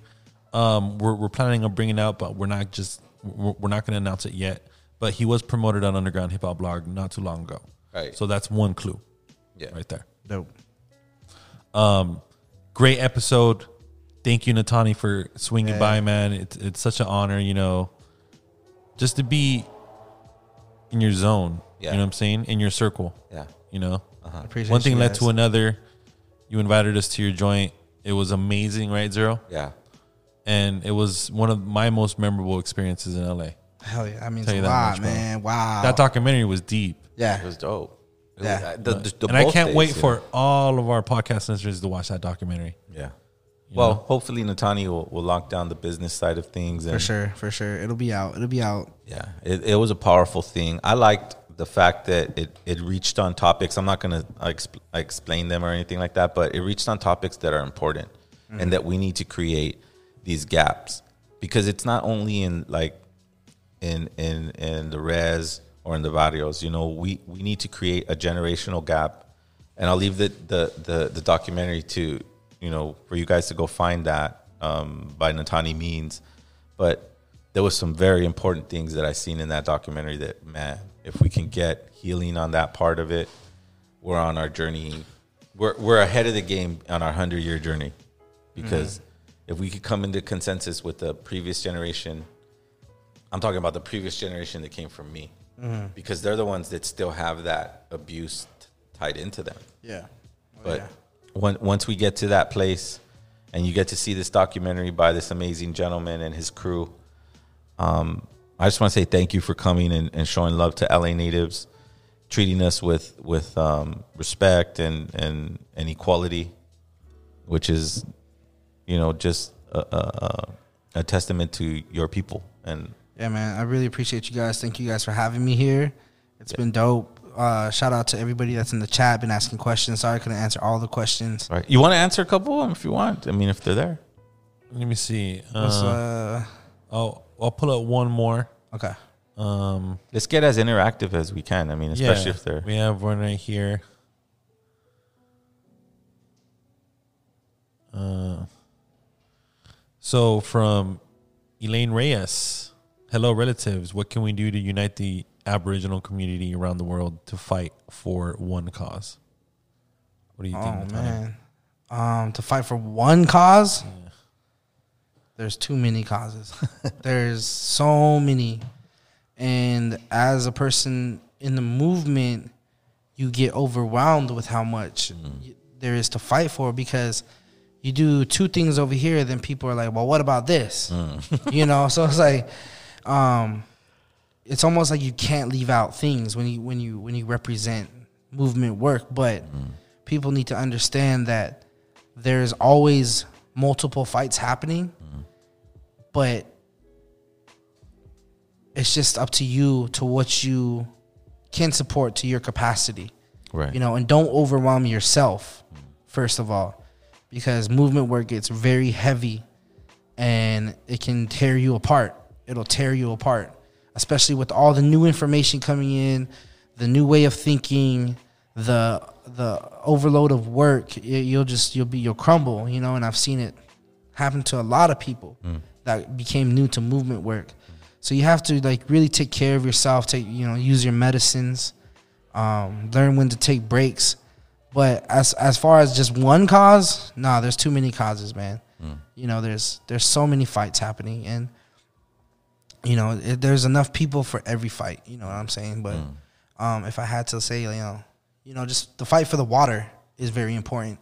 [SPEAKER 11] Um, we're we're planning on bringing out, but we're not just we're, we're not going to announce it yet. But he was promoted on Underground Hip Hop Blog not too long ago.
[SPEAKER 1] Right.
[SPEAKER 11] So that's one clue.
[SPEAKER 1] Yeah.
[SPEAKER 11] Right there.
[SPEAKER 12] Dope.
[SPEAKER 11] Um, great episode. Thank you, Nataanii, for swinging
[SPEAKER 12] Yeah.
[SPEAKER 11] by, man. It's it's such an honor, you know, just to be in your zone.
[SPEAKER 1] Yeah.
[SPEAKER 11] You know what I'm saying? In your circle.
[SPEAKER 1] Yeah.
[SPEAKER 11] You know,
[SPEAKER 1] Uh-huh.
[SPEAKER 12] Appreciate
[SPEAKER 11] one thing led
[SPEAKER 12] guys.
[SPEAKER 11] to another. You invited us to your joint. It was amazing, right, Zero?
[SPEAKER 1] Yeah.
[SPEAKER 11] And it was one of my most memorable experiences in LA.
[SPEAKER 12] Hell yeah, that means
[SPEAKER 11] Tell you
[SPEAKER 12] a
[SPEAKER 11] that
[SPEAKER 12] lot,
[SPEAKER 11] much,
[SPEAKER 12] man. Wow.
[SPEAKER 11] That documentary was deep.
[SPEAKER 12] Yeah.
[SPEAKER 1] It was dope. It
[SPEAKER 12] Yeah.
[SPEAKER 1] was- uh, the- the- the
[SPEAKER 11] and I can't
[SPEAKER 1] days,
[SPEAKER 11] wait
[SPEAKER 1] yeah.
[SPEAKER 11] for all of our podcast listeners to watch that documentary.
[SPEAKER 1] Yeah.
[SPEAKER 11] You
[SPEAKER 1] Well,
[SPEAKER 11] know?
[SPEAKER 1] hopefully Nataanii will, will lock down the business side of things. And
[SPEAKER 12] For sure, for sure. It'll be out. It'll be out.
[SPEAKER 1] Yeah, it, it was a powerful thing. I liked the fact that it, it reached on topics. I'm not going to exp- explain them or anything like that, but it reached on topics that are important
[SPEAKER 12] Mhm.
[SPEAKER 1] and that we need to create these gaps because it's not only in like in in in the res or in the barrios. You know, we we need to create a generational gap, and I'll leave the the the, the documentary to you know for you guys to go find that um, by Nataanii Means, but there was some very important things that I seen in that documentary that man, if we can get healing on that part of it, we're on our journey. We're we're ahead of the game on our hundred year journey, because if we could come into consensus with the previous generation, I'm talking about the previous generation that came from me,
[SPEAKER 12] Mhm.
[SPEAKER 1] because they're the ones that still have that abuse t- tied into them.
[SPEAKER 12] Yeah. Oh,
[SPEAKER 1] But
[SPEAKER 12] yeah.
[SPEAKER 1] when, once we get to that place, and you get to see this documentary by this amazing gentleman and his crew, um, I just want to say thank you for coming and, and showing love to LA natives, treating us with with um, respect and, and and equality, which is, you know, just a, a, a- a testament to your people. And
[SPEAKER 12] Yeah, man. I really appreciate you guys. Thank you guys for having me here. It's been dope. Uh, shout out to everybody that's in the chat, been asking questions. Sorry I couldn't answer all the questions.
[SPEAKER 1] right, you want to answer a couple of them if you want. I mean, if they're there.
[SPEAKER 11] Let me see.
[SPEAKER 12] What's,
[SPEAKER 11] Uh, oh, I'll pull up one more.
[SPEAKER 12] Okay.
[SPEAKER 11] Um,
[SPEAKER 1] Let's get as interactive as we can. I mean, especially
[SPEAKER 11] yeah,
[SPEAKER 1] if they're
[SPEAKER 11] We have one right here. Uh, so from Elaine Reyes, hello relatives. What can we do to unite the Aboriginal community around the world to fight for one cause? What do you think?
[SPEAKER 12] Oh man, um, to fight for one cause. There's too many causes. There's so many, and as a person in the movement, you get overwhelmed with how much mm. y- there is to fight for because you do two things over here, then people are like, "Well, what about this?" Mm. you know, so it's like, um, it's almost like you can't leave out things when you when you when you represent movement work, but mm. people need to understand that there's always multiple fights happening, but it's just up to you to what you can support to your capacity.
[SPEAKER 1] Right.
[SPEAKER 12] You know, and don't overwhelm yourself, first of all, because movement work gets very heavy and it can tear you apart. It'll tear you apart, especially with all the new information coming in, the new way of thinking, the the overload of work. You'll just you'll be you'll crumble, you know. And I've seen it happen to a lot of people mm. That became new to movement work. So you have to like really take care of yourself. Take you know use your medicines, um, learn when to take breaks. But as as far as just one cause, nah, there's too many causes, man. You know, there's there's so many fights happening, and you know, it, there's enough people for every fight. You know what I'm saying? But um, if I had to say, you know, you know, just the fight for the water is very important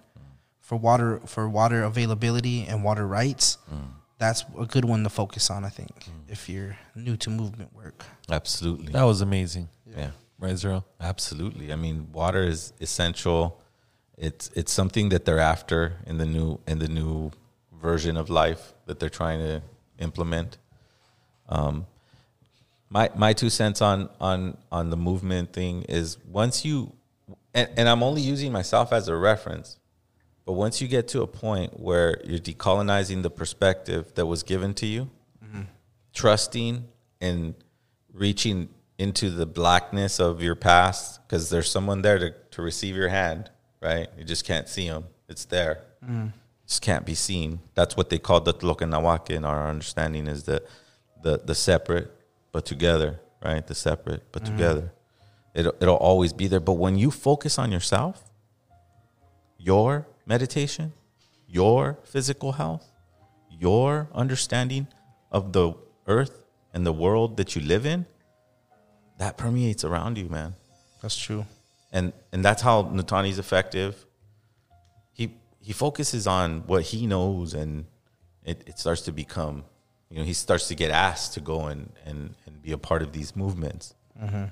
[SPEAKER 12] for water for water availability and water rights. That's a good one to focus on. I think if you're new to movement work.
[SPEAKER 1] Absolutely.
[SPEAKER 11] That was amazing.
[SPEAKER 1] Yeah.
[SPEAKER 11] Right, Zero?
[SPEAKER 1] Absolutely. I mean, water is essential. It's it's something that they're after in the new in the new version of life that they're trying to implement. Um, my my two cents on on on the movement thing is once you and, and I'm only using myself as a reference, but once you get to a point where you're decolonizing the perspective that was given to you, trusting and reaching into the blackness of your past because there's someone there to, to receive your hand, right? You just can't see them. It's there.
[SPEAKER 12] Mm.
[SPEAKER 1] Just can't be seen. That's what they call the Tloque Nahuaque in our understanding is the, the, the separate but together, right? The separate but
[SPEAKER 12] Mhm.
[SPEAKER 1] together. It'll, it'll always be there. But when you focus on yourself, your meditation, your physical health, your understanding of the earth and the world that you live in, that permeates around you, man.
[SPEAKER 12] That's true.
[SPEAKER 1] And and that's how Nataanii is effective. He he focuses on what he knows and it, it starts to become, you know, he starts to get asked to go and, and, and be a part of these movements.
[SPEAKER 12] Mhm.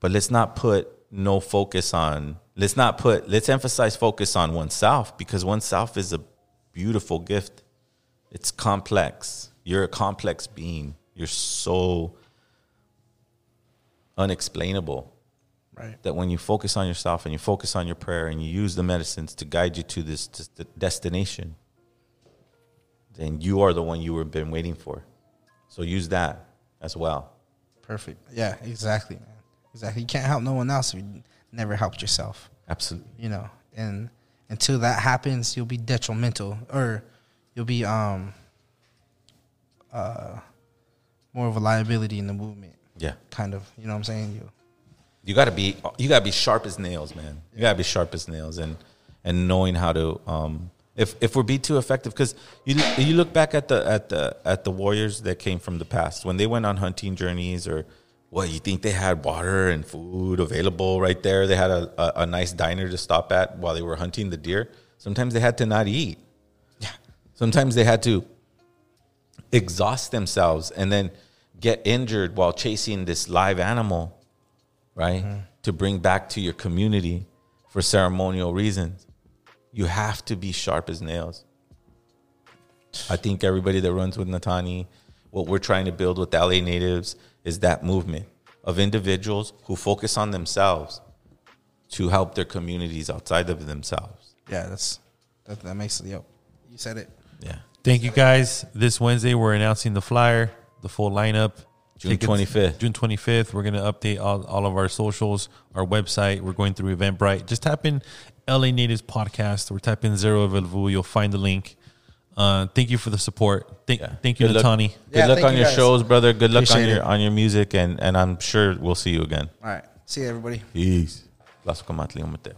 [SPEAKER 1] But let's not put no focus on let's not put let's emphasize focus on oneself because oneself is a beautiful gift. It's complex. You're a complex being. You're so unexplainable.
[SPEAKER 12] Right.
[SPEAKER 1] That when you focus on yourself and you focus on your prayer and you use the medicines to guide you to this to the destination, then you are the one you have been waiting for. So use that as well.
[SPEAKER 12] Perfect. Yeah, exactly, man. Exactly. You can't help no one else if you never helped yourself.
[SPEAKER 1] Absolutely.
[SPEAKER 12] You know, and until that happens, you'll be detrimental or you'll be um uh more of a liability in the movement.
[SPEAKER 1] Yeah.
[SPEAKER 12] Kind of. You know what I'm saying? You
[SPEAKER 1] You gotta be you gotta be sharp as nails, man. You gotta be sharp as nails and and knowing how to um if if we're be too effective because you you look back at the at the at the warriors that came from the past when they went on hunting journeys or what you think they had water and food available right there they had a, a, a nice diner to stop at while they were hunting the deer sometimes they had to not eat yeah sometimes they had to exhaust themselves and then get injured while chasing this live animal right? Mm-hmm. To bring back to your community for ceremonial reasons. You have to be sharp as nails. I think everybody that runs with Nataanii, what we're trying to build with LA natives is that movement of individuals who focus on themselves to help their communities outside of themselves.
[SPEAKER 12] yeah, that's that, that makes it yep. You said it.
[SPEAKER 1] Yeah.
[SPEAKER 11] Thank you guys. This Wednesday, we're announcing the flyer, the full lineup.
[SPEAKER 1] June
[SPEAKER 11] Tickets-
[SPEAKER 1] 25th.
[SPEAKER 11] June 25th. We're going to update all, all of our socials, our website. We're going through Eventbrite. Just type in LA Natives Podcast or type in Zero of El Vuh. You'll find the link. Uh, thank you for the support. Thank, thank you,
[SPEAKER 1] Good luck,
[SPEAKER 11] Nataanii.
[SPEAKER 1] good luck on your shows, brother. Good luck on
[SPEAKER 12] Appreciate
[SPEAKER 1] your
[SPEAKER 12] it.
[SPEAKER 1] on your music and and I'm sure we'll see you again.
[SPEAKER 12] All right. See you everybody.
[SPEAKER 1] Peace. Las Comatli, un Mateo.